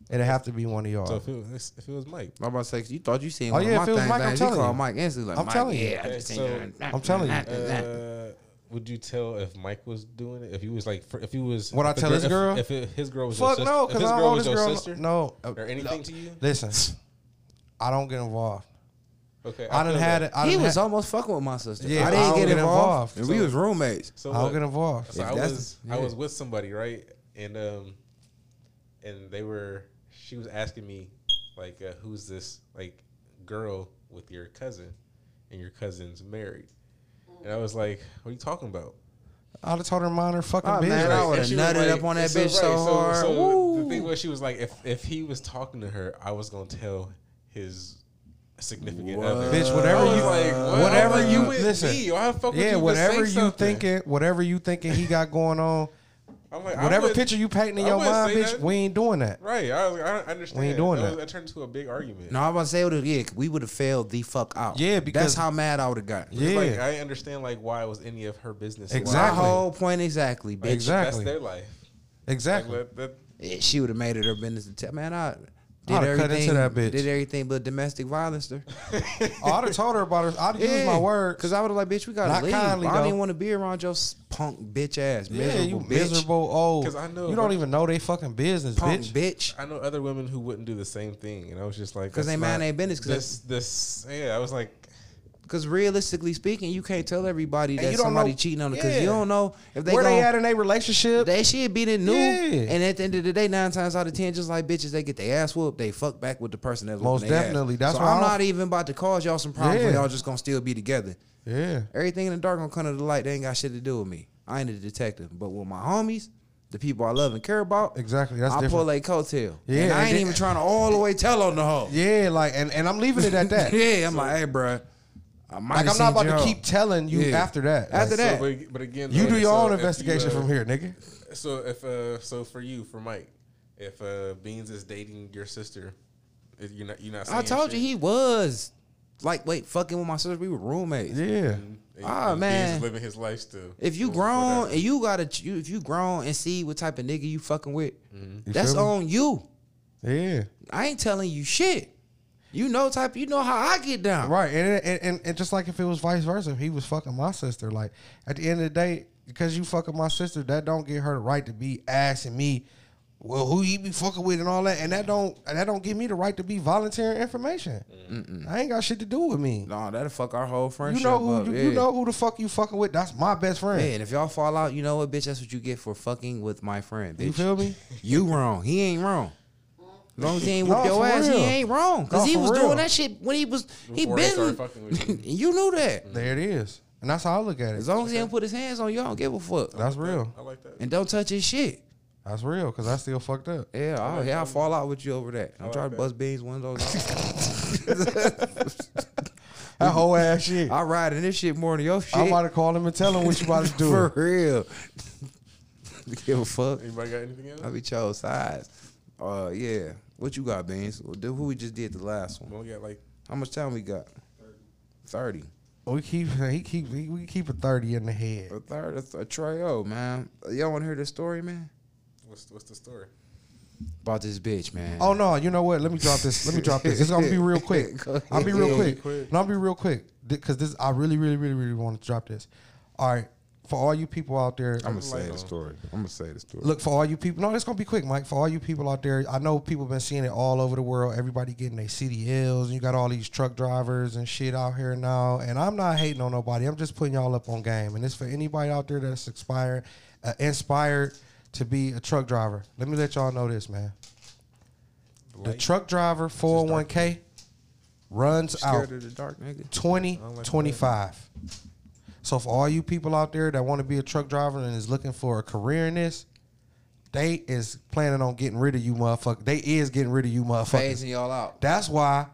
It'd have to be one of y'all. So if it was if it was Mike, I'm about to say, 'cause you thought you seen Oh, one yeah, of if my it was things. Mike, I'm last. Telling you. Mike instantly. Like, I'm Mike, telling you. I Okay, just seen so- her. I'm telling you. uh, would you tell if Mike was doing it? If he was like, if he was, Would I if the tell his girl? If, it, his girl was your Fuck sister, no, because I girl don't know this girl. sister, No, uh, or anything to you. listen. I don't get involved. Okay, I done feel had it. I he was had, almost fucking with my sister. Yeah, I I didn't don't get get involved. involved. And we was roommates. So I don't get involved. So I that's- was yeah. I was with somebody right, and um, and they were she was asking me like, uh, who's this like girl with your cousin, and your cousin's married, and I was like, what are you talking about? I'd have told her mind her fucking Oh, business. man, I would've she was nutted up on that bitch so hard. So, Woo. the thing was, she was like, if if he was talking to her, I was gonna tell his significant What? other. Bitch, whatever you, like, what? whatever like, you with listen. me. Why the fuck would yeah, you whatever you something? thinking, whatever you thinking he got going on, I'm like, I whatever wouldn't- picture you painting in I your mind, bitch, that. we ain't doing that. Right. I was like, I don't understand. We ain't doing that. that. Was, that turned into a big argument. No, I was about to say, it yeah, we would have failed the fuck out. Yeah, because that's how mad I would have gotten. Yeah. Like, I understand like why it was any of her business. Exactly. My Exactly. whole point exactly, bitch. Like, Exactly. That's their life. Exactly. Like, let- that- Yeah, she would have made it her business to tell. Man, I did I'd have cut everything. into that bitch. Did everything but domestic violence her. oh, I'd have told her about her. I'd use my word. Cause I would have like, bitch, we gotta Not leave. kindly, I don't even want to be around your punk bitch ass, yeah, miserable you bitch, miserable old. 'Cause I know you don't even know they fucking business, punk bitch. bitch. I know other women who wouldn't do the same thing, and I was just like, cause they mind not- their business, 'cause This, this, yeah. I was like, Cause realistically speaking, you can't tell everybody And that somebody know- cheating on them. Cause yeah. you don't know if they Where they gon- at in their relationship? They should be the new. Yeah. And at the end of the day, nine times out of ten, just like bitches, they get their ass whooped. They fuck back with the person that's Most their ass. definitely. That's so why I'm don't- even about to cause y'all some problems. Yeah. Y'all just gonna still be together. yeah. Everything in the dark gonna come to the light. They ain't got shit to do with me. I ain't a detective. But with my homies, the people I love and care about, Exactly. That's I different. pull a coattail. Yeah, and I ain't then- even trying to all the way tell on the hoe. Yeah, like, and, and I'm leaving it at that. Yeah, I'm like, hey, bruh, I might Like I'm not seen about to keep telling you Yeah. after that. After Like, that. So, but, but again, you though, do your so own if you, investigation uh, from here, nigga. So if uh, so for you, for Mike, if uh, Beans is dating your sister, you're not, you're not. I told shit, you he was. Like, wait, fucking with my sister, we were roommates. Yeah. and- Ah, and man. Beans living his life still. If you Or grown whatever. and you gotta, you, if you grown and see what type of nigga you fucking with, You that's on you. Yeah. I ain't telling you shit. You know type. You know how I get down. Right, and, and and and just like if it was vice versa, if he was fucking my sister, like at the end of the day, because you fucking my sister, that don't give her the right to be asking me, well, who you be fucking with and all that, and that don't and that don't give me the right to be volunteering information. I ain't got shit to do with me. No, that'll fuck our whole friendship. You know who up, you, yeah. you know who the fuck you fucking with. That's my best friend. Yeah, and if y'all fall out, you know what, bitch? That's what you get for fucking with my friend, bitch. You feel me? You wrong. He ain't wrong. As long as he ain't No, whoop your ass, real. he ain't wrong. Cause No, he was real. doing that shit when he was he Before they been. started fucking with you. you knew that. There it is, and that's how I look at it. As it. long as he don't put his hands on you, I don't give a fuck. That's real. I like that. And don't touch his shit. That's real because I still fucked up. Yeah, I'll, yeah, I'll fall out with you over that. I'm like trying to that. bust beans one of those. That whole ass shit. I ride in this shit more than your shit. I'm about to call him and tell him what you about to do. For real. give a fuck. Anybody got anything else? I be chose sides. Uh, yeah. What you got, Beans? Who we just did the last one? We got like How much time we got? Thirty. we keep he keep he, we keep a thirty in the head. A third. That's a trio, man. Y'all want to hear the story, man? what's what's the story? About this bitch, man. Oh no, you know what? Let me drop this. Let me drop this. It's gonna be real quick. I'll be real quick. No, I'll be real quick because this I really, really, really, really want to drop this. All right, for all you people out there, I'm gonna say the story. I'm gonna say the story. look for all you people. No, it's gonna be quick, Mike. For all you people out there, I know people been seeing it all over the world. Everybody getting their CDLs, and you got all these truck drivers and shit out here now. And I'm not hating on nobody. I'm just putting y'all up on game. And it's for anybody out there that's inspired, uh, inspired to be a truck driver. Let me let y'all know this, man. The truck driver 401k runs out Scared dark, nigga. 2025. So for all you people out there that want to be a truck driver and is looking for a career in this, they is planning on getting rid of you motherfucker. They is getting rid of you motherfuckers. Phasing y'all out. That's why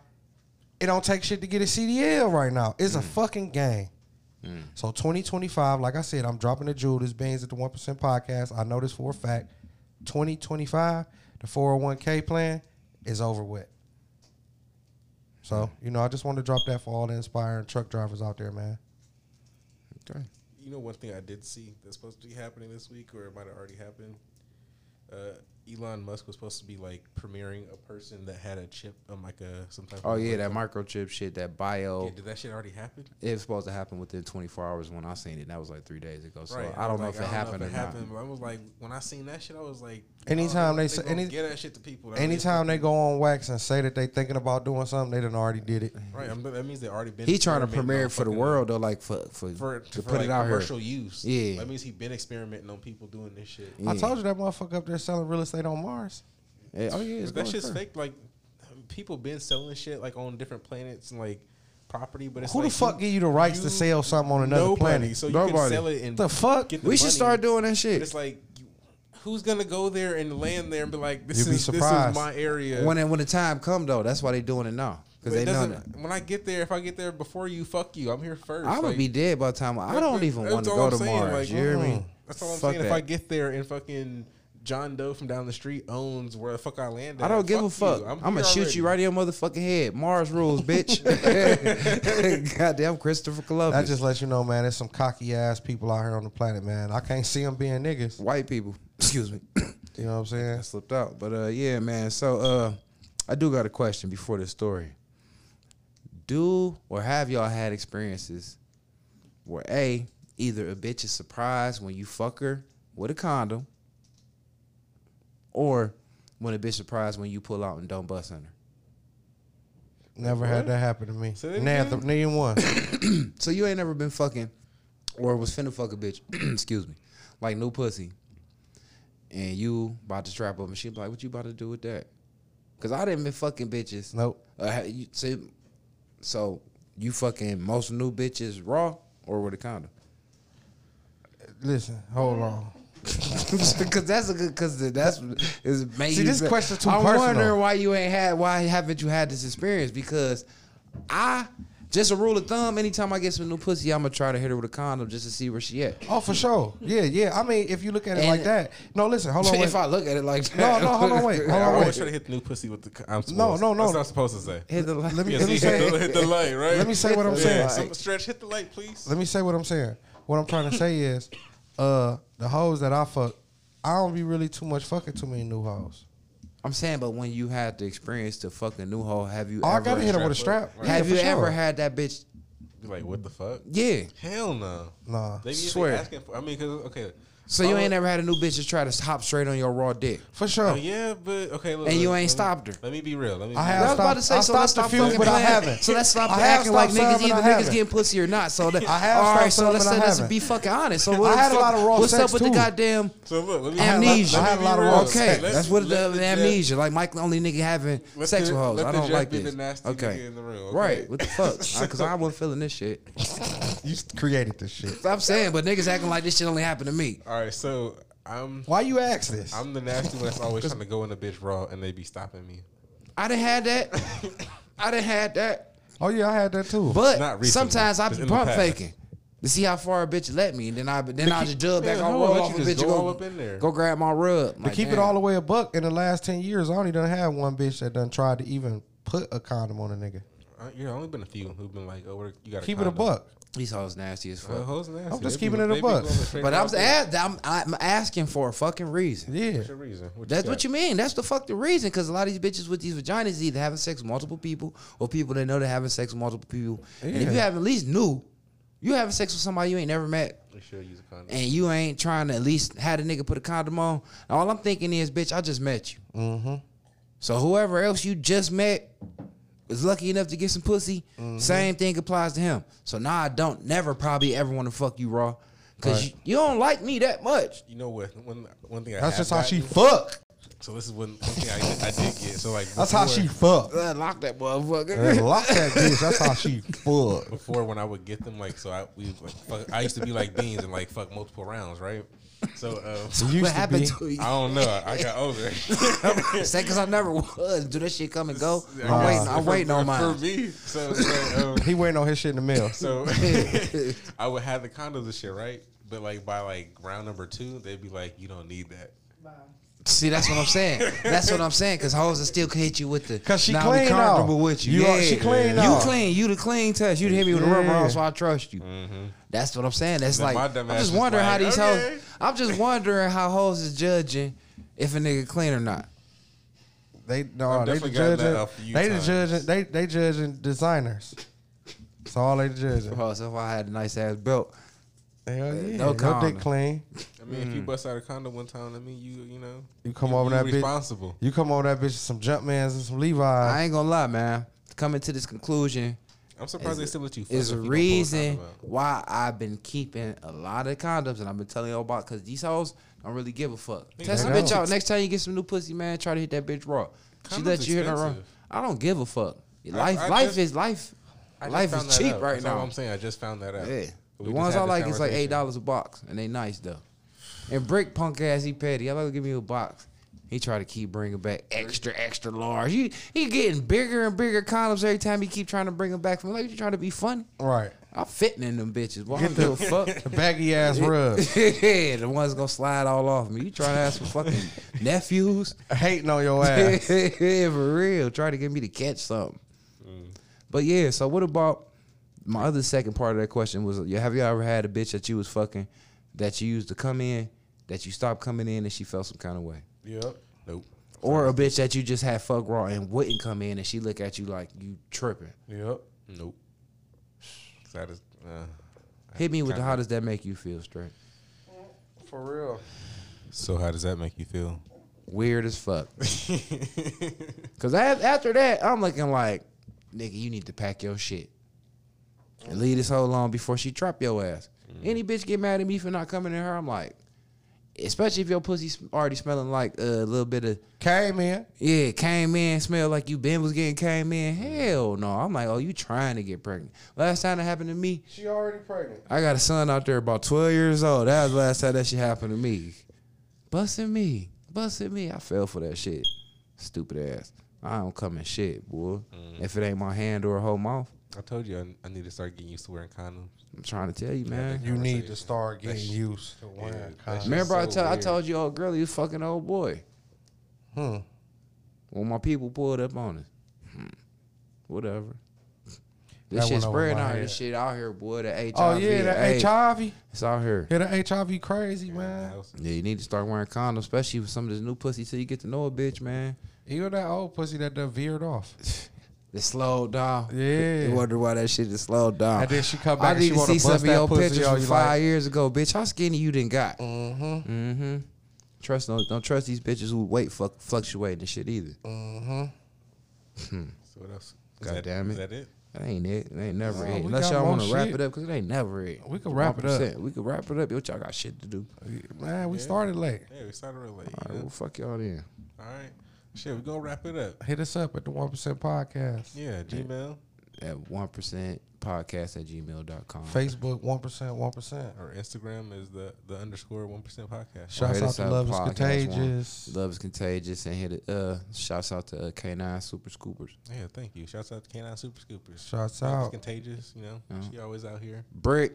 it don't take shit to get a CDL right now. It's a mm. fucking game. Mm. So 2025, like I said, I'm dropping the jewel. This Beans at the 1% podcast. I know this for a fact. 2025, the 401k plan is over with. So, mm. you know, I just want to drop that for all the inspiring truck drivers out there, man. You know, one thing I did see that's supposed to be happening this week, or it might have already happened. Uh, Elon Musk was supposed to be like premiering a person that had a chip on like a some type. Of. Oh of yeah, that microchip shit, that bio. Yeah, did that shit already happen? It was supposed to happen within 24 hours when I seen it. That was like three days ago. So right. I don't know like, if it happened or not. Happened, but I was like, when I seen that shit, I was like, Anytime they they say- any- get that shit to people. That Anytime they go on wax and say that they thinking about doing something, they done already did it. right, I'm, that means they already been. He trying to premiere it for the world though, like for for, for to for put like it out here. commercial use. Yeah. that means he been experimenting on people doing this shit. I told you that motherfucker up there selling real estate on Mars. Yeah, oh yeah, it's that shit's through. fake. Like people been selling shit like on different planets and like property, but it's Who like, the fuck give you the rights to sell something on another nobody. planet? So you Nobody. can sell it and The fuck? Get the We should money, start doing that But shit. it's like, you, who's gonna go there and land there and be like, this You'd be is this is my area. When when the time come though, that's why they doing it now because it they know. that. When I get there, if I get there before you, fuck you. I'm here first. I'm gonna Like, be dead by the time I don't that- even want to go I'm to saying, Mars. like, you hear me? mm. That's all I'm Fuck saying. If that. I get there and fucking John Doe from down the street owns where the fuck I land at, I don't give a fuck. you. I'm, here gonna shoot already. you right in your motherfucking head. Mars rules, bitch. Goddamn Christopher Columbus. That just lets you know, man. There's some cocky ass people out here on the planet, man. I can't see them being niggas. white people. Excuse me. You know what I'm saying? I slipped out. But uh yeah, man. So uh I do got a question before this story. Do or have y'all had experiences where A, either a bitch is surprised when you fuck her with a condom, or when a bitch surprised when you pull out and don't bust on her? Never had that happen to me. Say that Neither, again? neither one. So you ain't never been fucking or was finna fuck a bitch, excuse me, like new pussy. And you about to strap up and she be like, what you about to do with that? Cause I didn't been fucking bitches. Nope. Uh, you, so, so you fucking most new bitches raw or with a condom? Listen, hold on. Because that's a good. Because that's is maybe. See, this question's too I'm personal. wondering why you ain't had. Why haven't you had this experience? Because I Just a rule of thumb. Anytime I get some new pussy, I'm gonna try to hit her with a condom just to see where she at. Oh, for sure. Yeah, yeah. I mean, if you look at it And- like that. No, listen. Hold on. Wait. if I look at it like that, No, no. Hold on. Wait. Hold on. I on. always Wait. try to hit the new pussy with the. c- I'm No, supposed- no, no. That's what I'm supposed to say. Hit the Let me, Yeah, let me see, hit, say. the, hit the light, right? Let me say what I'm the saying. Yeah, some stretch, hit the light, please. Let me say what I'm saying. What I'm trying to say is, uh, the hoes that I fuck, I don't be really too much fucking too many new hoes. I'm saying, but when you had the experience to fuck a new hoe, have you Oh, I gotta hit her with a strap. Strap Yeah, have for you sure. ever had that bitch? Like, what the fuck? Yeah. Hell no. Nah, They be Swear. asking for. I mean, cause okay. So you Oh, ain't uh, never had a new bitch just try to hop straight on your raw dick, for sure. Oh yeah, but okay. Look, and you look, ain't let me- stopped her. Let me be real. Let me. I be have I real. was about to say, I so let's stopped stop a few, fucking but I playing. haven't. So let's stop I have acting like stopped some, niggas and I either niggas haven't. getting pussy or not. So that, I have all right, stopped so some, let's and I let's haven't. be fucking honest. So what I had a fuck- lot of raw What's sex, up with the too. goddamn So look, let me amnesia? I had a lot of real. raw Okay. Let's- that's what let the, amnesia. Like Mike, the only nigga having Let sex the- with hoes. let I the don't Jeff like be the this. nasty nigga in the room, okay? right? What the fuck? Because I wasn't feeling this shit. You created this shit. Stop saying, but niggas acting like this shit only happened to me. All right, so I'm Why you ask this? I'm the nasty one that's always trying to go in the bitch raw, and they be stopping me. I done had that. I done had that. oh yeah, I had that too. But Not recently, sometimes I just be in the pump past. faking to see how far a bitch let me, and then I then I just jug back. Yeah, I no, roll let off you a just bitch, go go all up in there. go grab my rub. to Like, keep it damn. all the way a buck, in the last ten years, I only done had one bitch that done tried to even put a condom on a nigga. Uh, Yeah, only been a few who've been like, "Oh, we're- you got to Keep it a buck. These hoes nasty as fuck. Uh, hoes nasty. I'm just They be- keeping it a they be buck. but I'm, my I'm I'm asking for a fucking reason. Yeah. What's your reason? What That's got? what you mean. That's the fuck the reason. Because a lot of these bitches with these vaginas either having sex with multiple people or people that know they're having sex with multiple people. And if you have at least knew, you having sex with somebody you ain't never met, You should use a condom. and you ain't trying to at least have a nigga put a condom on. All I'm thinking is, bitch, I just met you. Mm-hmm. So whoever else you just met is lucky enough to get some pussy. Mm-hmm. Same thing applies to him. So now I don't never probably ever want to fuck you raw. Cause Right. you, you don't like me that much. You know what? One one thing I That's just how she fuck. So this is one, one thing I, did- I did get. So like That's how she fuck. Uh, lock that motherfucker. And lock that bitch. That's how she fuck. before when I would get them like so I we like, fuck, I used to be like beans and like fuck multiple rounds right. So um, Used what to happened be. to you? I don't know. I got older. Say because I never was. Do that shit come and go? I'm Nah. waiting. I'm For- waiting on mine. for me. So, so um, He waiting on his shit in the mail. So I would have the condoms and shit, right? But like by like round number two, they'd be like, "You don't need that." See, that's what I'm saying. That's what I'm saying. Because hoes will still can hit you with the. 'Cause she "Nah, we clean comfortable now. with you. You yeah, are- she clean You clean. You the clean test. You hit me with a rubber Yeah. on, so I trust you. Mm-hmm. That's what I'm saying. That's like my I'm just is wondering how these okay. hoes. I'm just wondering how hoes is judging if a nigga clean or not. They no, I've they the definitely gotten that judging. a few They the times. judging. They they judging designers. That's all they judging. Oh, so if I had a nice ass belt, Hell yeah, no no dick clean. I mean, if you bust out a condom one time, I mean, you you know, You come you, over you that bitch. responsible. You come over that bitch with some Jumpmans and some Levi's. I ain't gonna lie, man. Coming to this conclusion I'm surprised they still let you. fuck is a you reason why I've been keeping a lot of condoms and I've been telling y'all about because these hoes don't really give a fuck. Test some bitch out. Next time you get some new pussy, man, try to hit that bitch raw. She let you hit her raw. I don't give a fuck. Life, I life just- is life. I Life is cheap out. right That's all now. I'm saying. I just found that out. Yeah. We The ones I like is like eight dollars a box, and they nice though. And Brick punk ass, he petty. I like to give me a box. He try to keep bringing back extra, extra large. He he getting bigger and bigger condoms every time he keep trying to bring them back from like you trying to be funny. right. I'm fitting in them bitches. Boy, I Get don't give a fuck. The baggy ass rug. yeah, the ones gonna slide all off me. You trying to ask for fucking nephews? Hating on your ass. yeah, for real. Try to get me to catch something. Mm. But yeah, so what about my other second part of that question was have you ever had a bitch that you was fucking that you used to come in, that you stopped coming in and she felt some kind of way? Yep. Nope. Or a bitch that you just had fuck raw and wouldn't come in and she look at you like you tripping. Yep. Nope. That is. Uh, Hit me with the how does that make you feel straight? For real. So how does that make you feel? Weird as fuck. Cause after that, I'm looking like, nigga, you need to pack your shit and leave this hoe alone before she trap your ass. Mm. Any bitch get mad at me for not coming to her, I'm like, especially if your pussy already smelling like a little bit of Came in. yeah, came in, smell like you been was getting came in. Hell no, I'm like, oh, you trying to get pregnant? Last time that happened to me, She already pregnant. I got a son out there about 12 years old. That was the last time that shit happened to me. Busting me. Busting me. I fell for that shit. Stupid ass. I don't come in shit, boy. Mm. If it ain't my hand or a whole mouth. I told you I, I need to start getting used to wearing condoms. I'm trying to tell you, man. You need to start getting used to wearing that condoms. shit- Remember, I, so tell, I told you, old girl, you fucking old boy. Hmm. When my people pulled up on us. Hmm. Whatever. That This shit went over spreading out. This shit out here, boy. The HIV. Oh yeah, the AIDS, HIV. It's out here. Yeah, the HIV crazy, man. House- Yeah, you need to start wearing condoms, especially with some of this new pussy till you get to know a bitch, man. Even that old pussy that done veered off. It slowed down. Yeah. You wonder why that shit is slowed down. And then she come I back and need she to want see to some of your that pussy pictures from five like, years ago, bitch. How skinny you didn't got? mm-hmm, Mm-hmm. Trust don't don't trust these bitches who weight fuck, fluctuate and shit either. mm-hmm. So what else? Is God that, damn it. Is that it? That ain't it. That ain't never No, it. Unless y'all want to wrap it up, because it ain't never it. We can wrap it up. We can wrap it up. What y'all got shit to do? Man, we Yeah. started late. Yeah, we started real late. All right, you right, know? well, fuck y'all then. All right. Shit, we gonna wrap it up. Hit us up at the One Percent Podcast. Yeah, Gmail At 1% podcast at gmail.com. Facebook One Percent, One Percent. or Instagram is the the underscore one percent podcast. Shouts out to up, Love is Podcast One. Contagious. Love is contagious and hit it. Uh, shouts out to uh, K9 Super Scoopers. Yeah, thank you. Shouts out to Canine Super Scoopers. Shouts Love is out. contagious. You know, Yeah. she always out here. Brick.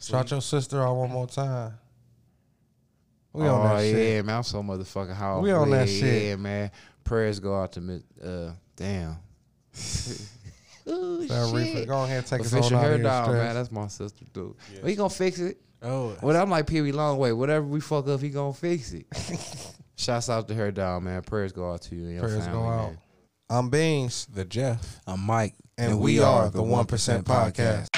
Shout your sister out one more time. We oh on that yeah, shit. man. I'm so motherfucking high. We off on that weed. shit. Yeah, man. Prayers go out to mi- uh, damn. Ooh, That reefer, shit. go ahead and take us Official on out hair of here. dog, Stress. man. That's my sister, dude. Yes. We gonna fix it. Oh, Well, I'm like Pee Wee Longway. Whatever we fuck up, he gonna fix it. Shouts out to her dog, man. Prayers go out to you and your Prayers family, go out. man. I'm Beans, the Jeff. I'm Mike, and, we, are the One Percent Podcast.